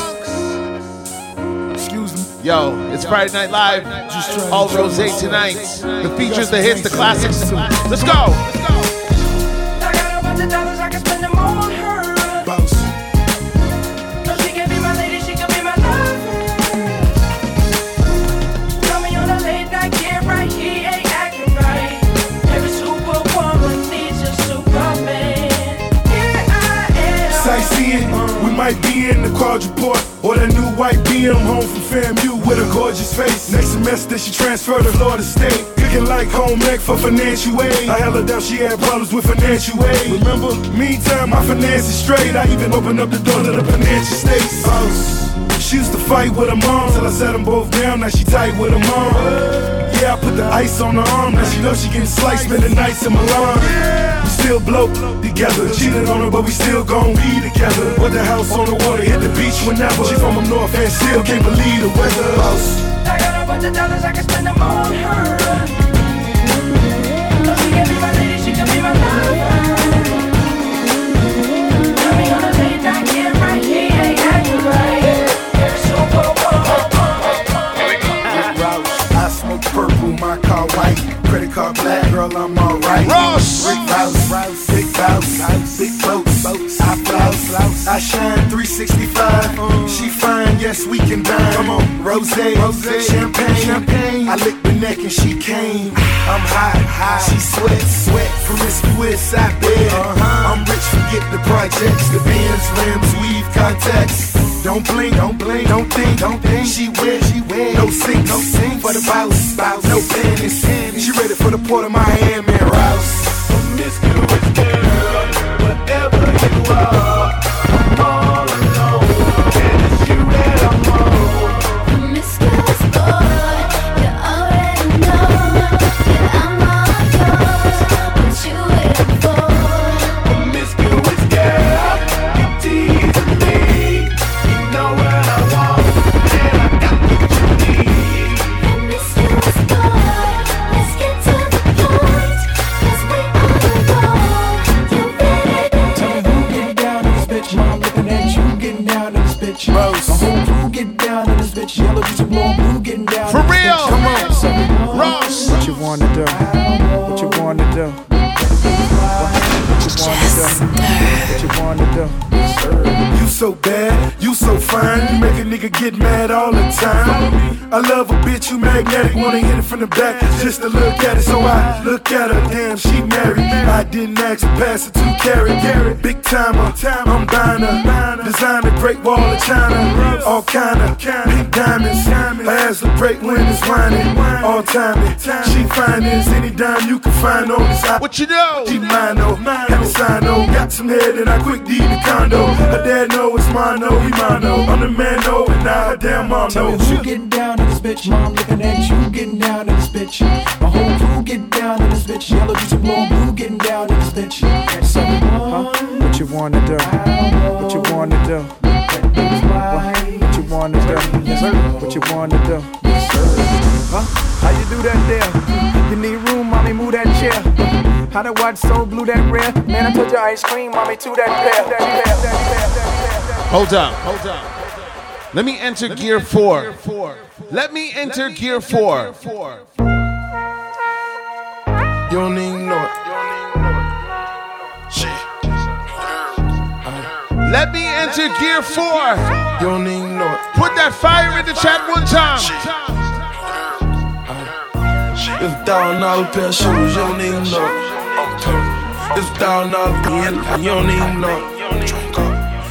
Excuse me. Yo, it's Friday Night Live. All Rose tonight. The features, the hits, the classics. Let's go. I got Be in the Quattroporte. Or that new white BM home from FAMU with a gorgeous face. Next semester, she transferred to Florida State. Cooking like home ec for financial aid. I held her down, she had problems with financial aid. Remember, meantime, my finances straight. I even opened up the door to the financial states. Uh, she used to fight with her mom till I set them both down. Now she tight with her mom. I put the ice on her arm. Now she knows she getting sliced, spending nights in Milan. We still blow together. Cheated on her, but we still gon' be together. Put the house on the water, hit the beach whenever. She from up north and still can't believe the weather. I got a bunch of dollars, I can spend them on her. card white, credit card black, girl, I'm alright. Ross! big bounce, big bounce, big boats, boats. I flouse, I shine 365. She fine, yes, we can dine. Come on, rose, rose, champagne, champagne. I lick the neck and she came. I'm hot, hot. She sweat, sweat, promiscuous, I bed. Uh-huh. I'm rich, forget the projects, the bands, rims, weave contacts. Don't blink, don't blink, don't think, don't think. She wet, she wet. No sink, no sink for the bounce, bounce. No panties, panties. She ready for the port of Miami and Rouse. Promiscuous girl, whatever you are, you so fine, you make a nigga get mad all the time. I love a bitch who magnetic, wanna hit it from the back just to look at it. So I look at her, damn, she married. Me. I didn't ask her, pass her two carat, carat, big timer. I'm buying her, designer, great wall of China, all kinda pink diamonds. Her ass look great when it's whining, all timing. She as any dime you can find on this. What you know? She mine, oh, no, have a sign, no, got some head and I quick deed the condo. Her dad know it's mine, no, he mine, no. I'm the man, no, and now her damn mom Tell me who getting down in this bitch. Mom looking at you getting down in this bitch. My whole crew getting down in this bitch. Yellow juice and blue blue getting down in this bitch. So, huh? What you wanna do? What you wanna do? What you wanna do? Yes, sir. What you wanna do? Huh? How you do that there? You need room, mommy, move that chair. How to watch so blue that rare? Man, I told you ice cream, mommy, to that pair. Hold on, hold on. Let me enter gear four. Let me enter gear four. You don't even know it. Let me enter gear four. You don't even know it. Put that fire in the chat one time. It's a thousand dollar pair of shoes, you don't even know it. It's a thousand dollar pen, you don't even know it.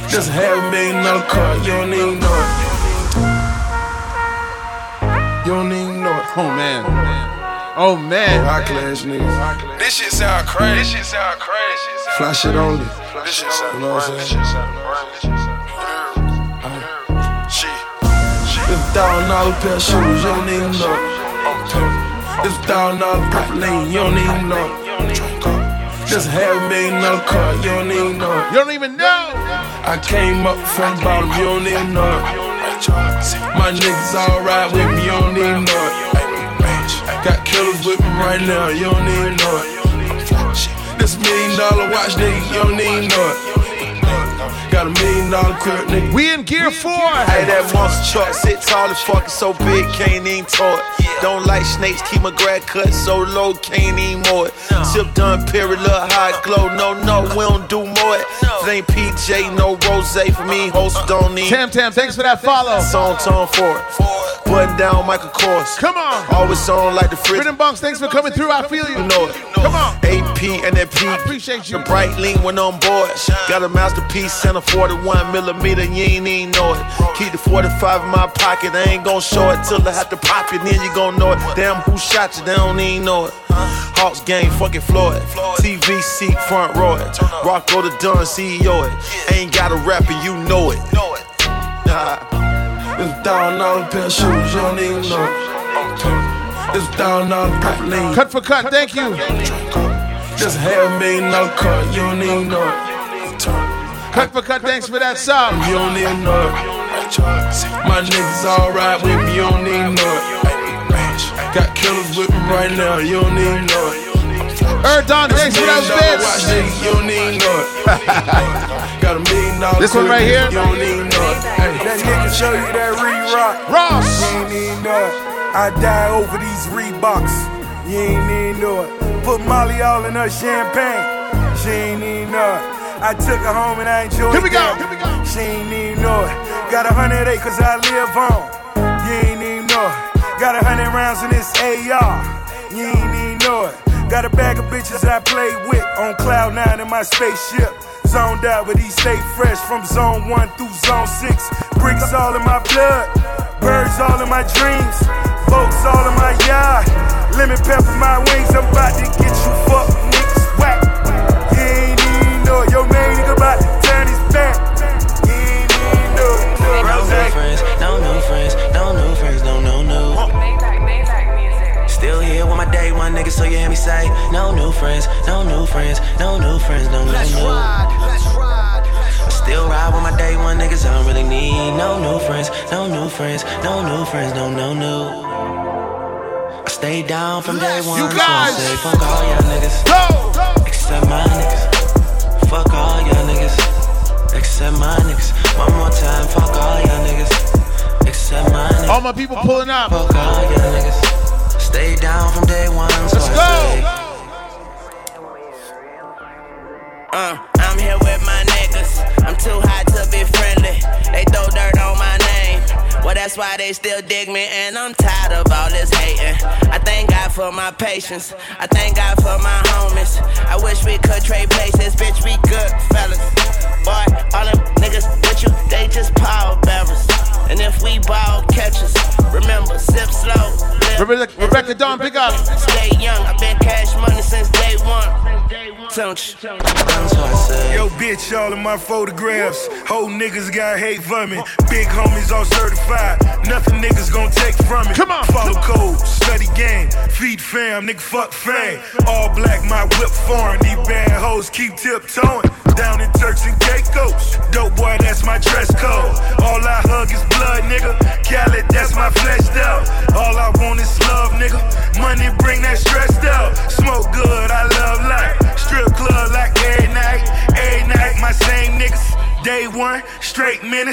Just a half a million dollar car, you don't even know it. You don't even know it. Oh man. Oh man. High class niggas. This shit sound crazy. This shit sound crazy. Fly shit only. This shit sound You know what I'm crazy. saying? This shit sound crazy. It's a thousand dollar pair of shoes, you don't even know it. It's a thousand dollar purple lane, you don't even know. Just a half a million dollar car, you don't even know. You don't even know. I came up from bottom, you don't even know it. My niggas alright with me, you don't even know it. Got killers with me right now, you don't even know it. This million dollar watch, nigga, you don't even know it. Got a million dollar crib, nigga. We in gear four. Hey, that monster truck sit tall as fuck, it's so big, can't even tow it. Don't like snakes, keep my grad cut so low, can't even mow it. Sip done, period, little hot glow. No, no, we don't do more it. Ain't PJ, no rose for me, host don't need. Tam Tam, thanks for that follow. Song tone for it. Button down, Michael Kors. Come on. Always on like the fridge. Rhythm Bunks, thanks for coming through. I feel you. You know it. Come on. AP and that P. Appreciate you. The bright lean when on board. Got a masterpiece a 41 millimeter, you ain't even know it. Keep the 45 in my pocket, I ain't gon' show it till I have to pop it, then you gon' know it. Damn, who shot you? They don't even know it. Hawks game, fucking Floyd. TV seat, front row it. Rocco the Dunn, CEO it. Ain't got a rapper, you know it. Nah. It's a thousand dollar pair of shoes, you don't even know it. It's a thousand dollar purple. Cut for cut, thank you. Just half million dollar car, you don't even know it. Cut for cut, thanks for that sub. You don't need know it. My niggas alright with me, you don't even know it. Got killers with me right now, you don't even know it. Erdon, thanks for those Million dollar watch, bits. you don't even know it. Got a million dollar This one right here? You don't even know it. Hey, That nigga show you that re-rock. Ross. You ain't even know it. I die over these Reeboks. You ain't even no it. Put Molly all in her champagne. She ain't even know it. I took her home and I enjoyed Here we go, here we go. She ain't even know it. Got a hundred acres I live on. You ain't even know it. Got a hundred rounds in this AR. You ain't even know it. Got a bag of bitches I play with on cloud nine in my spaceship. Zoned out, but he stay fresh from zone one through zone six. Bricks all in my blood, birds all in my dreams, folks all in my yard. Lemon pepper my wings, I'm about to get you fuck day niggas, so you hear me say, no new friends, no new friends, no new friends, no new. Let's no no. I still ride with my day one niggas, I don't really need no new friends, no new friends, no new friends, no no no. I stay down from day one, You so I guys. say fuck all y'all niggas, except my niggas. Fuck all y'all niggas, except my niggas. One more time, fuck all y'all niggas, except my niggas. All my people pulling up. Fuck all y'all niggas. Stay down from day one, so Let's go. say. Uh, I'm here with my niggas. I'm too hot to be friendly. They throw dirt on my name. Well, that's why they still dig me, and I'm tired of all this hating. I thank God for my patience. I thank God for my homies. I wish we could trade places, bitch. We good fellas. Boy, all them niggas with you, they just power bearers. And if we ball catchers, remember, sip slow. Rebecca, Rebecca Dawn, big up. Stay young. I've been cash money since day one. Don't you? Yo, bitch, all of my photographs. Whole niggas got hate for me. Big homies all certified. Nothing niggas gon' take from me. Come on. Follow code, study game, feed fam, nigga fuck fame. All black, my whip foreign. These bad hoes keep tiptoeing. Down in Turks and Caicos. Dope boy, that's my dress code. All I hug is blood, nigga. That's my fleshed out. All I want is love, nigga. Money bring that stressed out. Smoke good, I love life. Strip club like every night, every night. My same niggas. Day one, straight. No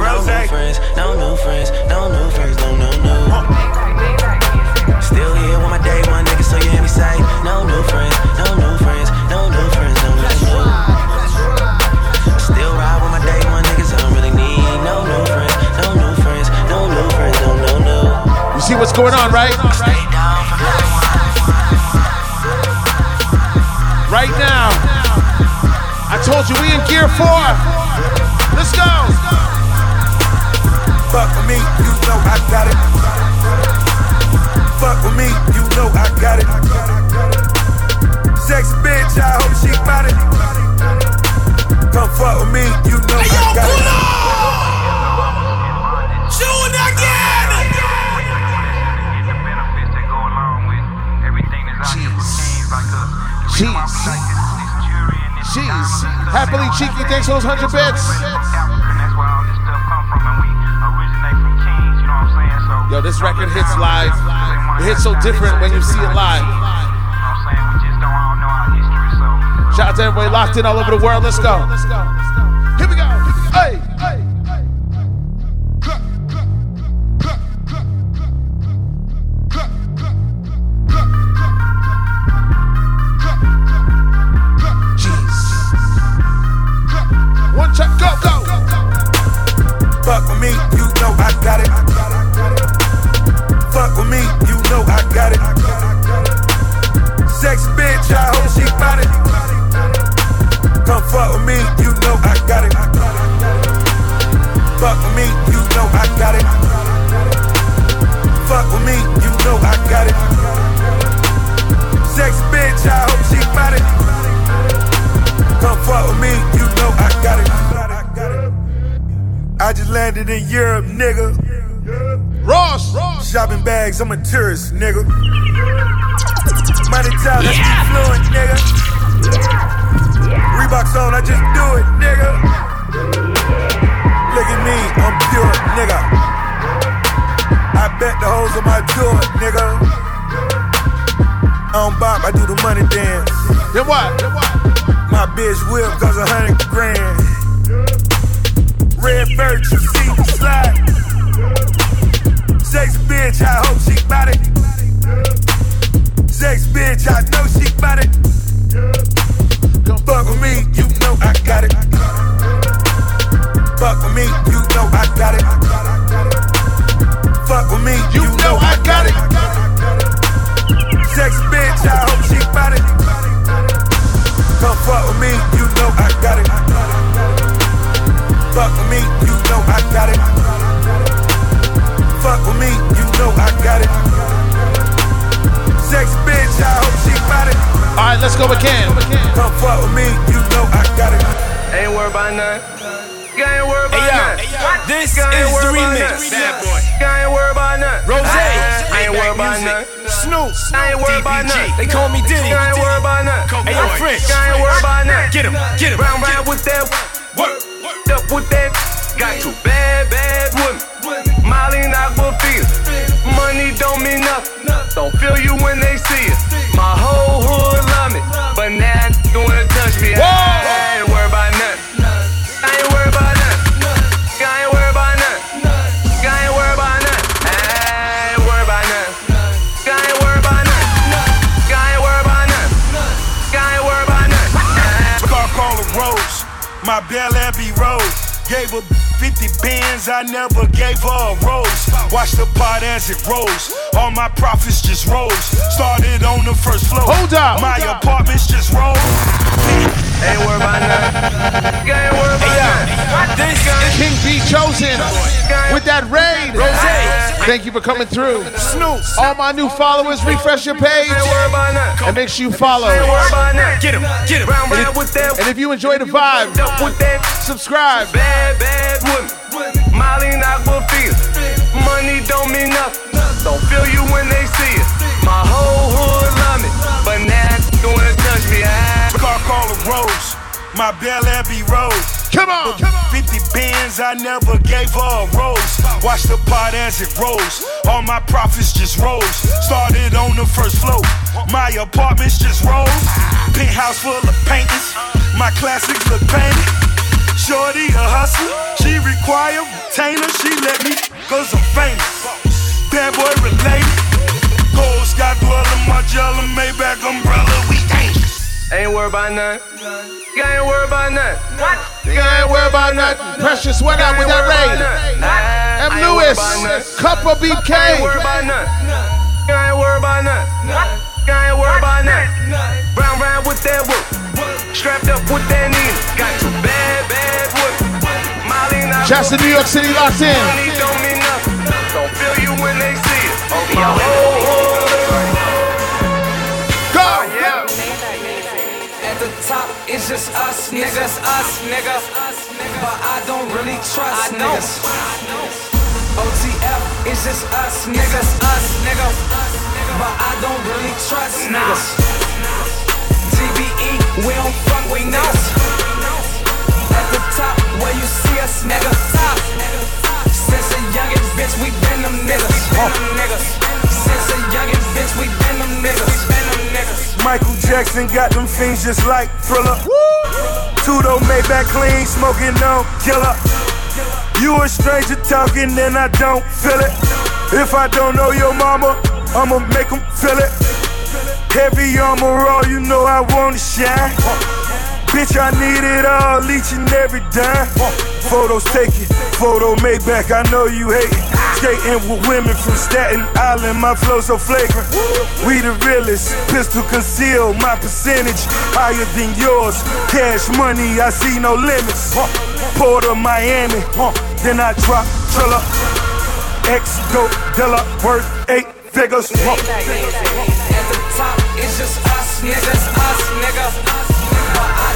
Rose. new friends, no new friends, no new friends, no no no. Still here with my day one niggas, so you hear me say, no new friends, no new friends, see what's going on, right? Right now. I told you we in gear four. Let's go. Fuck with me, you know I got it. Fuck with me, you know I got it. Sex bitch, I hope she bout it. Come fuck with me, you know I got it. Jeez. Jeez. Happily cheeky, thanks for those 100 bits. Yo, this record hits live. It hits so different when you see it live. Shout out to everybody locked in all over the world. Let's go. Check, go, go. Fuck with me, you know I got it. Fuck with me, you know I got it. Sex bitch, I hope she bout it. Come fuck with me, you know I got it. Fuck with me, you know I got it. Fuck with me, you know I got it. Sex bitch, I hope she bout it. Come fuck with me, you know I got it. I just landed in Europe, nigga. Ross, Shopping bags, I'm a tourist, nigga. Money talk, that's yeah. fluent, nigga. Reeboks on, I just do it, nigga. Look at me, I'm pure, nigga. I bet the hoes on my door, nigga. I don't bop, I do the money dance. Then what? My bitch whip cause a hundred grand. Red bird, you see me slide. Sex bitch, I hope she bout it. Sex bitch, I know she bout it. Come fuck with me, you know I got it. Fuck with me, you know I got it. Fuck with me, you know I got it. Sex bitch, I hope she bout it. Come fuck with me, you know I got it. Fuck with me, you know I got it. Fuck with me, you know I got it. Sex bitch, I hope she bout it. Alright, let's go again. Come fuck with me, you know I got it. Ain't worried about none. I ain't worried about Hey, this is the remix. Bad boy. I ain't worried about none. Rose. I ain't worried about none. Snoop. I ain't worried about none. They call me Diddy. I ain't worried about none. Hey, yo, French. I ain't worried about none. Get him, get him. Round round with that work. Up with that. Got two bad, bad women. Molly not for fear. Money don't mean nothing. Don't feel you when they see it. My whole hood love me. But now you wanna touch me. I my Belaire Rose. Gave her 50 bands, I never gave her a rose. Watch the pot as it rose. All my profits just rose. Started on the first floor. Hold up. My apartments just rose. Ain't worried about nothing. I ain't worried about nothing. This is King B chosen with that raid. Rose. Thank you for coming through. Snoop. All my new followers, refresh your page Ain't worried about nothing. and make sure you follow. Ain't worried about nothing. Get him, get him. Round round. And if you enjoy the vibe, Up with that. subscribe. Bad, bad women. Molly not for fear. Money don't mean nothing. Don't feel you when they see it. My whole hood love me. But now you wanna touch me. I Car call a Rose, my Belaire Rose. Come on, come on. 50 bands, I never gave her a rose. Watch the pot as it rose. All my profits just rose. Started on the first floor. My apartments just rose. Penthouse full of paintings. My classics look painted. Shorty a hustler. She require retainer. She let me cause I'm famous. Bad boy related. Gold sky dweller, Margiela, Maybach umbrella. We. Ain't worried about nothing. I ain't worried about nothing. You ain't worried about nothing. Precious went out with that raid. M. Lewis, Cup of I ain't BK. worried about nothing. I ain't worried about nothing. I ain't worried about nothing. Round round with that whoop. Strapped up with that Nina. Got two bad, bad wood. Molly not Shouts to New York City locked in. Don't mean nothing. Don't feel you when they see it. Oh, My it's just us, niggas, us, nigga. But I don't really trust niggas. OTF, it's just us, niggas, us, nigga. But I don't really trust niggas. TBE, we don't fuck with niggas. At the top, where you see us, nigga. Top. Since a youngin' bitch, we been them niggas. Been them niggas. Since a youngin' bitch, we been them niggas. Been them niggas. Michael Jackson got them fiends just like Thriller. Tudo Maybach clean, smoking no killer. You a stranger talking and I don't feel it. If I don't know your mama, I'ma make 'em feel it. Heavy armor, all you know I wanna shine. Bitch, I need it all, each and every dime. Photos taken, photo made back, I know you hate it. Skating with women from Staten Island, my flow so flagrant. We the realest, pistol conceal, my percentage higher than yours. Cash money, I see no limits. Port of Miami, then I drop Trilla. X go Dilla, worth eight figures. At the top, it's just us, niggas, us, niggas.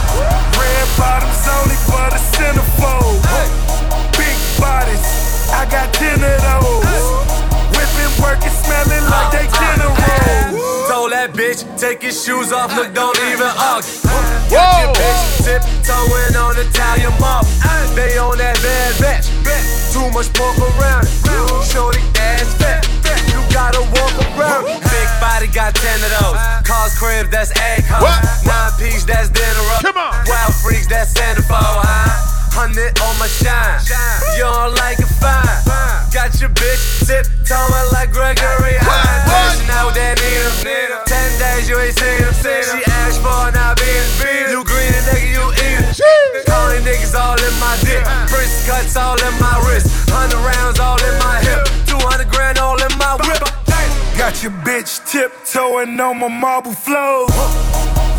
Red bottoms only for the centerfold. Big bodies, I got ten of those. Whipping, working, smelling like they uh, uh, dinner uh. rolls. Told that bitch, take his shoes off, look, don't even argue. Whoa! Got your bitch tiptoeing on Italian mob. They on that bad batch. Too much pork around it. Shorty ass fat. Gotta walk around. Big body got ten of those. Cars crib, that's egg Nine piece, that's dinner roll. Come on. Wild freaks, that's centerfold, huh? Hundred on my shine. You don't like it fine. Got your bitch tiptoeing like Gregory Hines. With that needle. Ten days you ain't seen him. She asked for and I beat. You green and nigga, you eat it. Calling niggas all in my dick. Wrist cuts all in my wrist. Hundred rounds all in my hip. Two hundred grand all in my whip. Got your bitch tiptoeing on my marble floor.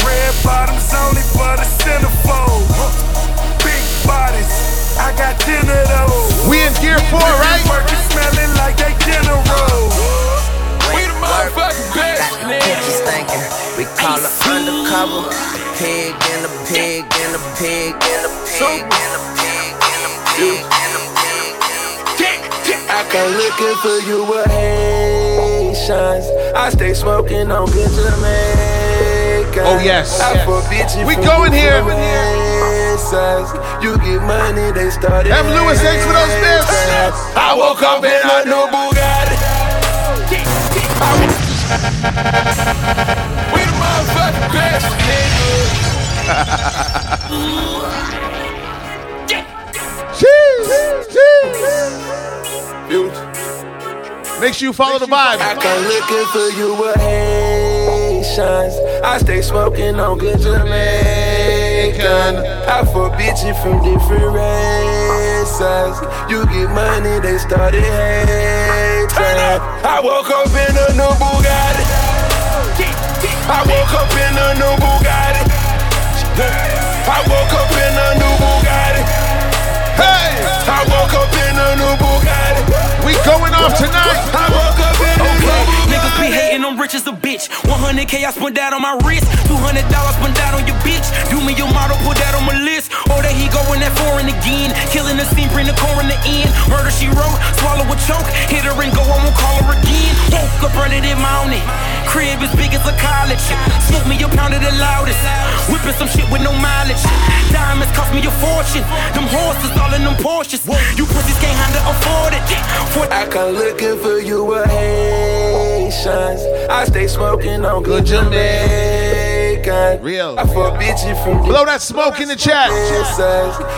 Red bottoms only for the centerfold. Big bodies, I got ten of those. We in gear four, right? Working smelling like they general. We the motherfucking best, Bitches thinking we call her undercover. Pig and a pig and a pig and a pig and a pig and a pig and a pig. I come looking for you with Haitians. I stay smoking on good Jamaican. Oh, yes. I forbid We going here. You get money, they started. Have Lewis, thanks for those bits. I woke up in a new Bugatti. We the motherfucking best, Make sure you follow the vibe. I come looking for you with Haitians. I stay smoking on good Jamaican. I forbid you from different races. You get money, they started hating. I woke up in a new Bugatti. I woke up in a new Bugatti. I woke up in a new Bugatti. Hey! I woke up in a new Bugatti. Going off tonight. Be hating, I'm rich as a bitch. 100k I spent that on my wrist. 200 dollars spent that on your bitch. Do me your model, put that on my list. Oh, or that he going that foreign again. Killing the scene, bring the core in the end. Murder she wrote, swallow a choke. Hit her and go, I won't call her again. Woke up running in mountain. Crib as big as a college. Smoke me a pound of the loudest. Whipping some shit with no mileage. Diamonds cost me a fortune. Them horses all in them Porsches. You pussies can't handle afford it. For I come looking for you with Haitians. I stay smoking on good Jamaican. Real. I forbid you from Blow that smoke in the chat.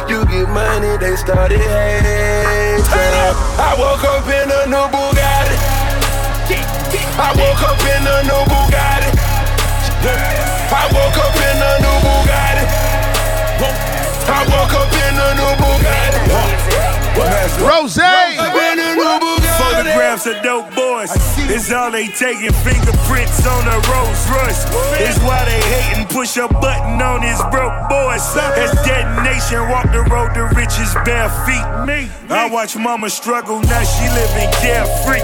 You get money, they started hating. I woke up in a new Bugatti. I woke up in a new Bugatti. I woke up in a new Bugatti. I woke up in a new Bugatti. Rose! Photographs of dope boys. It's all they taking. Fingerprints on a Rolls Royce. It's why they hating. Push a button on his broke boys. As detonation, walk the road to riches bare feet. Me. I watch mama struggle. Now she living carefree.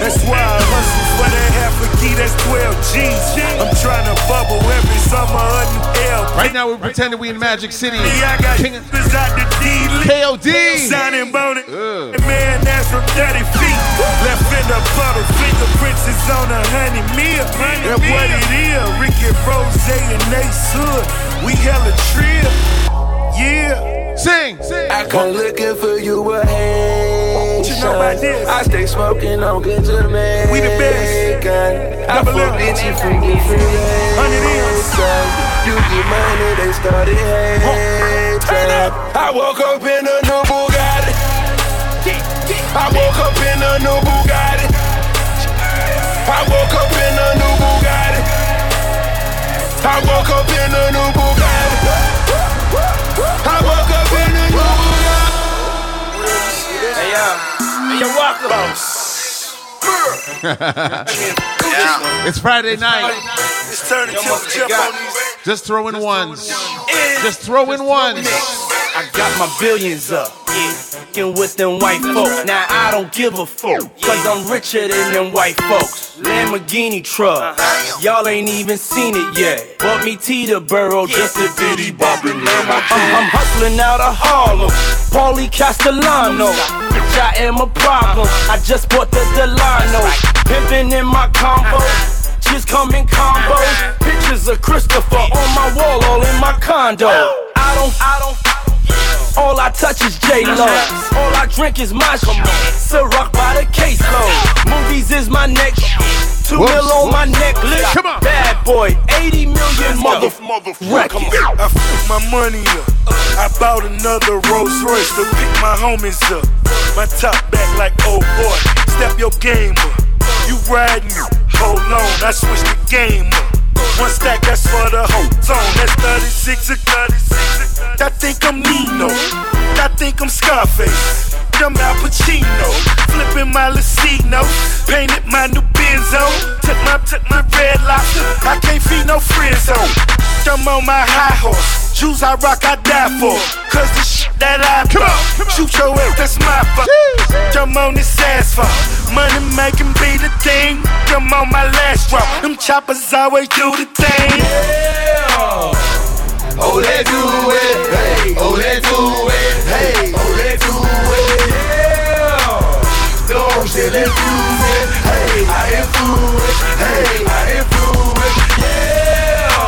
That's why I hustle for that half a key. That's 12 G's. I'm trying to bubble every summer. A new L. Right now we're pretending we in Magic City. I got King niggas out the D KOD. Signing bonnet. Man, that's from 30 feet. Left in the puddle. Fingerprints is on a honey meal. And what it is, Ricky Rose and Ace Hood. We hella trill. Yeah. Sing. Sing. I come looking for you with Haitians. you know about this? I stay smoking on good Jamaican. We the best. I Double M. forbid you from different races. You get money, they started hating. I woke up in a new Bugatti. I woke up in a new Bugatti. I woke up in a new Bugatti. I woke up in a new Bugatti. I woke up in a new Bugatti. Hey yo, hey yo, welcome. it's Friday night. It's turning Yo, must be got- Just throwing ones. Just throwing ones. I got my billions up. Yeah, with them white folk. Now I don't give a fuck. Cause I'm richer than them white folks. Lamborghini truck. Y'all ain't even seen it yet. Bought me Teterboro just a bitty bopping. I'm, I'm hustling out of Harlem. Paulie Castellano. Bitch, I am a problem. I just bought the Delano. Pimpin' in my combo. Just come in combos. Pictures of Christopher on my wall, all in my condo. I don't, I don't. All I touch is J-Lo. All I drink is my shit. Ciroc by the caseload. Movies is my next shit. Two Whoops. mil on my necklace. Come on. Bad boy, 80 million mother records. I put my money up. I bought another Rolls Royce to pick my homies up. My top back like oh boy. Step your game up. You riding me. Hold on, I switch the game up. One stack, that's for the whole zone. That's 36 or 36. I think I'm Nino. I think I'm Scarface. I'm Al Pacino. Flipping my Lucino. Painted my new Benzo. Took my, took my red lobster. I can't feed no friend zone. I'm on my high horse. Shoes I rock, I die for. Cause the shit that I bought. Shoot your ass, that's my fault. I'm on this asphalt. Money making be the thing. I'm on my last drop. Them choppers always do the thing. Oh, let's do it. Hey, oh, let's do it. Hey, oh, let's do it. Yeah. Don't say let's do it. Hey, I influence. Hey, I influence. Yeah.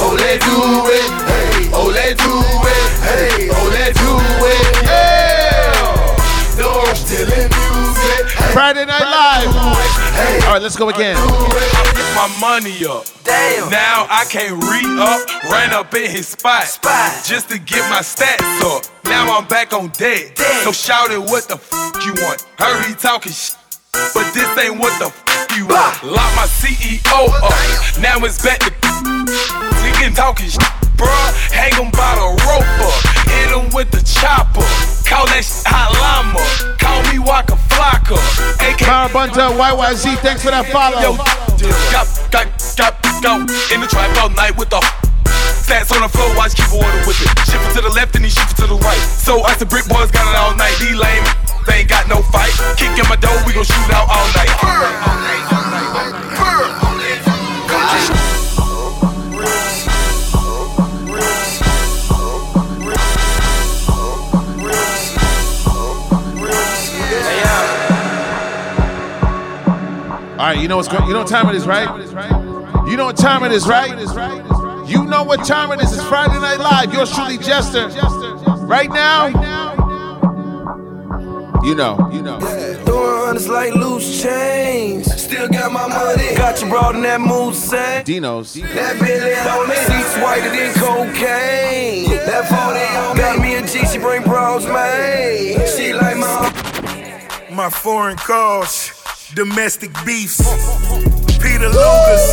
Oh, let's do it. Hey, oh, let's do it. Hey, oh, let's do it. Yeah. Don't still music. Friday Night Live. All right, let's go again. I put my money up. Damn. Now I can't re up, ran up in his spot, just to get my stats up. Now I'm back on deck. So shout it, what the f you want? Heard he talking sh, but this ain't what the f you want. Lock my CEO up. Now it's back to Nigga talking sh, bruh. Hang him by the rope up. Hit him with the chopper. Call that sh hot llama. Call me Waka Flocka. AK Marabunta, YYZ, thanks for that follow. Got, got, got, go in the trap all night with the stats on the floor. Watch keep order with it. Shift it to the left and he shift it to the right. So us the brick boys got it all night. These lame, they ain't got no fight. Kick in my door, we gon' shoot out all night. All right, you know what's going. You know what time it is, right? You know what time it is, right? You know what time it is. It's Friday Night Live. Yours truly, Jester. Right now, you know. You know. Throwing hundreds like loose change. Still got my money. Got you brought in that mood sang. Dino's. That Billy on me. Seats whiter than cocaine. That 40 on me. Got me a G, she bring bros, man. She like my. My foreign calls, domestic beefs. Peter Lucas,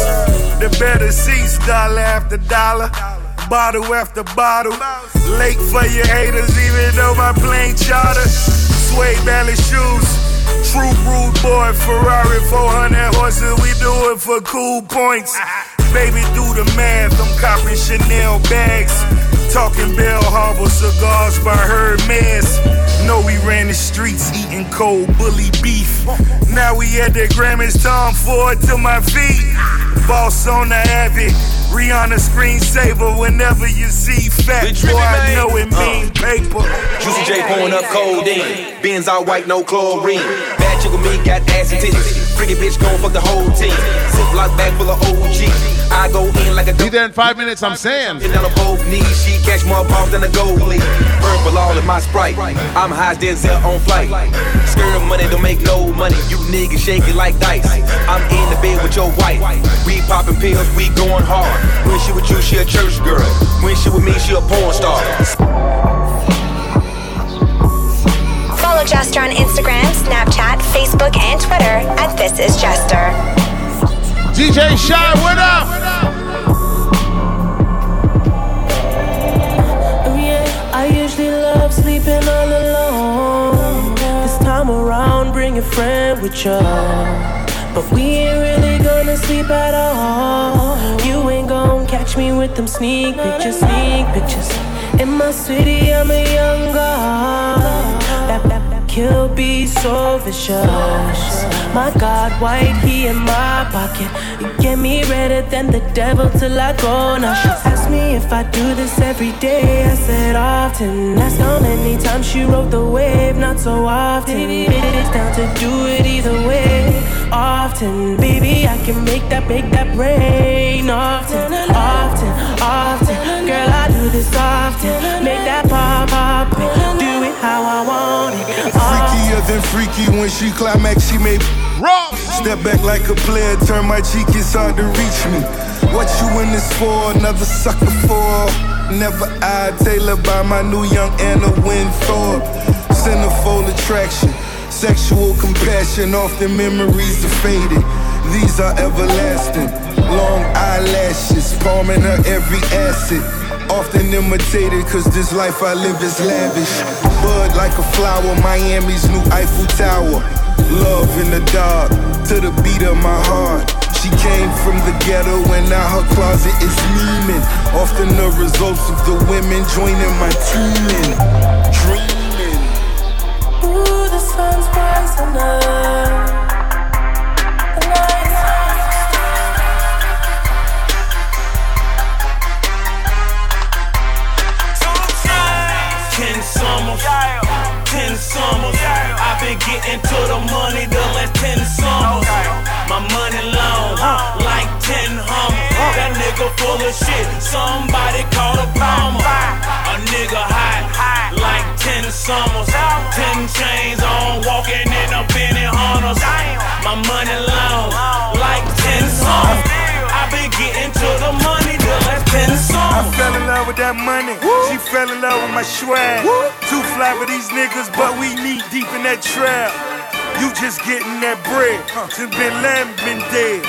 the better seats, dollar after dollar, bottle after bottle. Late for your haters, even though my plane charter. Suede ballet shoes, true rude boy, Ferrari 400 horses, we do it for cool points. Baby, do the math, I'm copping Chanel bags. Talking Bal Harbour cigars by Hermes. Know we ran the streets eating cold bully beef. Now we at the Grammys, Tom Ford to my feet. Boss on the Abbey, Rihanna screensaver. Whenever you see fat boy, I know it mean uh. paper. Juicy J pouring up cold codeine. Benz all white, no chlorine. Bad chick with me, got ass and titties. Freaky bitch gon' fuck the whole team. Ziploc bag full of OG. I go in like a Be there in five minutes. I'm saying. Down on both knees. She catch more balls than a goalie. Purple all in my sprite. I'm high as Denzel on flight. Skirt money don't make no money. You niggas shake it like dice. I'm in the bed with your wife. We popping pills, we going hard. When she with you, she a church girl. When she with me, she a porn star. Follow Jester on Instagram, Snapchat, Facebook, and Twitter at This Is Jester. DJ Shy, what up? Sleeping all alone. This time around, bring a friend with you. But we ain't really gonna sleep at all. You ain't gonna catch me with them sneak pictures, sneak pictures. In my city, I'm a young girl. That, that, kill be so vicious. My God, white, he in my pocket. You get me redder than the devil till I go. Now she asked me if I do this every day. I said often. Asked how many times she rode the wave, not so often. It's down to do it either way. Often, baby, I can make that, make that rain. Often, often, often, girl, I do do this often. Make that pop pop, do it how I want it. Freakier than freaky when she climax, she may Ross. Step back like a player, turn my cheek, it's hard to reach me. What you in this for? Another sucker for? Never I Taylor by my new young Anna Wintour. Centerfold attraction, sexual compassion, often memories are faded. These are everlasting. Long eyelashes, palming her every acid. Often imitated, cause this life I live is lavish. Bud like a flower, Miami's new Eiffel Tower. Love in the dark, to the beat of my heart. She came from the ghetto and now her closet is gleaming. Often the results of the women joining my team. Dreaming. Ooh, the sun's rising up. Ten summers. I've been getting to the money the last ten summers. My money long, like ten hummers. That nigga full of shit. Somebody call a bomber. A nigga hot, like ten summers. Ten chains on, walking in a Benny Hunters. My money long, like ten summers. I've been getting to the money the last ten I fell in love with that money. She fell in love with my swag. Too fly for these niggas, but we knee deep in that trap. You just getting that bread. Since Bin Laden been dead.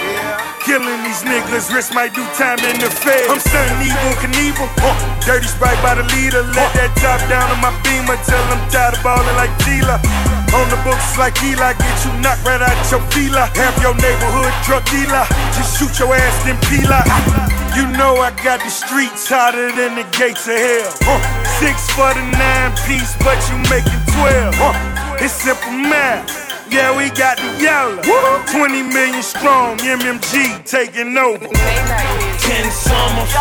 Killing these niggas, wrist might do time in the fed. I'm stunning Evel Knievel. Huh. Dirty sprite by the leader. Let that top down on my beamer. Tell them tired of ballin' like Tila. On the books like Eli, get you knocked right out your fila. Have your neighborhood drug dealer. Just shoot your ass, then peel out. You know I got the streets hotter than the gates of hell. Huh. Six for the nine piece, but you making twelve. Huh. It's simple math. Yeah, we got the yellow. 20 million strong, MMG taking over. Ten summers,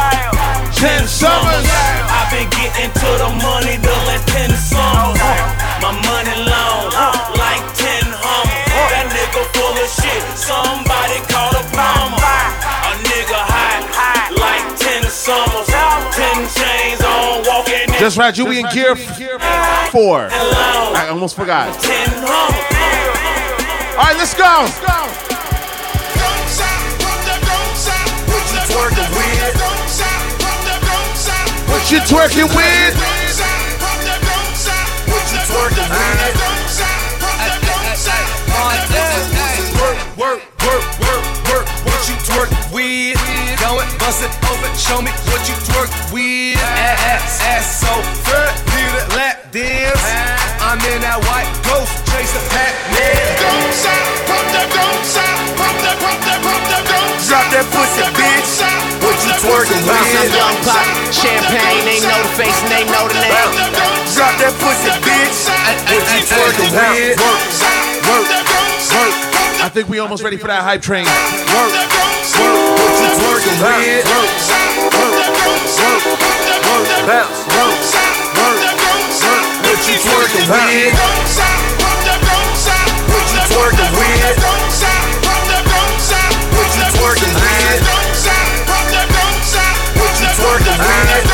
ten summers. I've been getting to the money the last ten summers. My money long, like ten hummers. That nigga full of shit. Somebody call a bomber. A nigga hot, like ten summers. Ten chains on, walking. Just right, you be in gear four. I almost forgot. Ten hummers. All right, let's go. Twerking with. What you twerking with? What you twerking with? Work, work, work, work, work. What you twerk with? Go it, bust it open. Show me what you twerk with. Ass, ass so fat. Need a lap dance. I'm in that white ghost chase the Pac-Man. Pump that, pump that, pump that, pump that, pump that. Drop that pussy, bitch. What you twerking with? Up, young pop. Champagne, they know the face and they know the name. Drop that pussy, bitch. What you twerking with? Work, work. I think we almost ready for that hype train. Work, work. What you twerking with? Work, work, work, work. Bounce, work, work, work. What you twerking with? What you twerking with? Twerking with?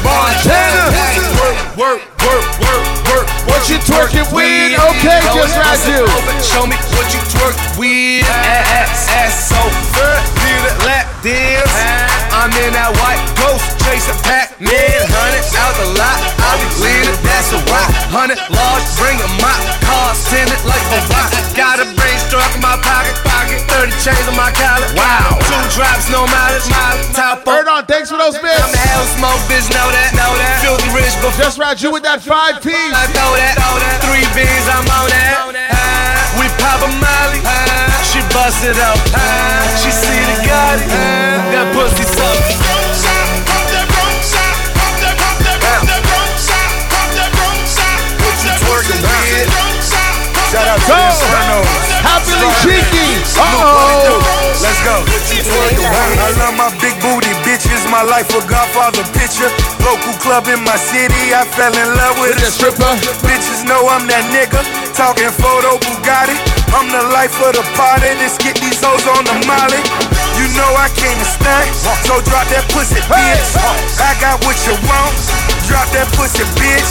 Montana. Work, work, work, work, work. What you twerking with? Okay, just bust you. Show me what you twerk with. Ass, ass so fat. Need a lap dance. I'm in that white ghost chasing Pac-Man. Hundred out the lot. I'll be leaning. That's a rock. Hundred large. Bring a mop. Car tinted like a rock. Got a brain struck in my pocket. Pocket. Thirty chains on my collar. Wow. Two drops, no mileage. Mileage. Top Bird on, thanks for those bitches. I'm bits. the hell smoke, bitch. Know that. Know that. Filthy rich before. Just right, you with that five piece. I throw that, throw that. Three beans, I'm on that. We pop a molly. She bust it up. She see the Gotti. That pussy suck. What you twerking with? Shout out to Go. Happily cheeky. Uh Let's oh. go. What you twerking? I love my big booty bitches, my life a Godfather picture. Local club in my city, I fell in love with a stripper. Bitches know I'm that nigga, talking photo Bugatti. I'm the life of the party, let's get these hoes on the molly. You know I came to stunt. So drop that pussy, bitch. I got what you want. Drop that pussy, bitch.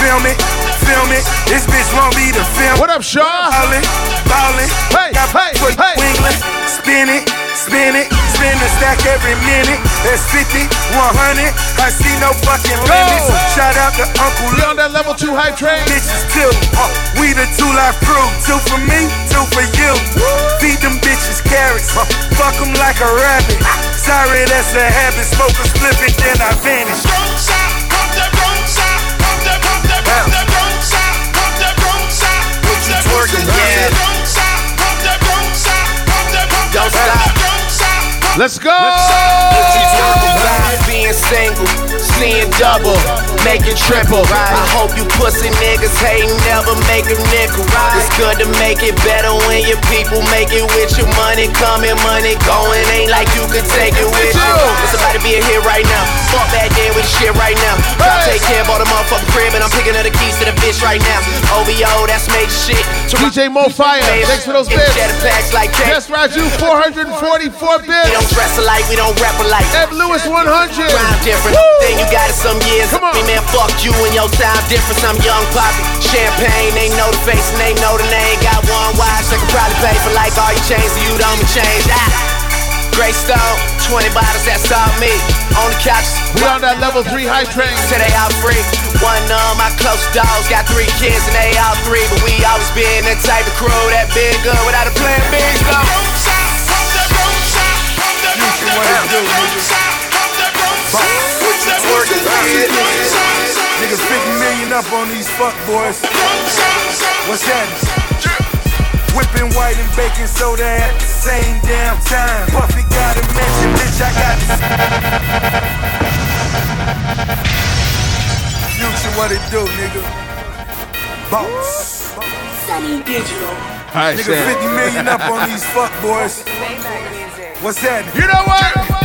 Film it, film it. This bitch won't be the film. What up, Shaw? Ballin', ballin'. Hey, got hey, for hey. Wingling. Spin it, spin it. Spin the stack every minute. That's 50, 100. I see no fucking limits. Shout out to Uncle We on that level two hype train. bitches too. Uh, we the two life crew. Two for me, two for you. Feed them bitches carrots. Uh, fuck them like a rabbit. Sorry, that's a habit. Smoke a split and then I vanish. You twerking, yeah. Don't stop. Let's go. What you twerking, vibe being single, seeing double, making triple. I hope you pussy niggas hate never make a nickel. It's good to make it better when your people make it with your money coming, money going. Ain't like you could take it with you. It's about to be a hit right now. Fuck that day with shit right now. Drop take care of all the motherfucking crib and I'm picking up the keys to the bitch right now. OVO, that's major shit. DJ Mo Fire. Thanks for those bits. Like Yes, Raju, 444 we don't dress alike, we don't rap alike. Ev Lewis 100. Rhyme different. Then you got it some years. Come on. Me man, fuck you and your time difference. I'm young poppy. Champagne, they know the face and they know the name. Got one watch, they can probably pay for like all your chains, so you don't change. Ah. Great Stone, 20 bottles, that's all me. On the couch, We on that level three hype train. till they all free. One of my close dogs got three kids and they all three. But we always been that type of crew that been good without a plan B. So. What it do, nigga? What you twerking, 50 million up on these fuck boys. What's that? Whipping white and baking soda at the same damn time. Puffy got a mention, bitch, I got Future, what it do, nigga? Boss. Sonny Digital. All right, Nigga, Sam. 50 million up on these fuck boys. What's that? You know what?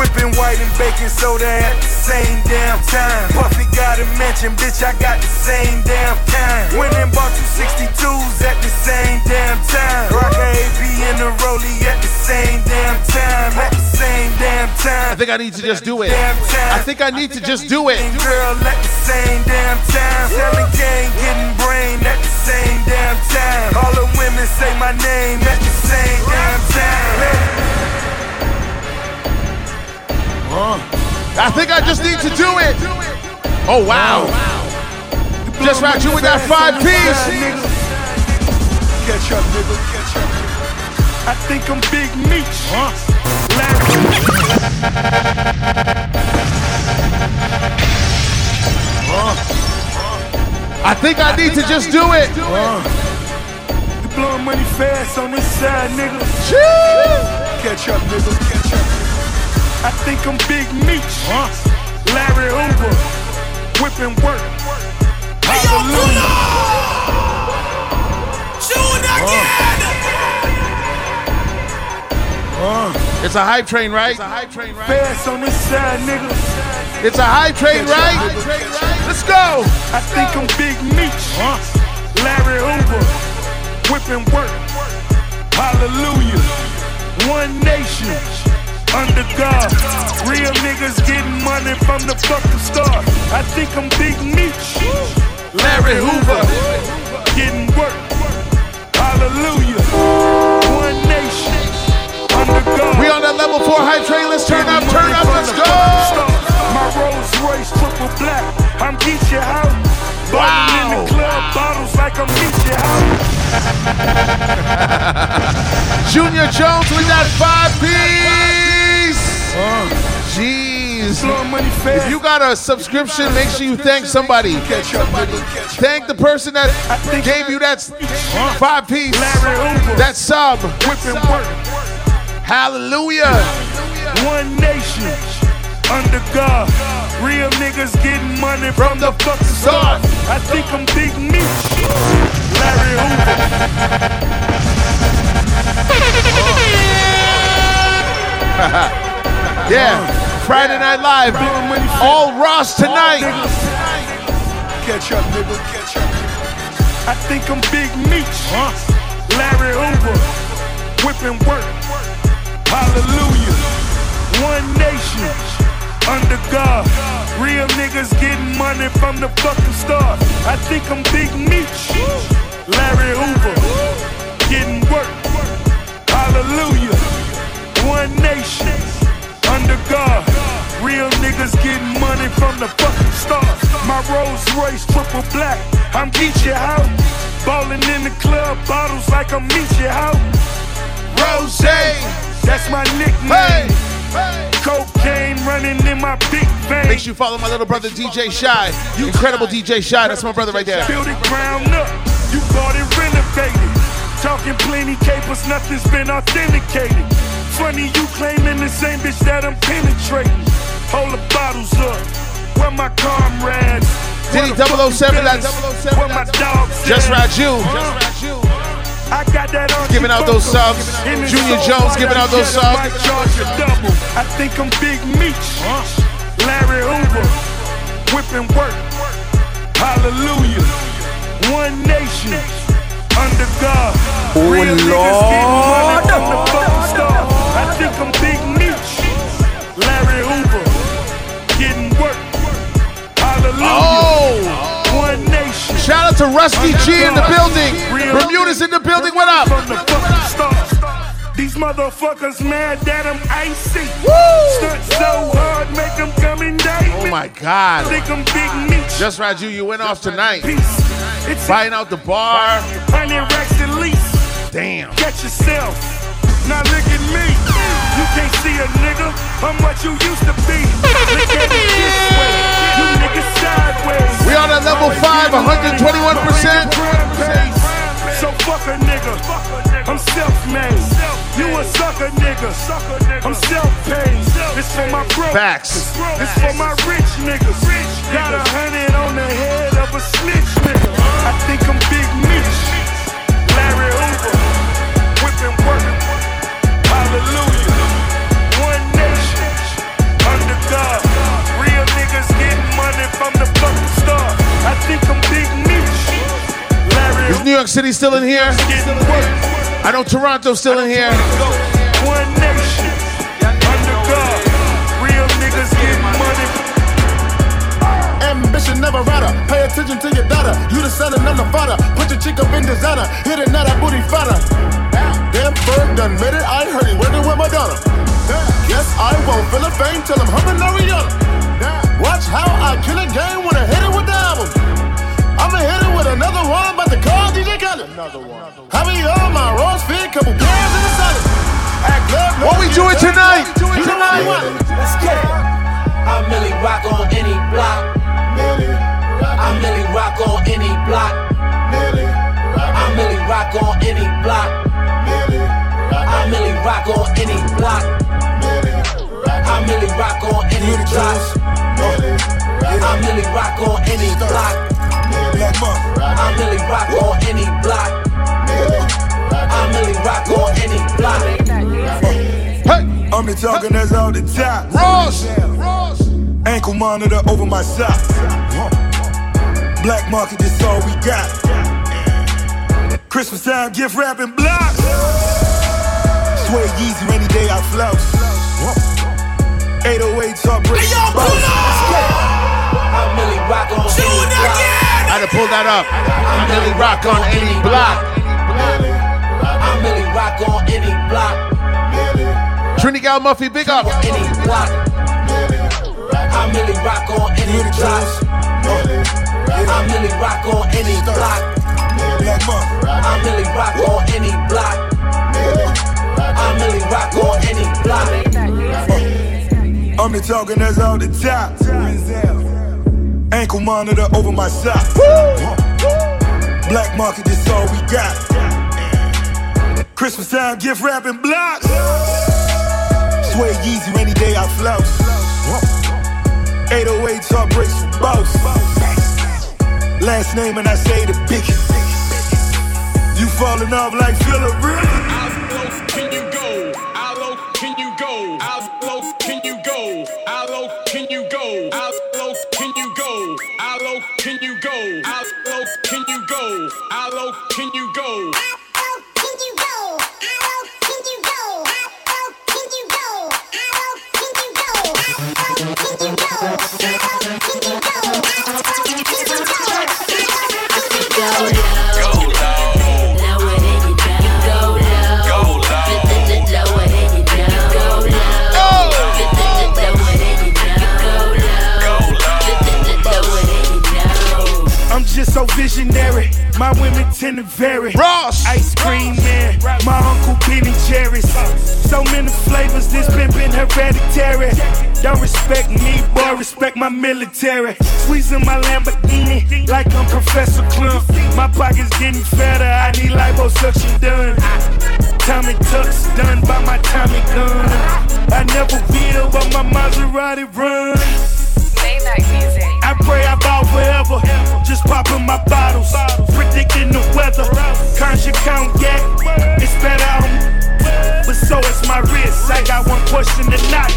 Whipping white and baking soda at the same damn time. Puffy got a mention, bitch, I got the same damn kind. Went and bought two 62s at the same damn time. Rock a AP in the rollie at the same damn time. At the same damn time. I think I need to just do it. I think I need to just do it. Girl at the same damn time. Selling gang, getting brain at the same damn time. All the women say my name at the same damn time. Uh-huh. I think I just need to do it. Oh, wow. Just rock you with that five piece. Catch up, nigga. Catch up. I think I'm Big Meech. Uh-huh. I think I need to just do it. You blowing money fast on this side, nigga. Catch up, nigga. Catch up. I think I'm Big Meech. Larry Hoover. Whipping work. Hallelujah. It's a hype train, right? It's a hype train, right? Fast on this side, nigga. It's a hype train, right? Let's go. I think I'm Big Meech. Larry Hoover. Whipping work. Hallelujah. One nation. Under God. Real niggas getting money from the fucking start. I think I'm Big Meech. Larry Hoover. Getting work. Hallelujah. One nation. Under God. We on that level four hype train. Let's turn up, turn up, let's go. My Rolls Royce triple black. I'm Geechee out. Ballin' in the club, bottles like I'm Geechee out. Junior Jones with that five piece. Jeez. If you got a subscription, make sure you thank somebody. Thank the person that gave you that five piece. That sub. Hallelujah. One nation. Under God. Real niggas getting money from the fucking start. I think I'm Big Meech. Larry yeah. Friday Night Live. All Ross tonight. Catch up, nigga. Catch up. I think I'm Big Meech. Larry Hoover. Whipping work. Hallelujah. One nation, under God. Real niggas getting money from the fucking start. I think I'm Big Meech, Larry Hoover, getting work. Hallelujah. One nation, under God. Real niggas getting money from the fucking start. My Rolls Royce triple black. I'm Geechee out. Ballin' in the club, bottles like I'm Meechee out. Rose, that's my nickname. Cocaine running in my big vein. Make sure you follow my little brother DJ Shy. You Incredible DJ Shy. That's my brother right there. Build it ground up. You bought it renovated. Talking plenty capers, nothing's been authenticated. Funny you claiming the same bitch that I'm penetrating. Hold the bottles up. Where my comrades? Diddy Where the 007, fucking that's villains? Where my oh dogs? Just at? Raju. Huh? I got that on Giving out those subs. Junior Jones giving out those subs. Double. I think I'm Big Meech. Larry Hoover. Whipping work. Hallelujah. One nation. Under God. Oh, Real niggas getting money Lord. I'm Big Meech. Larry Hoover. Getting work. Hallelujah. Oh. One nation. Shout out to Rusty G in the building. Bermuda's in the building. What up? From the fucking start. These motherfuckers mad that I'm icy. Stunt so hard, make them come indict Oh my God. Think I'm Big Meech. Just Raju, you went off tonight. It's Buying out the bar. Hundred racks at least. Damn. Get yourself. Now look at me. You can't see a nigga. I'm what you used to be. Look at this way. You niggas sideways. We on at level five, 121%. So fuck a nigga. I'm self-made. You a sucker nigga. I'm self-paid. This for my broke. Facts. This for my rich niggas. Got a hundred on the head of a snitch nigga. I think I'm Big Meech. Larry Hoover. Whipping work. Hallelujah. One nation. Under God. Real niggas getting money from the fucking start. I think I'm Big Meech. Larry Is New York City still in here? I know Toronto's still in here. One nation. Under God. Real niggas getting money. Ambition never rider. Pay attention to your data. You the son and I'm the father. Put your chick up in designer. Hit it, now that booty fatter. Damn bird done made it. I heard he working with Madonna. Guess I won't feel a fame till I'm humping Ariana. Watch how I kill a game when I hit it with the album. I'ma hit it with another one, but the call DJ Khaled. Another one. I be on my Ross feet, couple pairs in the salad. Act love, no What we doing tonight? Tonight what? Let's get it. I Millie rock on any block. I Millie rock on any block. I Millie rock on any block. I Millie rock on any block. I Millie rock on any block. I Millie rock on any block. I Millie rock on any block. I Millie rock on any block. I'm the talking that's out the top. Ross. Ankle monitor over my socks. Black market, that's all we got. Christmas time, gift wrapping blocks. Swear Yeezy, rainy day I flouse. 808 talk break. Hey, yo, pull I Millie rock on any block. I had to pull that up. I'm really rock on any block. I Millie rock on any block. Trinity Gal Muffy, big up. Any block. I Millie rock on any block. I Millie rock on any block. I Millie rock on any block. Millie rock on any block. I'm the talking that's out the top. Ankle monitor over my sock. Black market, that's all we got. Christmas time, gift wrapping blocks. Swear Yeezy, rainy day I flouse. 808 talk breaks for boss. Last name and I say the biggest. You falling off like Philip Rivers. go? How low can you go? Go down. Just so visionary. My women tend to vary. Ross. Ice cream man. My uncle Ben and Jerry's. So many flavors, this been been hereditary. Don't respect me, boy, respect my military. Squeezing my Lamborghini like I'm Professor Klump. My pockets getting fatter, I need liposuction done. Tommy Tuck's done by my Tommy gun. I never will, but my Maserati run. I pray bow forever. Just popping my bottles, predicting the weather. Conscious count yak, it's better on. But so is my wrist. I got one question tonight.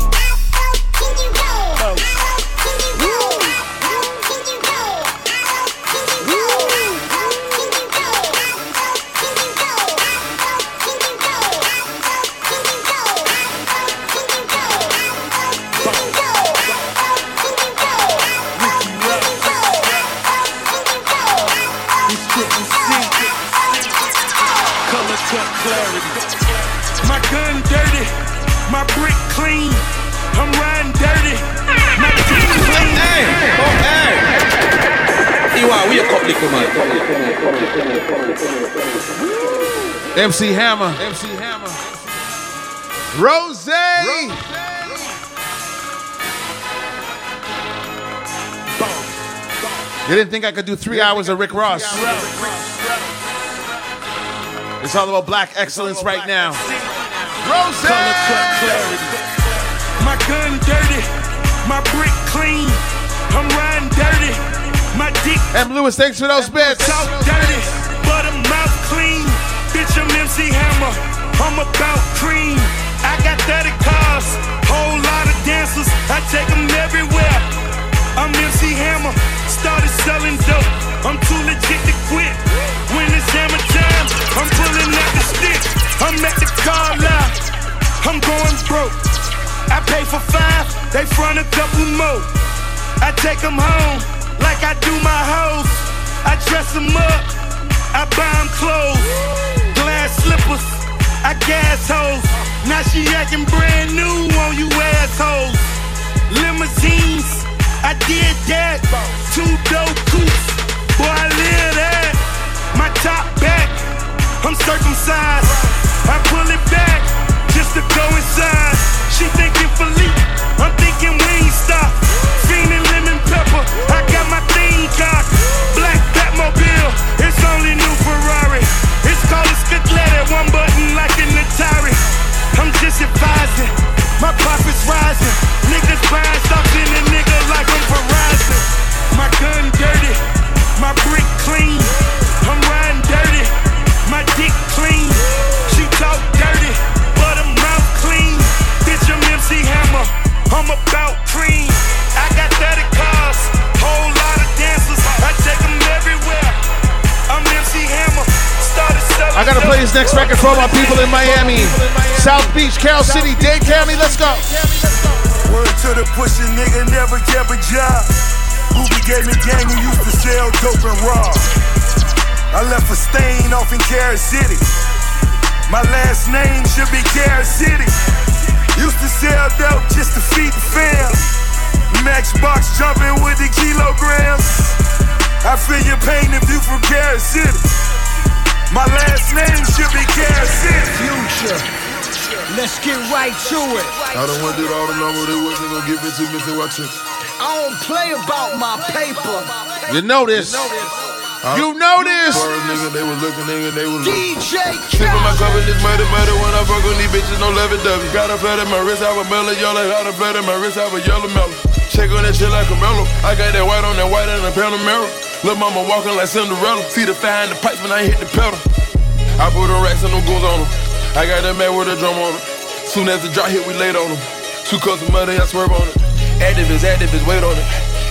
My brick clean. I'm riding dirty, my dick clean. Iwa, oh, we a couple come MC Hammer. MC Hammer. Rose. You didn't think I could do three hours of Rick Ross? It's all about black excellence right now. Rose. Color cut clarity. My gun dirty, my brick clean. I'm riding dirty, my dick. M. Lewis, thanks for those bits. Dirty, but I'm mouth clean. Bitch, I'm MC Hammer. I'm about cream. I got 30 cars, whole lot of dancers. I take them everywhere. I'm MC Hammer, started selling dope. I'm too legit to quit. When it's hammer time, I'm pulling out the stick. I'm at the car lot. I'm going broke. I pay for five, they front a couple more. I take them home like I do my hoes. I dress them up, I buy them clothes. Glass slippers, I gas hoes. Now she acting brand new on you assholes. Limousines, I did that. Two dope coupes, boy, I live that. My top back, I'm circumcised. I pull it back just to go inside. She thinking Philippe, I'm thinking Wingstop. Fiending lemon pepper, I got my thing cocked. Black Batmobile, it's only new Ferrari. It's called a Scaglietti, one button like an Atari. I'm just advising, my profits rising. Niggas buying stocks in a nigga like I'm Verizon. My gun dirty, my brick clean. I'm riding dirty, my dick clean. She talk dirty, but her mouth clean. Bitch, I'm MC Hammer, I'm about cream. I got 30 cars, whole lot of dancers. I take them everywhere. I'm MC Hammer. I gotta play this next record for all my people in Miami, South Beach, Carol City, Dade County. Let's go. Word to the pussy nigga, never kept a job. Ruby gave me gang who used to sell dope and rob. I left a stain off in Carol City. My last name should be Carol City. Used to sell dope just to feed the fam. Matchbox jumping with the kilograms. I feel your pain if you from Carol City. My last name should be Carol City. Future. Let's get right to it. I don't want to do all the number they wasn't gonna give it to me, so watch it. I don't play about my paper. You know this. You know this. First nigga, they was looking, nigga, they was looking. DJ of my cup and this murder, murder when I fuck on these bitches, no lovey dovey. Got a flat in my wrist, have a mellow yellow. Got a flat in my wrist, have a yellow mellow. Check on that shit like a mellow. I got that white on that white and a Panamera. Lil' mama walking like Cinderella. See the fire in the pipes when I hit the pedal. I put the racks and them goons on them. I got that man with a drum on it. Soon as the drop hit, we laid on them. Two cups of money, I swerve on it. Active is active is wait on it.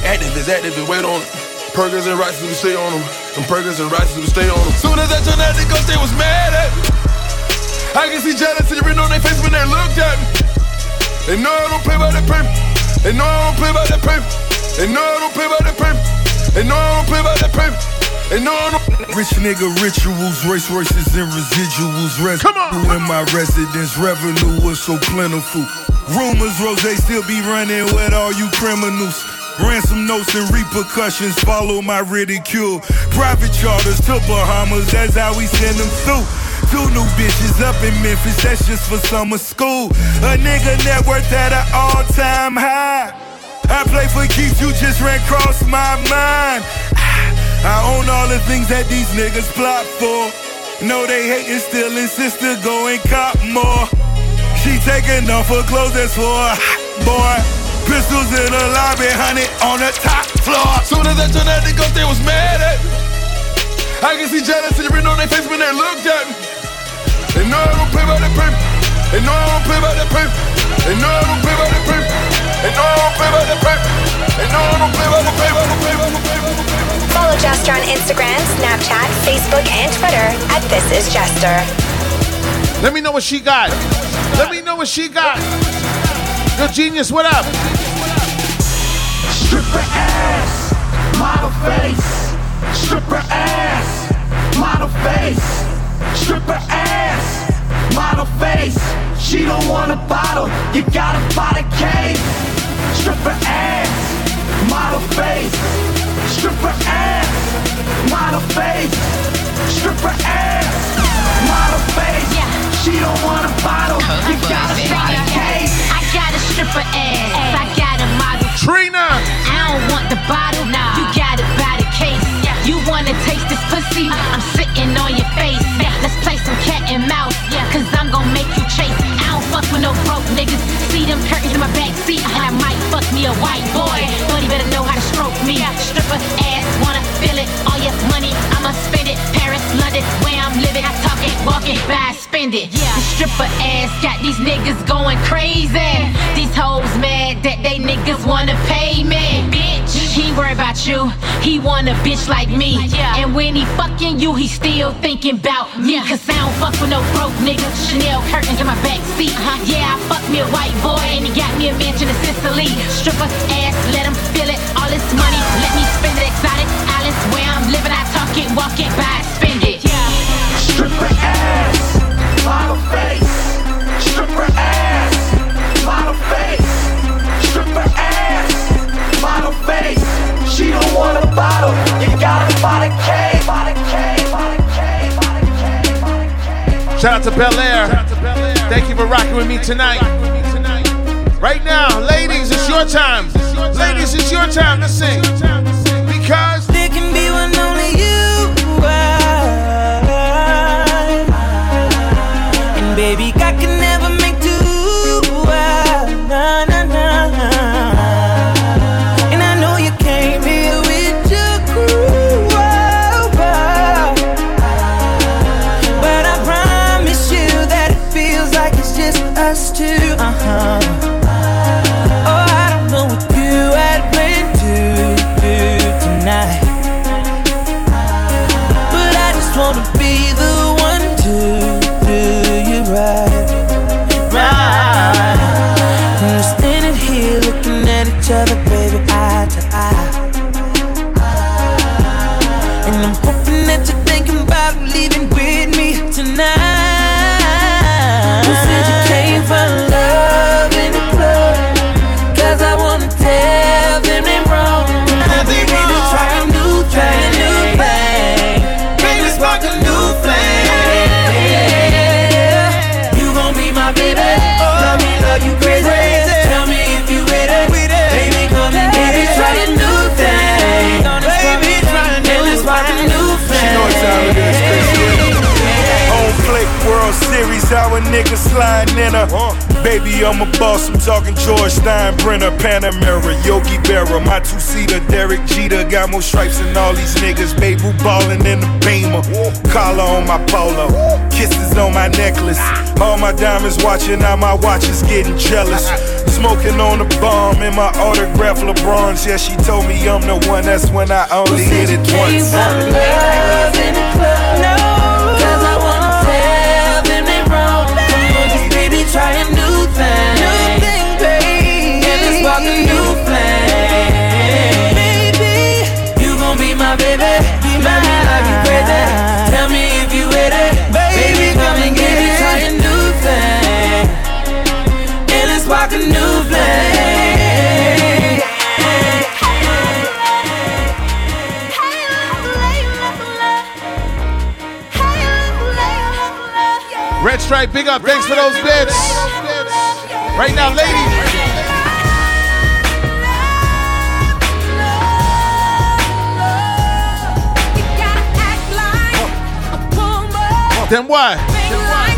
Active is active is wait on it. Perkins and rices, we stay on them. And Perkins and rices, we stay on them. Soon as I turned out the ghost, they was mad at me. I can see jealousy written on their face when they looked at me. They know I don't play by the paper. And no, I don't play by that paper. And no, I don't play by that paper. And no, I don't play by that paper. And no, I don't. Rich nigga rituals, race races and residuals. Come on. In my residence, revenue was so plentiful. Rumors, Rose they still be running with all you criminals. Ransom notes and repercussions follow my ridicule. Private charters to Bahamas, that's how we send them through. Two new bitches up in Memphis, that's just for summer school. A nigga net worth at an all time high. I play for keeps, you just ran across my mind. Ah, I own all the things that these niggas plot for. No, they hating, still insist to go and cop more. She taking off her clothes, that's for a boy. Pistols in the lobby, honey, on the top floor. Soon as I turned that nigga up, they was mad at me. I can see jealousy written on their face when they looked at me. They know I don't play by that paper. They know I don't play by that paper. They know I don't play by that paper. They know I don't play by that paper. They know I don't play by that paper. Follow Jester on Instagram, Snapchat, Facebook, and Twitter at This Is Jester. Let me know what she got. Let me know what she got. Yo, genius, what up? Stripper ass, model face. Stripper ass, model face. Stripper ass, model face. She don't want a bottle, you gotta buy the case. Stripper ass, model face. Stripper ass, model face. Stripper ass, model face. She don't want a bottle, you gotta buy the case. I got a stripper ass. I got a model. Trina. I don't want the bottle. Nah. You got it by the case. You wanna taste this pussy? Uh-huh. I'm sitting on your face. Let's play some cat and mouse. Cause I'm gon' make you chase. Mm-hmm. I don't fuck with no broke niggas. See them curtains in my back seat. And I might fuck me a white boy. But he better know how to stroke me. Stripper ass, wanna feel it. All your money, I'ma spend it. Paris, London, where I'm living. I talk it, walk it, buy, spend it. Yeah. The stripper ass got these niggas going crazy. These hoes mad that they niggas wanna pay me. Bitch, he worry about you. He want a bitch like me. Yeah. And when he fucking you, he still thinking about me. Cause I don't fuck with no broke niggas. Uh-huh. Chanel curtains in my back seat. Uh-huh. Yeah, I fuck me a white boy and he got me a mansion in Sicily. Stripper ass, let him feel it. All this money, let me spend it. Exotic islands where I'm living. I talk it, walk it, buy it, spend want a bottle, you gotta buy the cake. Buy the cake, buy the cake, buy the cake, buy the cake. Shout out to Bel Air. Thank you for rocking with me tonight. Right now, ladies, it's your time. Ladies, it's your time to sing. Nigga sliding in her. Baby, I'm a boss, I'm talking George Steinbrenner, Panamera, Yogi Berra, my two-seater, Derek Jeter, got more stripes than all these niggas. Baby, ballin' in the Beamer, collar on my polo, kisses on my necklace. All my diamonds watching, now my watch is getting jealous. Smoking on the bomb in my autograph LeBron's. Yeah, she told me I'm the one, that's when I only hit it once. A new flame. Red Stripe, big up. Thanks for those bits. Right now, ladies. Then what? Why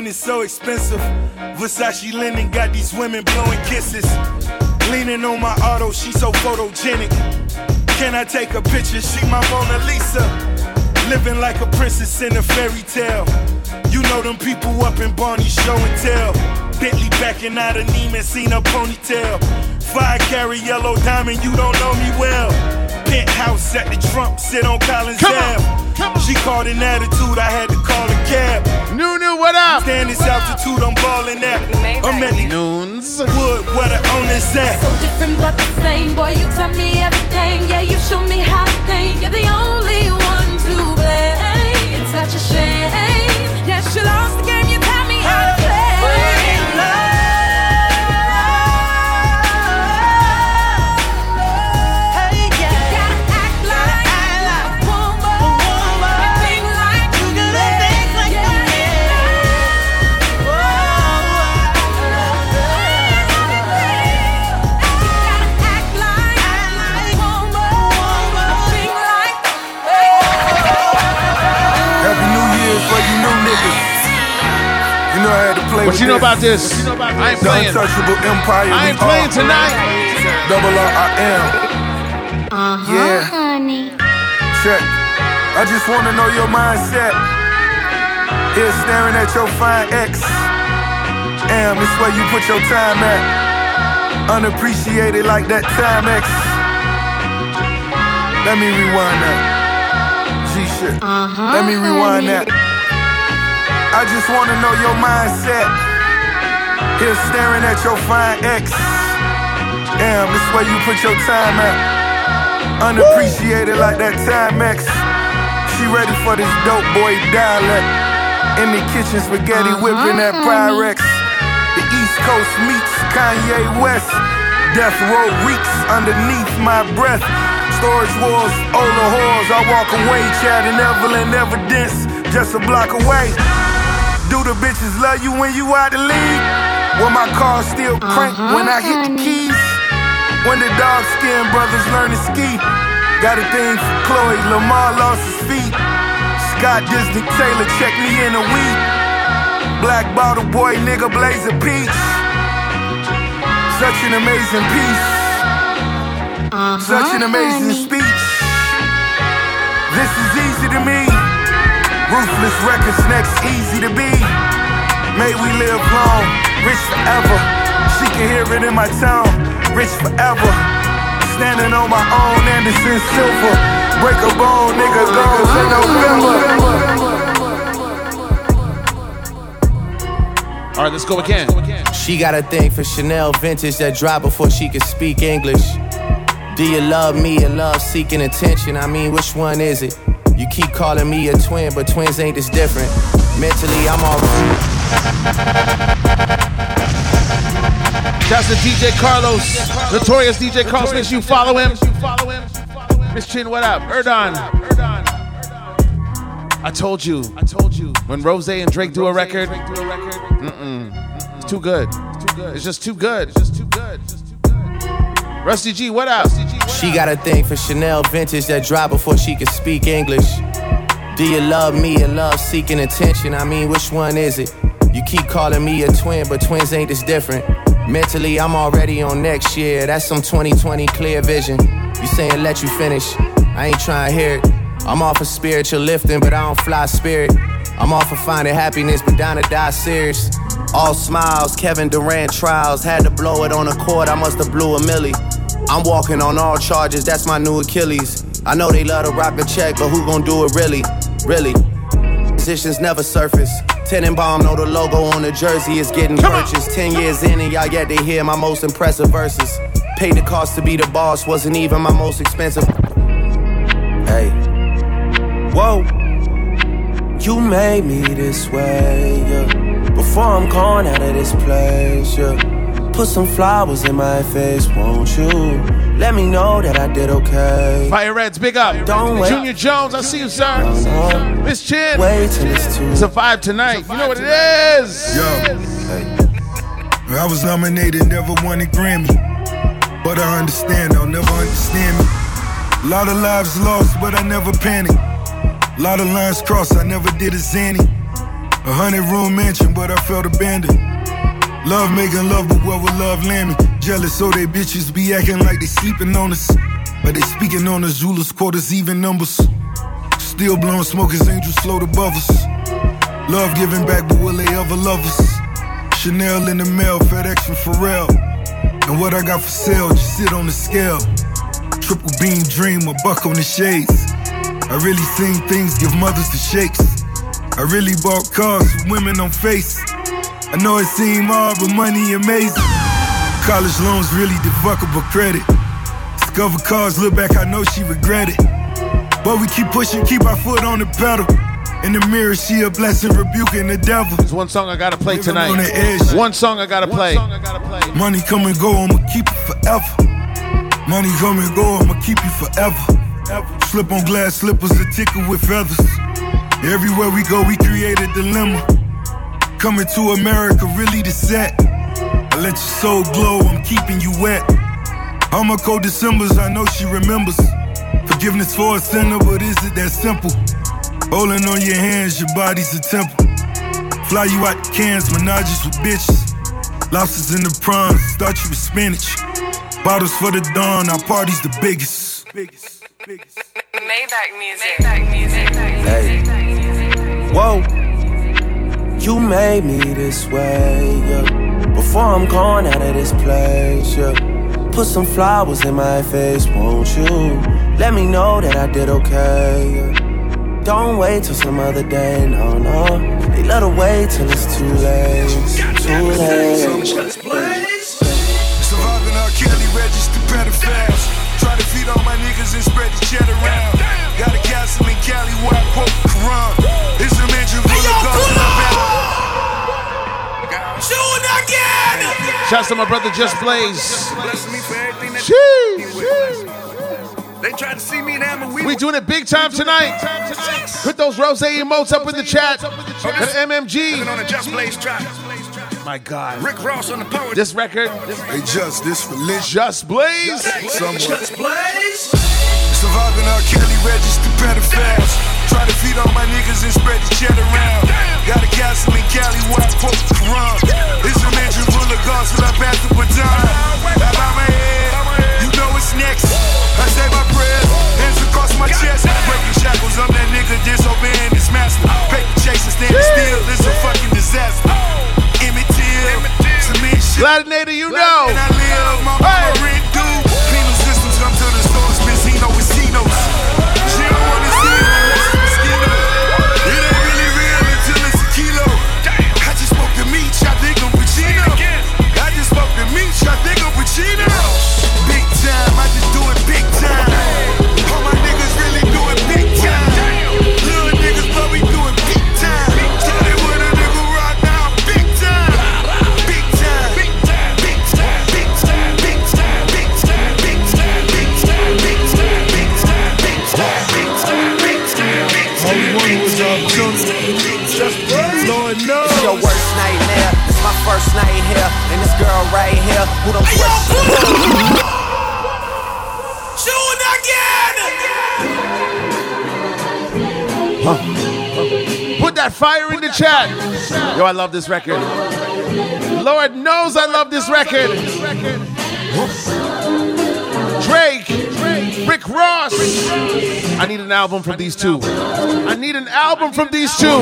costs money and it's so expensive. Versace linen got these women blowing kisses. Leaning on my auto, she so photogenic. Can I take a picture? She my Mona Lisa. Living like a princess in a fairy tale. You know them people up in Barney show and tell. Bentley backing out of Neiman, seen a ponytail. Five carry yellow diamond, you don't know me well. Penthouse at the Trump, sit on Collins Ave. She called an attitude, I had to call a cab. New, new, what up? Stand this altitude, I'm balling at. I'm at the Noons. Wood, where the owner's at. So different but the same. Boy, you taught me everything. Yeah, you showed me how to think. You're the only one to blame. It's such a shame. Yes, you lost know I had to play What with you know this. about this? I ain't The playing. untouchable empire. I we ain't playing tonight. Double R I am. Uh-huh, Yeah. honey. Check. I just wanna know your mindset. Here staring at your fine ex. Damn, this where you put your time at. Unappreciated like that time X. Let me rewind that. G shit. Let me rewind that. I just wanna know your mindset. Here staring at your fine ex. Damn, this where you put your time at. Unappreciated like that time X. She ready for this dope boy dialect. In the kitchen, spaghetti mm-hmm. whipping that Pyrex. The East Coast meets Kanye West. Death row reeks underneath my breath. Storage wars, Ola whores. I walk away, Chad and Evelyn evidence, just a block away. The bitches love you when you out the league? When my car still crank uh-huh. when I hit the keys? When the dark skinned brothers learn to ski? Got a thing for Khloe, Lamar lost his feet. Scott Disney Taylor check me in a week. Black bottle boy, nigga blaze a peach. Such an amazing piece. Uh-huh, Such an amazing speech. This is easy to me. Ruthless records next, easy to be. May we live long, rich forever. She can hear it in my tone, rich forever. Standing on my own, Anderson Silva. Break a bone, nigga, goes in November. All right, let's go again. She got a thing for Chanel vintage that dropped before she could speak English. Do you love me or love seeking attention? I mean, which one is it? You keep calling me a twin, but twins ain't this different. Mentally, I'm all. That's the DJ Carlos, notorious DJ Carlos. Make sure you follow him. Miss Chin, what up? Erdon. I told you. I told you. When Rose and Drake do a record, mm-mm. It's too good. It's too good. It's just too good. It's just too good. Rusty G, what up? She got a thing for Chanel vintage that dropped before she could speak English. Do you love me or love seeking attention? I mean, which one is it? You keep calling me a twin, but twins ain't this different. Mentally, I'm already on next year. That's some 2020 clear vision. You saying let you finish? I ain't trying to hear it. I'm off of spiritual lifting, but I don't fly spirit. I'm off of finding happiness, but down to die serious. All smiles, Kevin Durant trials. Had to blow it on a court, I must have blew a millie. I'm walking on all charges, that's my new Achilles. I know they love to rock a check, but who gon' do it really? Really? Positions never surface. Tenenbaum know the logo on the jersey is getting purchased. Ten years in and y'all yet to hear my most impressive verses. Paid the cost to be the boss, wasn't even my most expensive. Hey. Whoa. You made me this way, yeah. Before I'm gone out of this place, yeah. Put some flowers in my face, won't you? Let me know that I did okay. Fire Reds, big up. Don't wait. Junior Jones, I see you, sir. Miss Chin. Wait till it's too It's a vibe tonight. You know what it is. Yo. I was nominated, never won a Grammy. But I understand, they'll never understand me. A lot of lives lost, but I never panicked. A lot of lines crossed, I never did a zany. A hundred room mansion, but I felt abandoned. Love making love, but where will love land me? Jealous, so they bitches be acting like they sleeping on us. But they speaking on the Zulus, quarters, even numbers. Still blowing smoke as angels float above us. Love giving back, but will they ever love us? Chanel in the mail, FedEx from Pharrell. And what I got for sale, just sit on the scale. Triple beam dream, a buck on the shades. I really seen things give mothers the shakes. I really bought cars women on face. I know it seem hard, but money amazing. College loans really the fuckable credit. Discover cars, look back, I know she regret it. But we keep pushing, keep our foot on the pedal. In the mirror, she a blessing, rebuking the devil. There's one song I gotta play Living tonight. on the edge. One song I gotta play. Money come and go, I'ma keep it forever. Money come and go, I'ma keep you forever. Slip on glass slippers, a tickle with feathers. Everywhere we go, we create a dilemma. Coming to America, really the set. I let your soul glow, I'm keeping you wet. I'm a cold December's, I know she remembers. Forgiveness for a sinner, but is it that simple? Holding on your hands, your body's a temple. Fly you out to Cannes, menages with bitches. Lobsters in the prawns, start you with spinach. Bottles for the dawn, our party's the biggest. Maybach music. Maybach music. Hey. Whoa. You made me this way, yeah. Before I'm gone out of this place, yeah. Put some flowers in my face, won't you? Let me know that I did okay, yeah. Don't wait till some other day, no, no. They let her wait till it's too late, too late. Surviving R. Kelly registered fast. Try to feed all my niggas and spread the cheddar around. Got a castle in Cali where I quote Quran. Again! Shouts to my brother Just Blaze. They tried to see me in Hammer. We doing it big time tonight. Put those rose emotes up in the chat. At MMG. on the Just Blaze track. My God. Rick Ross on the poet. This record. Hey, just this religion. Just Blaze. Just Blaze. Surviving R. Kelly registered better fast. Try to feed all my niggas and spread the cheddar around. Got a castle in Cali where I quote the Quran. It's a mansion full of guns till I pass the baton. Bow my head, you know it's next. I say my prayers, hands across my chest. Breaking shackles, I'm that nigga disobeying his master. Paper chasing, standing still, it's a fucking disaster. Emmett Till, cement shit. Gladinator, you know. And I live, my mama rent who don't sweat shit. Shoot again! Put that fire in the chat. Yo, I love this record. Lord knows I love this record. Drake, Rick Ross. I need an album from these two. I need an album from these two.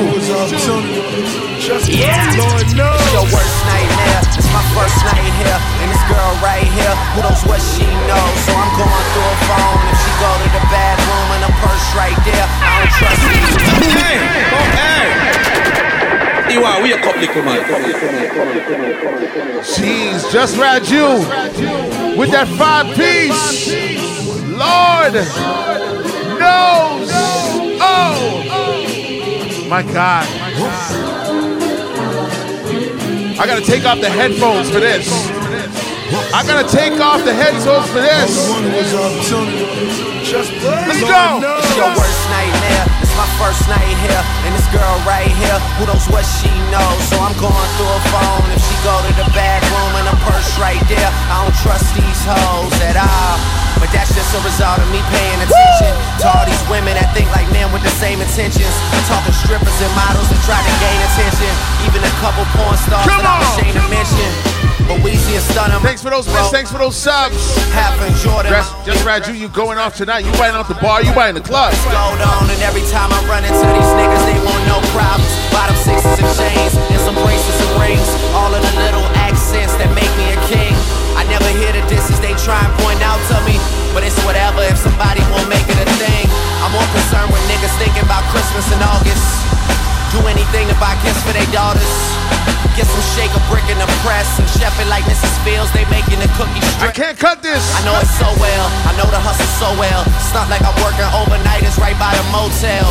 Yeah. Lord knows. Your worst nightmare. It's my first night here. And this girl right here who knows what she knows. So I'm going through her phone. If she go to the bathroom and her purse right there, I don't trust me. You are wake up, little man. Jeez, just Raju with that five piece. Lord knows. Oh, my God. I gotta take off the headphones for this. I gotta take off the headphones for this. Let's go. Your worst nightmare. My first night here. And this girl right here who knows what she knows. So I'm going through her phone. If she go to the bathroom and her purse right there, I don't trust these hoes at all. But that's just a result of me paying attention to all these women that think like men with the same intentions. I'm talking strippers and models that try to gain attention. Even a couple porn stars Come that I'm ashamed to mention. But Weezy and Stunner. Thanks for those bits. Thanks for those subs. Half Jordan. Just, just Raju, you going off tonight. You buying out the bar. You buying the club. Gold on, and every time I run into these niggas, they want no problems. Bottom sixes and chains, and some bracelets and rings. All of the little accents that make me a king. I never hear the disses they try and point out to me. But it's whatever if somebody won't make it a thing. I'm more concerned with niggas thinking about Christmas in August. Do anything to buy gifts for their daughters. Get some brick in the press and chef it like Mrs. Fields. They making the cookie strip. I can't cut this. I know it so well. I know the hustle so well. It's not like I'm working overnight. It's right by the motel.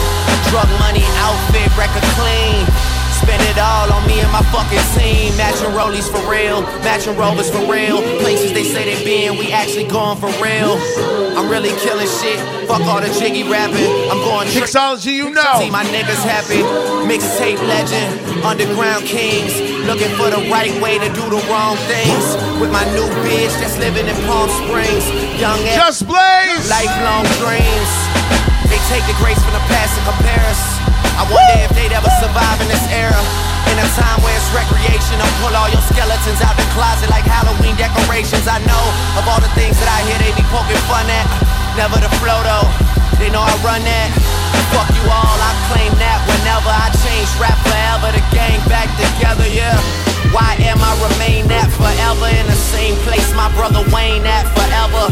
Drug money, outfit, record clean. Spend it all on me and my fucking team. Matching rollies for real, matching rovers for real. Places they say they been, we actually going for real. I'm really killing shit. Fuck all the jiggy rapping. I'm going Mixology, you know. See my niggas happy. Mixtape legend, underground kings. Looking for the right way to do the wrong things. With my new bitch that's living in Palm Springs. Young Just Blaze. Lifelong dreams. They take the grace from the past and compare us. I wonder if they'd ever survive in this era. In a time where it's recreation, I'll pull all your skeletons out the closet like Halloween decorations. I know of all the things that I hear they be poking fun at. Never the flow though. They know I run that. Fuck you all, I claim that whenever I change rap forever, the gang back together, yeah. Why am I remain that forever in the same place my brother Wayne at forever?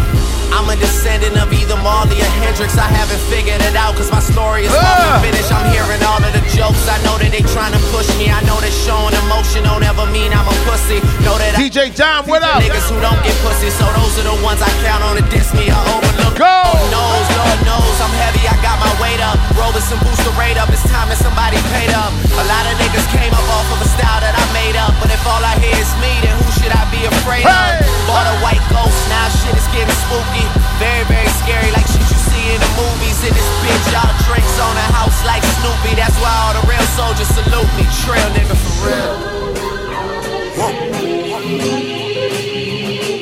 I'm a descendant of either Marley or Hendrix. I haven't figured it out cause my story is Ah. finished. I'm hearing all of the jokes. I know that they trying to push me. I know that showing emotion don't ever mean I'm a pussy. Know that DJ Dom, what up? Niggas who don't get pussy, so those are the ones I count on to diss me or overlook. Go! Lord knows, Lord knows, I'm heavy. I got my weight up. Rolling some booster rate up. It's time that somebody paid up. A lot of niggas came up off of a style that I made up. But if all I hear is me, then who should I be afraid Hey! of? Bought a white ghost, now shit is getting spooky. Very, very scary, like shit you see in the movies. In this bitch, y'all drinks on a house like Snoopy. That's why all the real soldiers salute me. Trail nigga for real.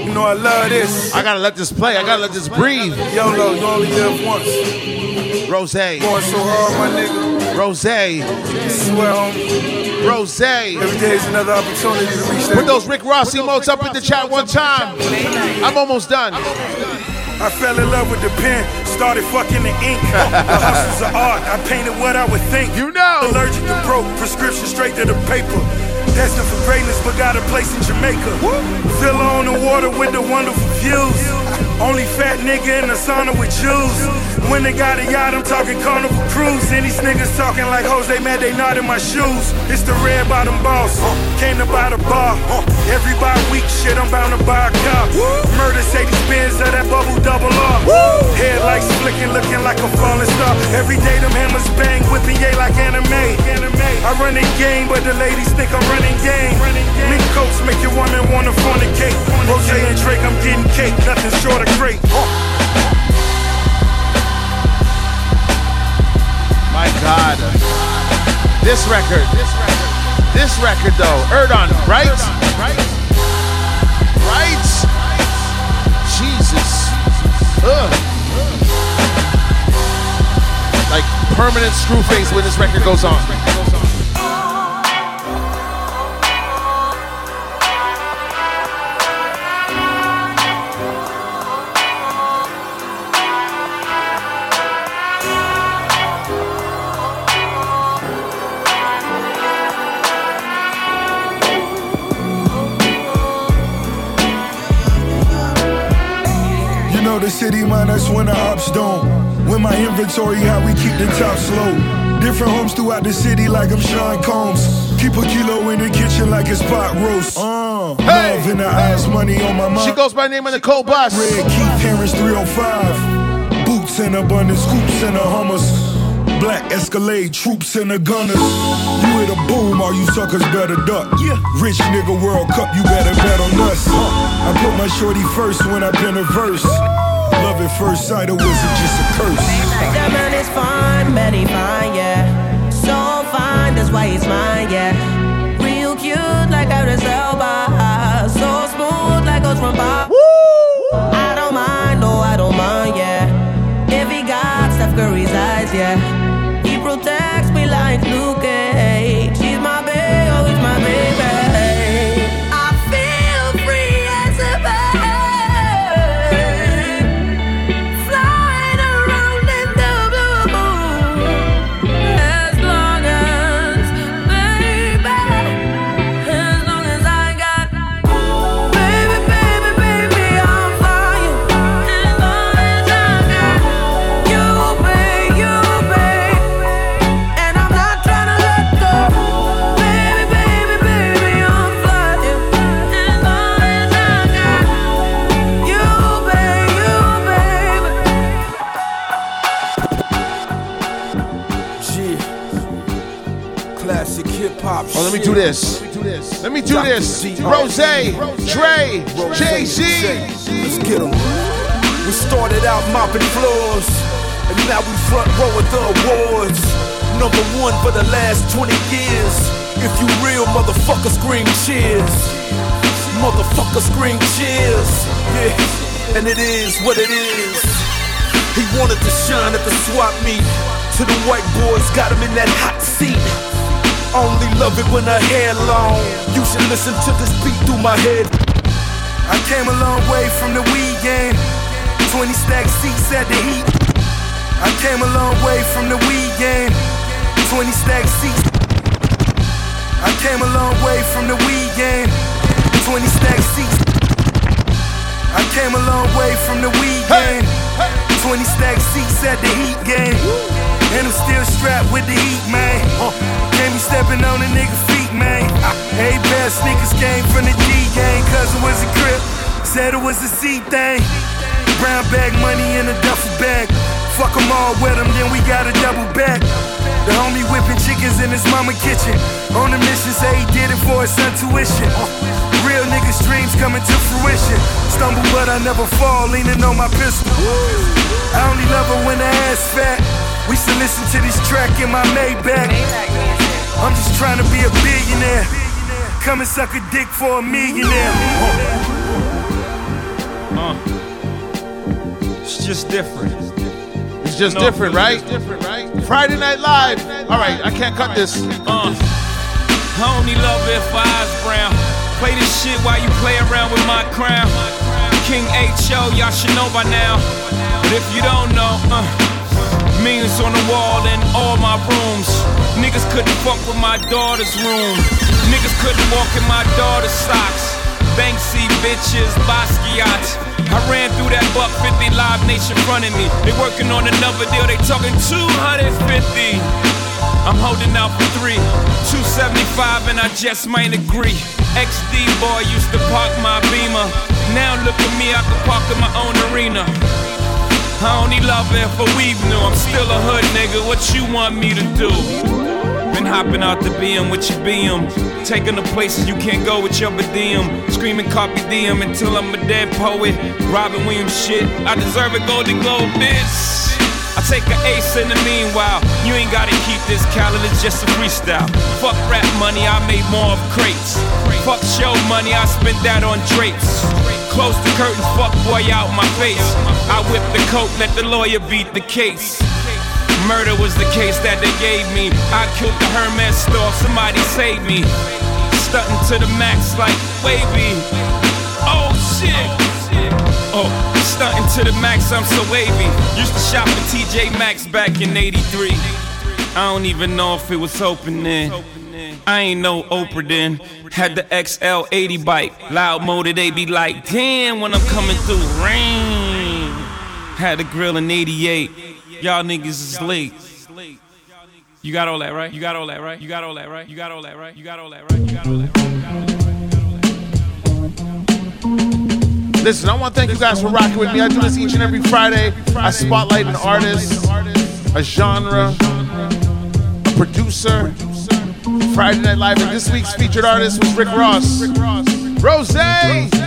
You know I love this. I gotta let this play. I gotta let this breathe. YOLO, you only live once. Rose. Going so hard, my nigga. Rose. Swear homie. Rose. Every day is another opportunity to reach that. Put those Rick Ross emotes up in the chat one time. I'm almost done. I fell in love with the pen, started fucking the ink. The hustle's of art. I painted what I would think. You know. Allergic to broke, prescription straight to the paper. Destined for greatness, but got a place in Jamaica. Villa on the water with the wonderful views. Only fat nigga in the sauna with Jews. When they got a yacht, I'm talking carnival cruise. And these niggas talking like hoes, they mad they not in my shoes. It's the red bottom boss. Came to buy the bar. Every bi week shit, I'm bound to buy a car. Murder say these bins of that bubble double R. Headlights flicking, looking like a falling star. Every day them hammers bang, with whipping yay like anime. I run the game, but the ladies think I'm running game. Mink coats make your woman wanna fornicate. Rose and Drake, I'm getting cake, nothing short of great. My God. This record. This record though. Erdon, right? Right? Right? Jesus. Ugh. Like permanent screw face when this record goes on. The city mind us when the ops don't. When my inventory, how we keep the top slow. Different homes throughout the city like I'm Sean Combs. Keep a kilo in the kitchen like it's pot roast. Uh, Love in the eyes, money on my mind. She goes by name of Nicole Bus. Red Keith Harris 305. Boots in abundance, scoops in the Hummers. Black Escalade, troops and the gunners. You hit a boom, all you suckers better duck. Yeah. Rich nigga World Cup, you better bet on us. I put my shorty first when I pen a verse. Love at first sight, or was it just a curse? That man is fine, very fine, yeah. So fine, that's why he's mine, yeah. Do this. Let me do this. Rose, Dre, Jay Z. Let's get 'em. We started out mopping floors, and now we front row at the awards. Number one for the last 20 years. If you real, motherfucker, scream cheers. Motherfucker, scream cheers. Yeah, and it is what it is. He wanted to shine at the swap meet. To the white boys, got him in that hot seat. Only love it when I hair long. You should listen to this beat through my head. I came a long way from the weed game. 20 stack seats at the heat. I came a long way from the weed game. 20 stack seats. I came a long way from the weed game. 20 stack seats. I came a long way from the weed game. 20 stack seats at the heat game. And I'm still strapped with the heat, man. Can't be stepping on a nigga feet, man. Hey, bad sneakers came from the G gang, cause it was a crip. Said it was a C thing. Brown bag money in a duffel bag. Fuck 'em all with 'em, then we got a double back. The homie whipping chickens in his mama kitchen. On a mission, say he did it for his son tuition. Real niggas' dreams coming to fruition. Stumble, but I never fall, leaning on my pistol. I only love her when the ass fat. We still listen to this track in my Maybach. I'm just trying to be a billionaire. Come and suck a dick for a millionaire. Uh, it's just different. It's just No, different, it's right? just different, right? Friday Nite Live. All right, I can't cut this. Uh, I only love it if eyes brown. Play this shit while you play around with my crown. King H.O., y'all should know by now. But if you don't know, uh, millions on the wall in all my rooms. Niggas couldn't fuck with my daughter's room. Niggas couldn't walk in my daughter's socks. Banksy bitches, Basquiat. I ran through that buck 50 live nation front of me. They working on another deal, they talking 250. I'm holding out for three, 275, and I just might agree. XD boy used to park my beamer. Now look at me, I can park in my own arena. I only love it for weave new. I'm still a hood nigga. What you want me to do? Been hopping out the BM with your BM. Taking the places you can't go with your BDM. Screaming copy DM until I'm a dead poet. Robin Williams shit. I deserve a Golden Globe, bitch. I take an ace in the meanwhile. You ain't gotta keep this calendar, just a freestyle. Fuck rap money, I made more of crates. Fuck show money, I spent that on drapes. Close the curtains, fuck boy out my face. I whip the coat, let the lawyer beat the case. Murder was the case that they gave me. I killed the Hermes store, somebody saved me. Stunting to the max like wavy. Oh shit. Oh, stunting to the max, I'm so wavy. Used to shop at TJ Maxx back in 83. I don't even know if it was open then. I ain't no Oprah then. Had the XL 80 bike. Loud motor, they be like, damn, when I'm coming through. Rain. Had the grill in 88. Y'all niggas is late. You got all that right? You got all that right? You got all that right? You got all that right? You got all that right? You got all that right? Listen, I want to thank you guys for rocking with me. I do this each and every Friday. I spotlight an artist, a genre, a producer. Friday Nite Live, and this week's featured artist was Rick Ross. Rick Ross. Rose!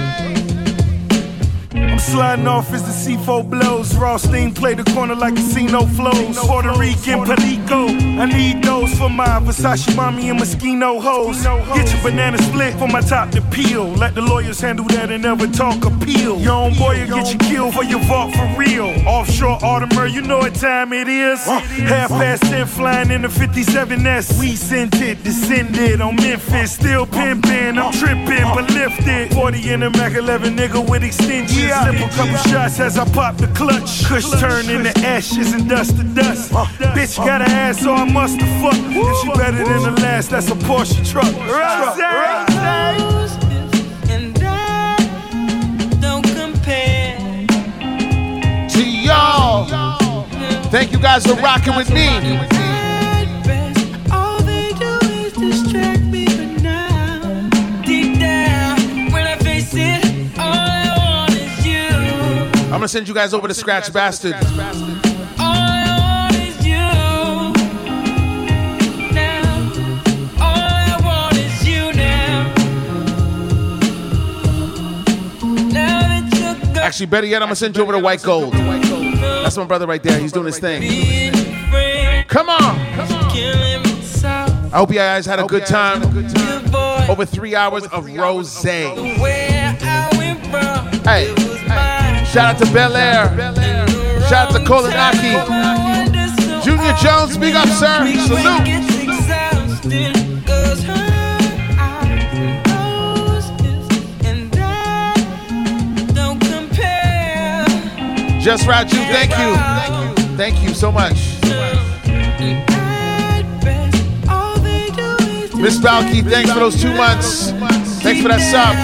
I'm sliding off as the C4 blows. Rothstein play the corner like casino flows. Puerto Rican Perico. I need those for my Versace mommy and Moschino hoes. Get your banana split for my top to peel. Let the lawyers handle that and never talk appeal. Your own boy will get you killed for your vault for real. Offshore Audemars, you know what time it is. Half past 10 flying in the 57S. We sent it, descended on Memphis. Still pimping, I'm tripping, but lifted. 40 in the Mac 11 nigga with extensions. Slip a couple shots as I pop the clutch. Kush turn into ashes and dust to dust. Bitch got an ass, so I must have fucked. If she better than the last, that's a Porsche truck. truck. And I don't compare. To y'all. Thank you guys for rocking with me. I'm gonna send you guys over to Scratch Bastard. All I want is you. Now, all I want is you now. Now that you're gone. Actually, better yet, I'm gonna send you over to White Gold. That's my brother right there. He's doing his thing. Come on. I hope you guys had a good time. Over three hours of rose. Hey, shout out to Belaire. Shout out to Kolanaki. Junior Jones, speak up, sir. Salute. Just Raju, thank you. Thank you so much. Miss Balky, thanks for those two months. Thanks for that sub.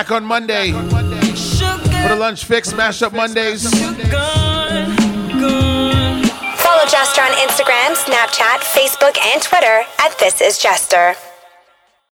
Back on Monday for the lunch fix, mashup Mondays. Follow Jester on Instagram, Snapchat, Facebook, and Twitter at This Is Jester.